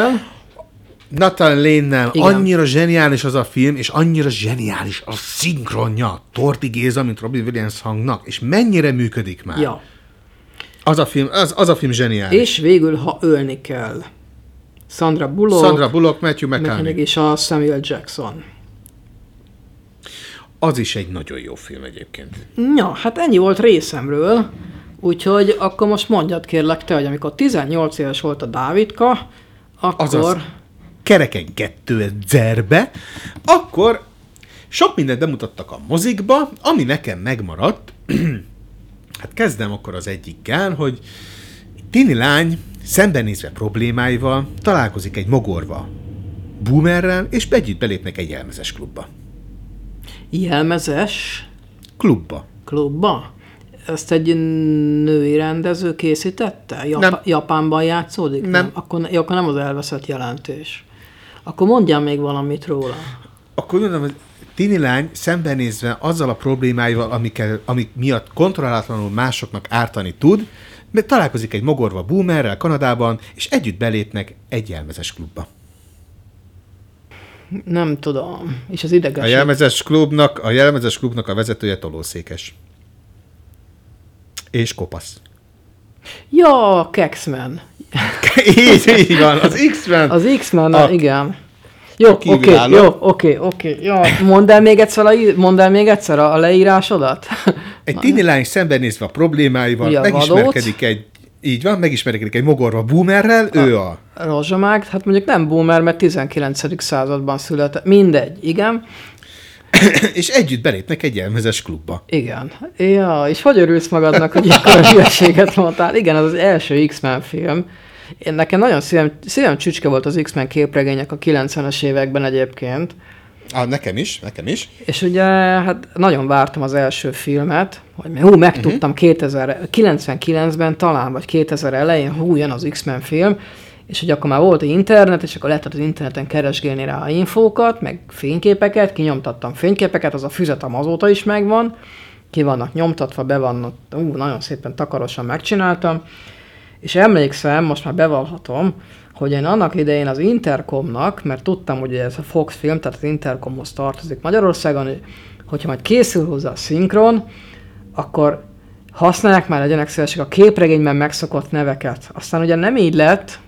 Nathan
Igen.
annyira zseniális az a film, és annyira zseniális a szinkronja Torti Géza, mint Robin Williams hangnak, és mennyire működik már.
Ja.
Az a film, az, az a film zseniális.
És végül, ha ölni kell. Sandra Bullock,
Sandra Bullock, Matthew
McConaughey. és a Samuel Jackson.
Az is egy nagyon jó film egyébként.
Ja, hát ennyi volt részemről, úgyhogy akkor most mondjad kérlek te, hogy amikor 18 éves volt a Dávidka, akkor...
Azaz, kereken 2000-be, akkor sok mindent bemutattak a mozikba, ami nekem megmaradt, hát kezdem akkor az egyikkel, hogy tini lány szembenézve problémáival találkozik egy mogorva boomerrel, és együtt belépnek egy jelmezes klubba.
Jelmezes
Klubba.
klubba? Ezt egy női rendező készítette? Jap-
Nem.
Japánban játszódik?
Nem.
Akkor, ne- akkor nem az elveszett jelentés. Akkor mondjál még valamit róla.
Akkor mondom, hogy tini lány szembenézve azzal a problémáival, amikkel, amik miatt kontrollálatlanul másoknak ártani tud, mert találkozik egy mogorva boomerrel Kanadában, és együtt belépnek egy jelmezes klubba.
Nem tudom. És az
A
ideges.
jelmezes klubnak, a jelmezes klubnak a vezetője tolószékes. És kopasz.
Ja, Kexman.
így, így van, az X-Men.
Az X-Men,
A-
igen. Jó, oké, jó, oké, oké. Ja, mondd el még egyszer a, mondd el még egyszer a, a leírásodat.
Egy tini lány szembenézve a problémáival,
Ugye a
megismerkedik egy, így van, megismerkedik egy mogorva boomerrel, ő a
Rozsomág, hát mondjuk nem boomer, mert 19. században született. Mindegy, igen.
és együtt belépnek egy jelmezes klubba.
Igen. Ja, és hogy örülsz magadnak, hogy akkor a hülyeséget mondtál? Igen, az az első X-Men film. Én nekem nagyon szívem, szívem csücske volt az X-Men képregények a 90-es években egyébként.
Ah, nekem is, nekem is.
És ugye, hát nagyon vártam az első filmet, hogy hú, megtudtam uh-huh. 2000, 99-ben talán, vagy 2000 elején, hú, jön az X-Men film, és hogy akkor már volt internet, és akkor lehetett az interneten keresgélni rá a infókat, meg fényképeket, kinyomtattam fényképeket, az a füzetem azóta is megvan, ki vannak nyomtatva, be vannak, ú, nagyon szépen takarosan megcsináltam, és emlékszem, most már bevallhatom, hogy én annak idején az Intercomnak, mert tudtam, hogy ez a Fox film, tehát az Intercomhoz tartozik Magyarországon, hogy- hogyha majd készül hozzá a szinkron, akkor használják már legyenek szívesek a képregényben megszokott neveket. Aztán ugye nem így lett,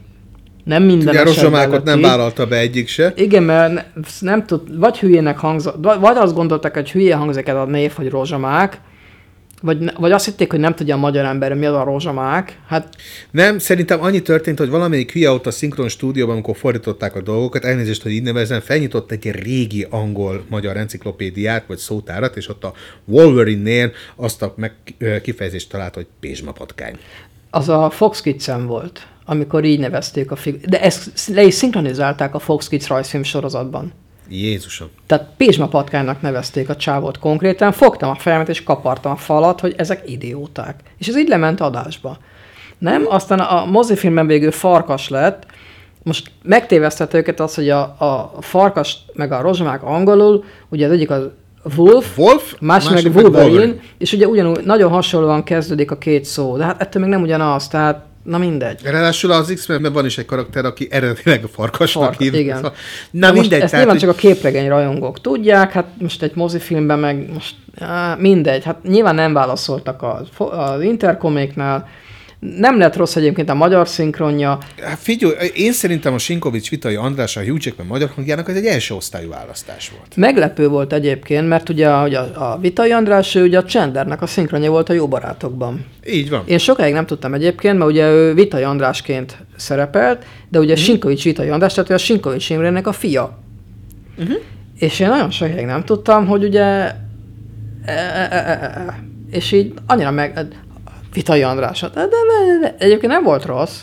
nem minden
Ugye a
lett
nem vállalta be egyik se.
Igen, mert ne- nem tud, vagy hülyének hangzott, vagy azt gondolták, hogy hülye hangzik ez a név, hogy rozsomák, vagy, vagy azt hitték, hogy nem tudja a magyar ember, mi az a rozsomák. Hát
Nem, szerintem annyi történt, hogy valamelyik hülye ott a szinkron stúdióban, amikor fordították a dolgokat, elnézést, hogy így nevezem, felnyitott egy régi angol-magyar enciklopédiát, vagy szótárat, és ott a Wolverine-nél azt a meg, kifejezést talált, hogy pézsmapatkány.
az a Fox kids volt, amikor így nevezték a fig... De ezt le is szinkronizálták a Fox Kids rajzfilm sorozatban.
Jézusom.
Tehát Pézsma patkánynak nevezték a csávót konkrétan, fogtam a fejemet és kapartam a falat, hogy ezek idióták. És ez így lement adásba. Nem? Aztán a mozifilmben végül farkas lett, most megtévesztett őket az, hogy a, a farkas meg a rozsomák angolul, ugye az egyik az Wolf,
Wolf
másik meg
meg
Wolverine,
Wolverine.
és ugye ugyanúgy nagyon hasonlóan kezdődik a két szó, de hát ettől még nem ugyanaz, tehát na mindegy.
Ráadásul az X-Menben van is egy karakter, aki eredetileg a farkasnak
Fark,
hívnak.
igen.
Na,
Na most
mindegy.
ezt
tehát,
nyilván csak a képregény rajongók tudják, hát most egy mozifilmben meg most á, mindegy, hát nyilván nem válaszoltak az, az interkoméknál, Nem lett rossz egyébként a magyar szinkronja.
Hát figyelj, én szerintem a Sinkovics Vitai András a Hugh Jackman magyar hangjának ez egy első osztályú választás volt.
Meglepő volt egyébként, mert ugye hogy a, a Vitai András, ő ugye a Csendernek a szinkronja volt a Jó Barátokban.
Így van.
Én sokáig nem tudtam egyébként, mert ugye ő Vitai Andrásként szerepelt, de ugye Sinkovics Vitai András, tehát ő a Sinkovics Imrének a fia.
Uh-huh.
És én nagyon sokáig nem tudtam, hogy ugye... e- e- e- És így annyira meg... Vitai András. De, de, de, de, egyébként nem volt rossz.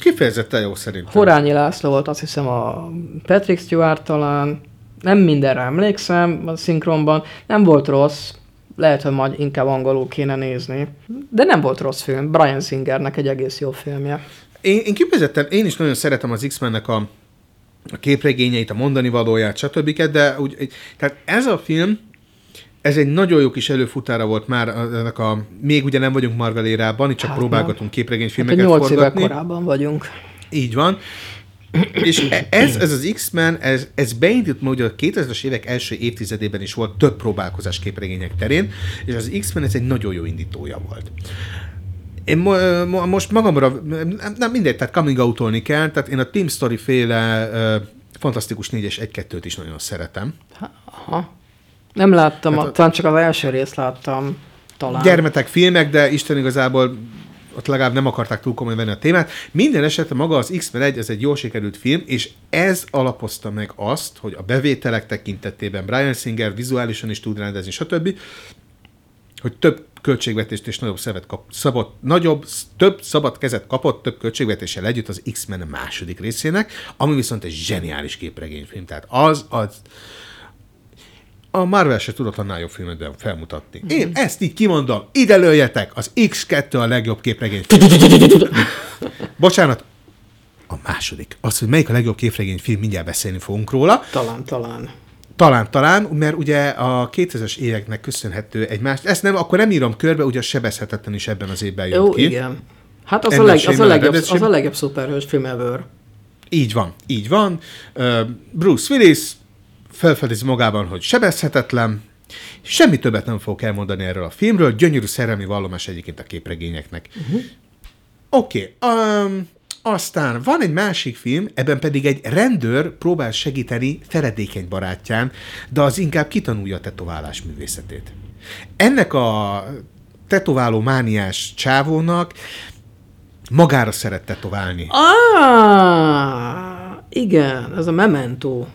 Kifejezetten jó szerintem.
Horányi László volt azt hiszem a Patrick Stewart talán. Nem mindenre emlékszem a szinkronban. Nem volt rossz. Lehet, hogy majd inkább angolul kéne nézni. De nem volt rossz film. Brian Singernek egy egész jó filmje.
Én, én kifejezetten, én is nagyon szeretem az X-mennek a, a képregényeit, a mondani valóját, stb. De úgy, tehát ez a film, ez egy nagyon jó kis előfutára volt már ennek a, még ugye nem vagyunk Marvel érában, itt csak
Hát
próbálgatunk képregényfilmeket
Hát, 8 évvel
forgatni.
korábban vagyunk.
Így van. És ez, ez az X-Men, ez, ez beindult, mert ugye a 2000-es évek első évtizedében is volt több próbálkozás képregények terén, és az X-Men ez egy nagyon jó indítója volt. Én mo- mo- most magamra, nem, mindegy, tehát coming out kell, tehát én a Team Story féle uh, Fantasztikus 4-es 1-2-t is nagyon szeretem.
Aha. Nem láttam,
Hát
a, talán csak az első részt láttam. Talán.
Gyermetek filmek, de Isten igazából ott legalább nem akarták túl komolyan venni a témát. Minden esetre maga az X-Men 1, ez egy jól sikerült film, és ez alapozta meg azt, hogy a bevételek tekintetében Brian Singer vizuálisan is tud rendezni, stb., hogy több költségvetést és nagyobb, szevet kap, szabad, nagyobb, több szabad kezet kapott több költségvetéssel együtt az X-Men második részének, ami viszont egy zseniális képregényfilm. Tehát az, az a Marvel se tudott annál jobb filmet felmutatni. Én ezt így kimondom, ide lőjetek, az X2 a legjobb képregényfilm. Bocsánat, a második. Az, hogy melyik a legjobb képregényfilm, mindjárt beszélni fogunk róla.
Talán, talán.
Talán, talán, mert ugye a 2000-es éveknek köszönhető egy más, ezt nem, akkor nem írom körbe, ugye a sebezhetetlen is ebben az évben jött
Jó,
ki.
igen. Hát az a, leg, az, a legjobb, az a legjobb szuperhős film ever.
Így van, így van. Bruce Willis felfedezi magában, hogy sebezhetetlen, semmi többet nem fogok elmondani erről a filmről, gyönyörű szerelmi vallomás egyébként a képregényeknek.
Uh-huh.
Oké, okay, um, aztán van egy másik film, ebben pedig egy rendőr próbál segíteni feledékeny barátján, de az inkább kitanulja a tetoválás művészetét. Ennek a tetováló mániás csávónak magára szeret tetoválni.
Ah, igen, ez a Memento.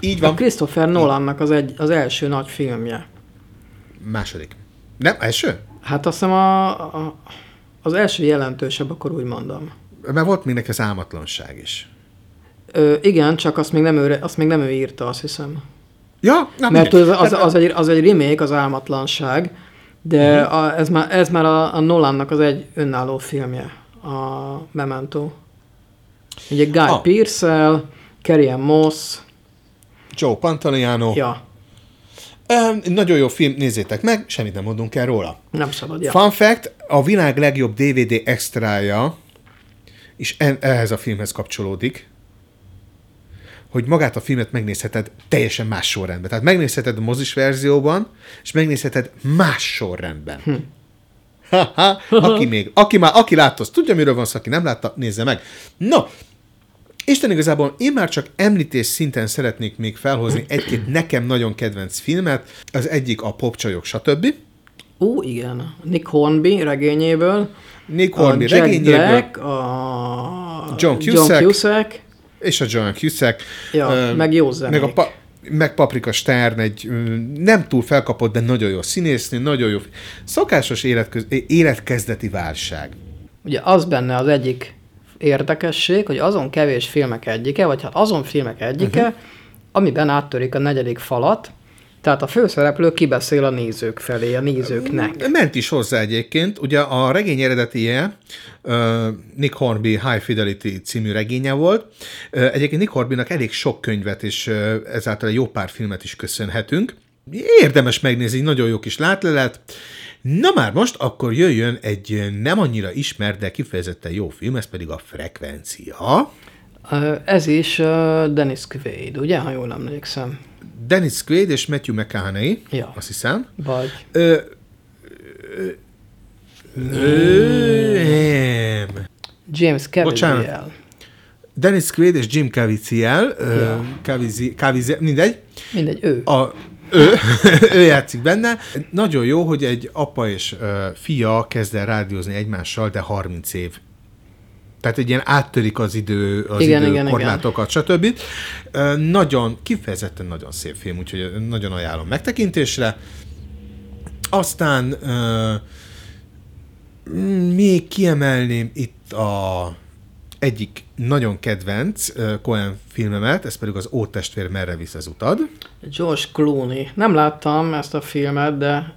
Így van.
A Christopher Nolannak az, egy, az első nagy filmje.
Második. Nem, első?
Hát azt hiszem a, a, az első jelentősebb, akkor úgy mondom.
Mert volt még neki az álmatlanság is.
Ö, igen, csak azt még, nem ő, azt még nem ő írta, azt hiszem.
Ja, na
Mert az, az, az, egy, az egy remake, az álmatlanság, de
Mhm.
a, ez, már, ez már a, a Nolannak az egy önálló filmje, a Memento. Ugye Guy
Ah.
Pearce-el, Carrie Moss,
Joe Pantoliano.
ja,
Um, nagyon jó film, nézzétek meg, semmit nem mondunk el róla.
nem szabad, ja.
Fun fact, a világ legjobb DVD extrája és en- ehhez a filmhez kapcsolódik, hogy magát a filmet megnézheted teljesen más sorrendben. Tehát megnézheted a mozis verzióban, és megnézheted más sorrendben.
Hm.
Aki még, aki már, aki látta, az tudja, miről van szó, aki nem látta, nézze meg. No, Isten igazából én már csak említés szinten szeretnék még felhozni egy-két nekem nagyon kedvenc filmet. Az egyik a Popcsajok, stb.
Ó, igen. Nick Hornby regényéből.
Nick Hornby
a Jack
regényéből.
Black, a
John Cusack.
John Cusack.
és a John Cusack.
Ja,
Ö,
meg jó zenék.
Meg, a pa- meg Paprika Stern, egy nem túl felkapott, de nagyon jó színésznő, nagyon jó. Szokásos életköz, életkezdeti válság.
Ugye az benne az egyik érdekesség, hogy azon kevés filmek egyike, vagy hát azon filmek egyike, uh-huh. amiben áttörik a negyedik falat, tehát a főszereplő kibeszél a nézők felé, a nézőknek.
Ment is hozzá egyébként, ugye a regény eredetie Nick Hornby High Fidelity című regénye volt. Egyébként Nick Hornbynak elég sok könyvet és ezáltal egy jó pár filmet is köszönhetünk. Érdemes megnézni, nagyon jó kis látlelet. Na már most akkor jöjjön egy nem annyira ismert, de kifejezetten jó film, ez pedig a Frekvencia.
Ez is Dennis Quaid, ugye, ha jól emlékszem.
Dennis Quaid és Matthew McConaughey,
Ja.
azt hiszem.
Vagy
Ö, ö, ö,
James
Bocsánat.
Caviezel.
Dennis Quaid és Jim Caviezel,
Ja.
Caviezel, mindegy.
Mindegy, ő.
A, ő, ő játszik benne. Nagyon jó, hogy egy apa és uh, fia kezd el rádiózni egymással, de 30 év. Tehát egy ilyen áttörik az idő, az
Igen,
idő
igen,
korlátokat, stb. Ö, Nagyon, kifejezetten nagyon szép film, úgyhogy nagyon ajánlom megtekintésre. Aztán ö, még kiemelném itt a egyik nagyon kedvenc Cohen filmemet, ez pedig az Ó testvér, merre visz az utad.
George Clooney. Nem láttam ezt a filmet, de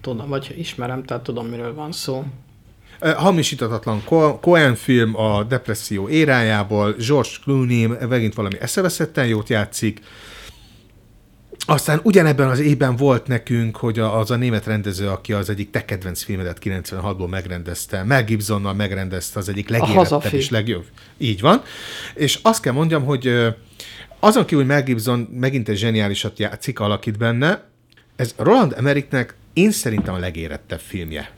tudom, vagy ismerem, tehát tudom, miről van szó.
Hamisítatatlan Co- Cohen film a depresszió érájából, George Clooney megint valami eszeveszetten jót játszik, aztán ugyanebben az évben volt nekünk, hogy az a német rendező, aki az egyik te kedvenc filmedet 96-ból megrendezte, Mel Gibsonnal megrendezte az egyik legérettebb és legjobb. Így van. És azt kell mondjam, hogy azon kívül, hogy Mel Gibson megint egy zseniálisat játszik, alakít benne, ez Roland Emmerichnek én szerintem a legérettebb filmje.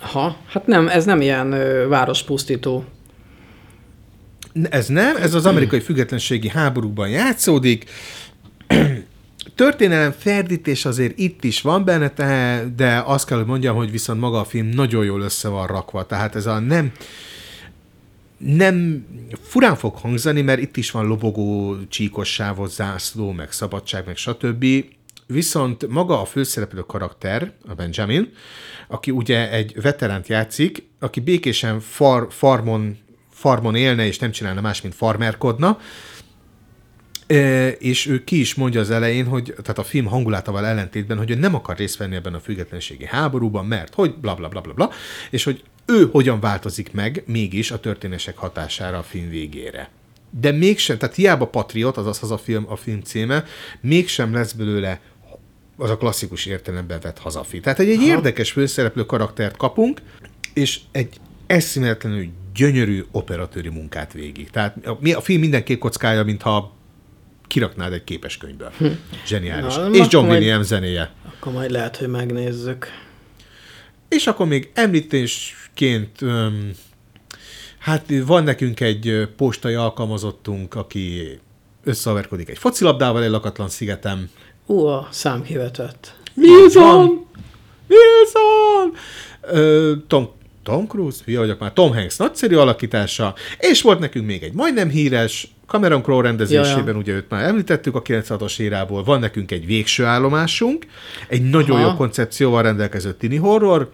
Ha, hát nem, ez nem ilyen ö, várospusztító.
Ez nem, ez az amerikai függetlenségi háborúban játszódik. Történelem ferdítés azért itt is van benne, de azt kell, hogy mondjam, hogy viszont maga a film nagyon jól össze van rakva. Tehát ez a nem nem furán fog hangzani, mert itt is van lobogó, csíkos sávos zászló, meg szabadság, meg stb. Viszont maga a főszereplő karakter, a Benjamin, aki ugye egy veteránt játszik, aki békésen far, farmon, farmon élne, és nem csinálna más, mint farmerkodna, és ő ki is mondja az elején, hogy tehát a film hangulatával ellentétben, hogy ő nem akar részt venni ebben a függetlenségi háborúban, mert hogy bla bla bla bla bla, és hogy ő hogyan változik meg mégis a történések hatására a film végére. De mégsem, tehát hiába Patriot, azaz az a film, a film címe, mégsem lesz belőle az a klasszikus értelemben vett hazafi. Tehát egy, egy érdekes főszereplő karaktert kapunk, és egy eszméletlenül gyönyörű operatőri munkát végig. Tehát a, a film minden kék kockája, mintha kiraknád egy képeskönyvből.
Hm.
Zseniális.
Na,
és John
majd-
Williams zenéje.
Akkor majd lehet, hogy megnézzük.
És akkor még említésként, öm, hát van nekünk egy postai alkalmazottunk, aki összeaverkodik egy focilabdával egy lakatlan szigetem.
Ú, a szám kivetett.
Wilson! Wilson! Ö, Tom, Tom Cruise, hülye vagyok már, Tom Hanks nagyszerű alakítása, és volt nekünk még egy majdnem híres, Cameron Crowe rendezésében,
Ja, ja.
ugye őt már említettük a 96-os érából, van nekünk egy végső állomásunk, egy nagyon
Aha.
jó koncepcióval rendelkező tini horror,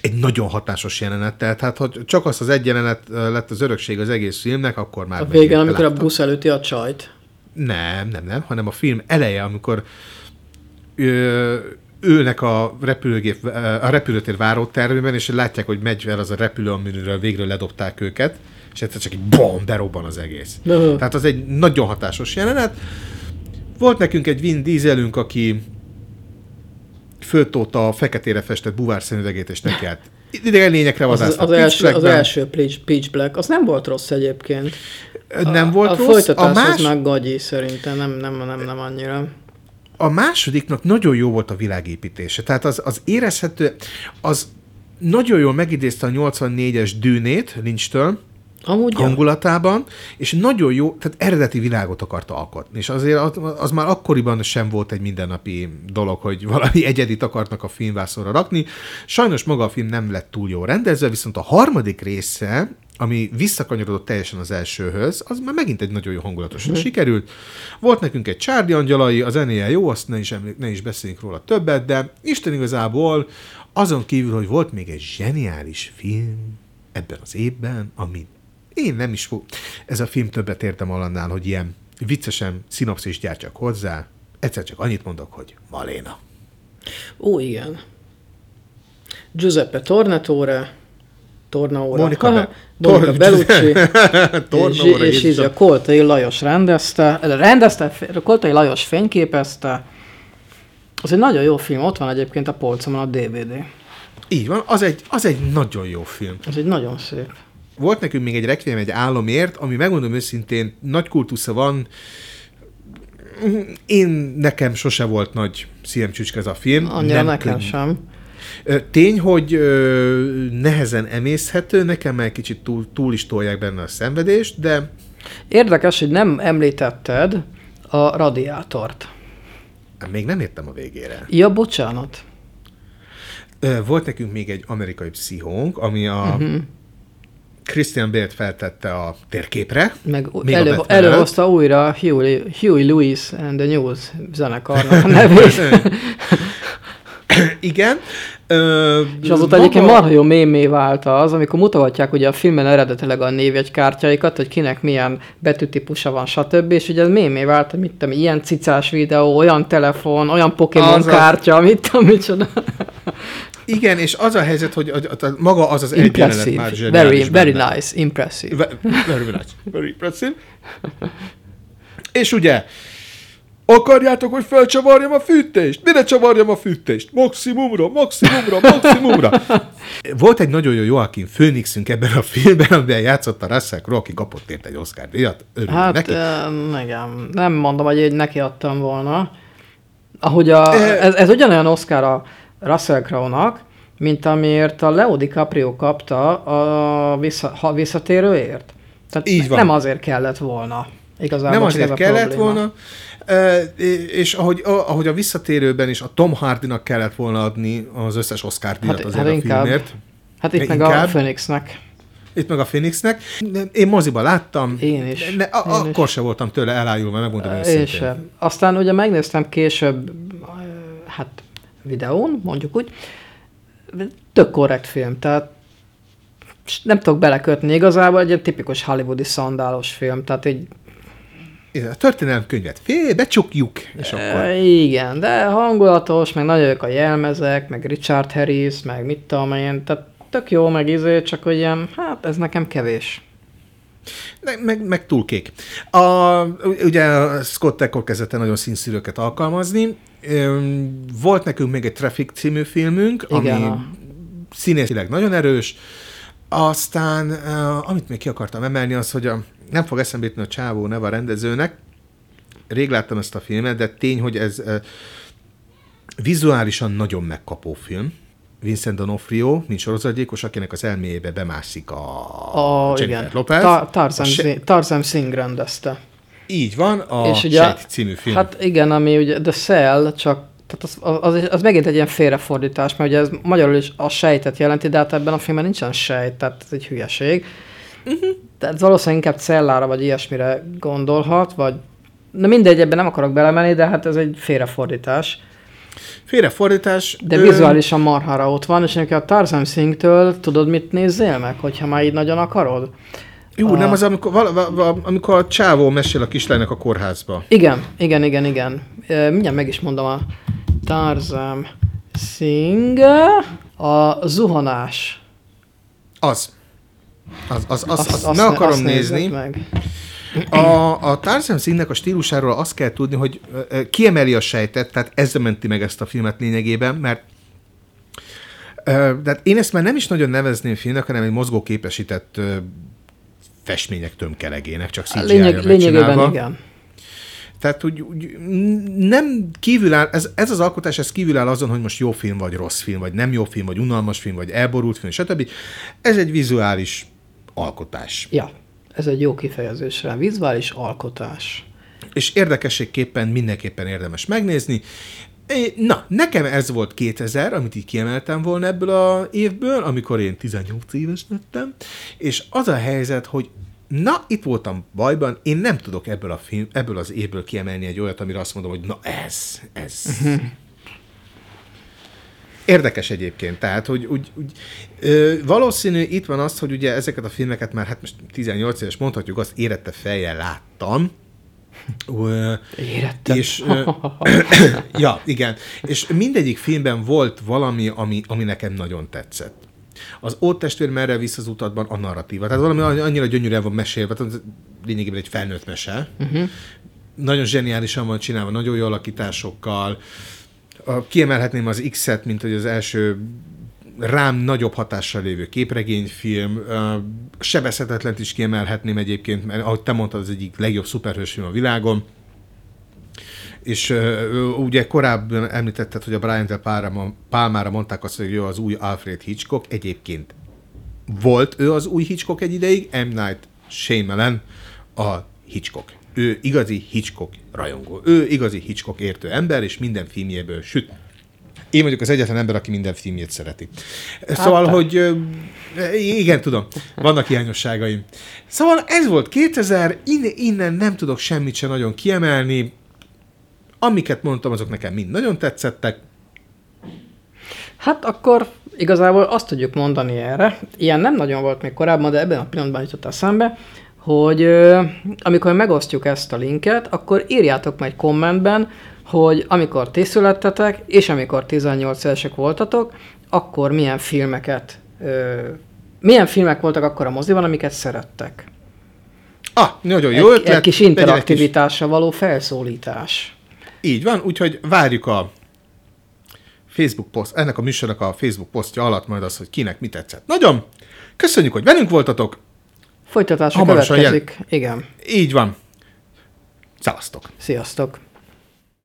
egy nagyon hatásos jelenet, tehát ha csak az az egy jelenet lett az örökség az egész filmnek, akkor már
A végén,
megérte
amikor a
láttam.
busz előtti a csajt.
Nem, nem, nem, hanem a film eleje, amikor ö, ülnek a repülőgép, a repülőtér várótermében, és látják, hogy megy el az a repülő, amiről végről ledobták őket, és egyszer csak egy bom, berobban az egész.
Ö.
Tehát az egy nagyon hatásos jelenet. Volt nekünk egy Vin Dieselünk, aki föltóta a feketére festett buvár szemüvegét, és neki át idegen lényekre
Az,
vadásznak.
az, első, az első Pitch, Black, az nem volt rossz egyébként.
Nem volt
a,
rossz.
A folytatás
A más-
az meg gagyi szerintem, nem, nem, nem, nem annyira.
A másodiknak nagyon jó volt a világépítése. Tehát az, az érezhető, az nagyon jól megidézte a 84-es dűnét Lynch-től,
Amúgy ja.
hangulatában, és nagyon jó, tehát eredeti világot akart alkotni. És azért az, az már akkoriban sem volt egy mindennapi dolog, hogy valami egyedit akarnak a filmvászorra rakni. Sajnos maga a film nem lett túl jó rendezve, viszont a harmadik része, ami visszakanyarodott teljesen az elsőhöz, az már megint egy nagyon jó hangulatosan
Mhm.
sikerült. Volt nekünk egy Csárdi angyalai, a zenéje jó, azt ne is, emlé- ne is beszéljünk róla többet, de Isten igazából azon kívül, hogy volt még egy zseniális film ebben az évben, ami én nem is fog. Ez a film többet értem annál, hogy ilyen viccesen szinopszis gyártsak hozzá. Egyszer csak annyit mondok, hogy Maléna.
Ó, igen. Giuseppe Tornatore, Tornaóra.
Monica Be-
Monica
Tor-
Bellucci.
Tornaóra,
és, és így a Koltai Lajos rendezte, rendezte, Koltai Lajos fényképezte. Az egy nagyon jó film, ott van egyébként a polcomon a DVD.
Így van, az egy, az egy nagyon jó film.
Ez egy nagyon szép.
Volt nekünk még egy Requiem egy álomért, ami megmondom őszintén, nagy kultusza van. Én nekem sose volt nagy szívem csücske ez a film.
Annyira
Nem
nekem
könnyű.
sem.
Tény, hogy ö, nehezen emészhető, nekem egy kicsit túl, túl is tolják benne a szenvedést, de
Érdekes, hogy nem említetted a radiátort.
még nem értem a végére.
Ja, bocsánat.
Volt nekünk még egy amerikai pszichónk, ami a
Mhm.
Christian Bale-t feltette a térképre.
Meg
még a
elő,
előtt.
előhozta újra Huey, Huey Lewis and the News zenekarnak a nevét.
Igen. Ö,
És azóta egyébként marha jó mémé vált az, amikor mutogatják ugye a filmen eredetileg a névjegykártyáikat, hogy kinek milyen betűtípusa van, stb. És ugye ez mémé vált, hogy mit tudom, ilyen cicás videó, olyan telefon, olyan Pokémon
Az a-
kártya, mit tudom, micsoda.
Igen, és az a helyzet, hogy a, a, maga az az egy jelenet már
Very, very
benne.
nice, impressive.
Ve- Very nice. Very impressive. És ugye, akarjátok, hogy felcsavarjam a fűtést? Mire csavarjam a fűtést? Maximumra, maximumra, maximumra. Volt egy nagyon jó Joaquin Phoenixünk ebben a filmben, amiben játszott a Russell Crowe, aki kapott érte egy Oscar díjat. Örülünk
Hát,
neki.
uh, igen, nem mondom, hogy neki adtam volna. Ahogy a,
Eh.
ez, ez ugyanolyan Oscar a Russell Crowe-nak, mint amiért a Leo DiCaprio kapta a vissza, ha visszatérőért. Tehát
Így van.
nem azért kellett volna. Igazából
Nem azért kellett
probléma.
volna, és ahogy, ahogy a visszatérőben is a Tom Hardynak kellett volna adni az összes Oscar díjat
Hát-
azért
hát
a
inkább.
filmért.
Hát itt meg
Inkább.
a Phoenixnek.
Itt meg a Phoenixnek. Én moziba láttam.
Én is.
Ne, a,
Én
akkor
is.
se voltam tőle elájulva, megmondom
Én
őszintén.
sem. Aztán ugye megnéztem később, hát videón, mondjuk úgy, tök korrekt film, tehát nem tudok belekötni igazából, egy ilyen tipikus hollywoodi szandálos film, tehát egy
A történelem könyvet fél, becsukjuk, és akkor...
Igen, de hangulatos, meg nagyon jók a jelmezek, meg Richard Harris, meg mit tudom én, tehát tök jó, meg izé, csak hogy ilyen, hát ez nekem kevés.
Meg, meg, meg túl kék. A, ugye Scott ekkor kezdett el nagyon színszűrőket alkalmazni. Volt nekünk még egy Traffic című filmünk,
Igen,
ami
a-
színészileg nagyon erős. Aztán, amit még ki akartam emelni, az, hogy a, nem fog eszembe jutni a csávó neve a rendezőnek. Rég láttam ezt a filmet, de tény, hogy ez vizuálisan nagyon megkapó film. Vincent D'Onofrio, mint sorozatgyilkos, akinek az elméjébe bemászik a,
A,
Jennifer
igen,
Lopez.
Ta- Tarzan,
se-
Tarzan Singh rendezte.
Így van, a
És
ugye,
ugye,
Sejt című film.
Hát igen, ami ugye The Cell, csak tehát az, az, az, megint egy ilyen félrefordítás, mert ugye ez magyarul is a sejtet jelenti, de hát ebben a filmben nincsen sejt, tehát ez egy hülyeség. Uh-huh. Tehát valószínűleg inkább cellára vagy ilyesmire gondolhat, vagy Na mindegy, ebben nem akarok belemenni, de hát ez egy félrefordítás.
Félrefordítás.
De
ö,
vizuálisan marhára ott van, és nekem a Tarzan Singh-től tudod, mit nézzél meg, hogyha már így nagyon akarod?
Jó,
A-
nem az, amikor, vala, vala, amikor a csávó mesél a kislánynak a kórházba.
Igen, igen, igen, igen. Ö, Mindjárt meg is mondom a Tarzan Singh, a zuhanás.
Az. Az, az, az,
Azt-
az,
azt
ne akarom
azt
nézni.
meg.
A, a Tarzan Singh-nek a stílusáról azt kell tudni, hogy kiemeli a sejtet, tehát ezzel menti meg ezt a filmet lényegében, mert ö, de hát én ezt már nem is nagyon nevezném filmnek, hanem egy mozgóképesített festmények tömkelegének, csak cgi
Lényeg, lényegében igen.
Tehát úgy, úgy nem kívül áll, ez, ez az alkotás, ez kívül áll azon, hogy most jó film, vagy rossz film, vagy nem jó film, vagy unalmas film, vagy elborult film, stb. Ez egy vizuális alkotás.
Ja, ez egy jó kifejezés rá. Vizuális alkotás.
És érdekességképpen mindenképpen érdemes megnézni. Na, nekem ez volt 2000, amit így kiemeltem volna ebből a évből, amikor én 18 éves lettem, és az a helyzet, hogy na, itt voltam bajban, én nem tudok ebből, a film, ebből az évből kiemelni egy olyat, amire azt mondom, hogy na ez, ez. Érdekes egyébként, tehát, hogy úgy, úgy, ö, valószínű itt van az, hogy ugye ezeket a filmeket már, hát most 18 éves mondhatjuk, azt érette fejjel láttam, Ö,
Érettem.
És, ö, ja, igen. És mindegyik filmben volt valami, ami, ami nekem nagyon tetszett. Az Ót testvér merre visz az utatban a narratíva. Tehát valami annyira gyönyörűen van mesélve, tehát lényegében egy felnőtt mese.
Uh-huh.
Nagyon zseniálisan van csinálva, nagyon jó alakításokkal. Kiemelhetném az X-et, mint hogy az első rám nagyobb hatással lévő képregényfilm. Sebezhetetlent is kiemelhetném egyébként, mert ahogy te mondtad, az egyik legjobb szuperhős film a világon. És ö, ugye korábban említetted, hogy a Brian Palma, Palmára mondták azt, hogy ő az új Alfred Hitchcock. Egyébként volt ő az új Hitchcock egy ideig, M. Night Shyamalan a Hitchcock. Ő igazi Hitchcock rajongó. Ő igazi Hitchcock értő ember, és minden filmjéből süt. Én vagyok az egyetlen ember, aki minden filmjét szereti. Szóval,
te.
hogy igen, tudom, vannak hiányosságaim. Szóval ez volt 2000, innen, innen nem tudok semmit se nagyon kiemelni. Amiket mondtam, azok nekem mind nagyon tetszettek.
Hát akkor igazából azt tudjuk mondani erre, ilyen nem nagyon volt még korábban, de ebben a pillanatban jutott eszembe, hogy amikor megosztjuk ezt a linket, akkor írjátok meg kommentben, hogy amikor ti születtetek, és amikor 18 évesek voltatok, akkor milyen filmeket, milyen filmek voltak akkor a moziban, amiket szerettek.
Ah, nagyon jó
egy,
ötlet. Egy kis
interaktivitásra való felszólítás.
Így van, úgyhogy várjuk a Facebook poszt, ennek a műsornak a Facebook posztja alatt majd az, hogy kinek mi tetszett. Nagyon! Köszönjük, hogy velünk voltatok.
Folytatása
Hamarosan
következik. Igen.
Így van. Szevasztok!
Sziasztok!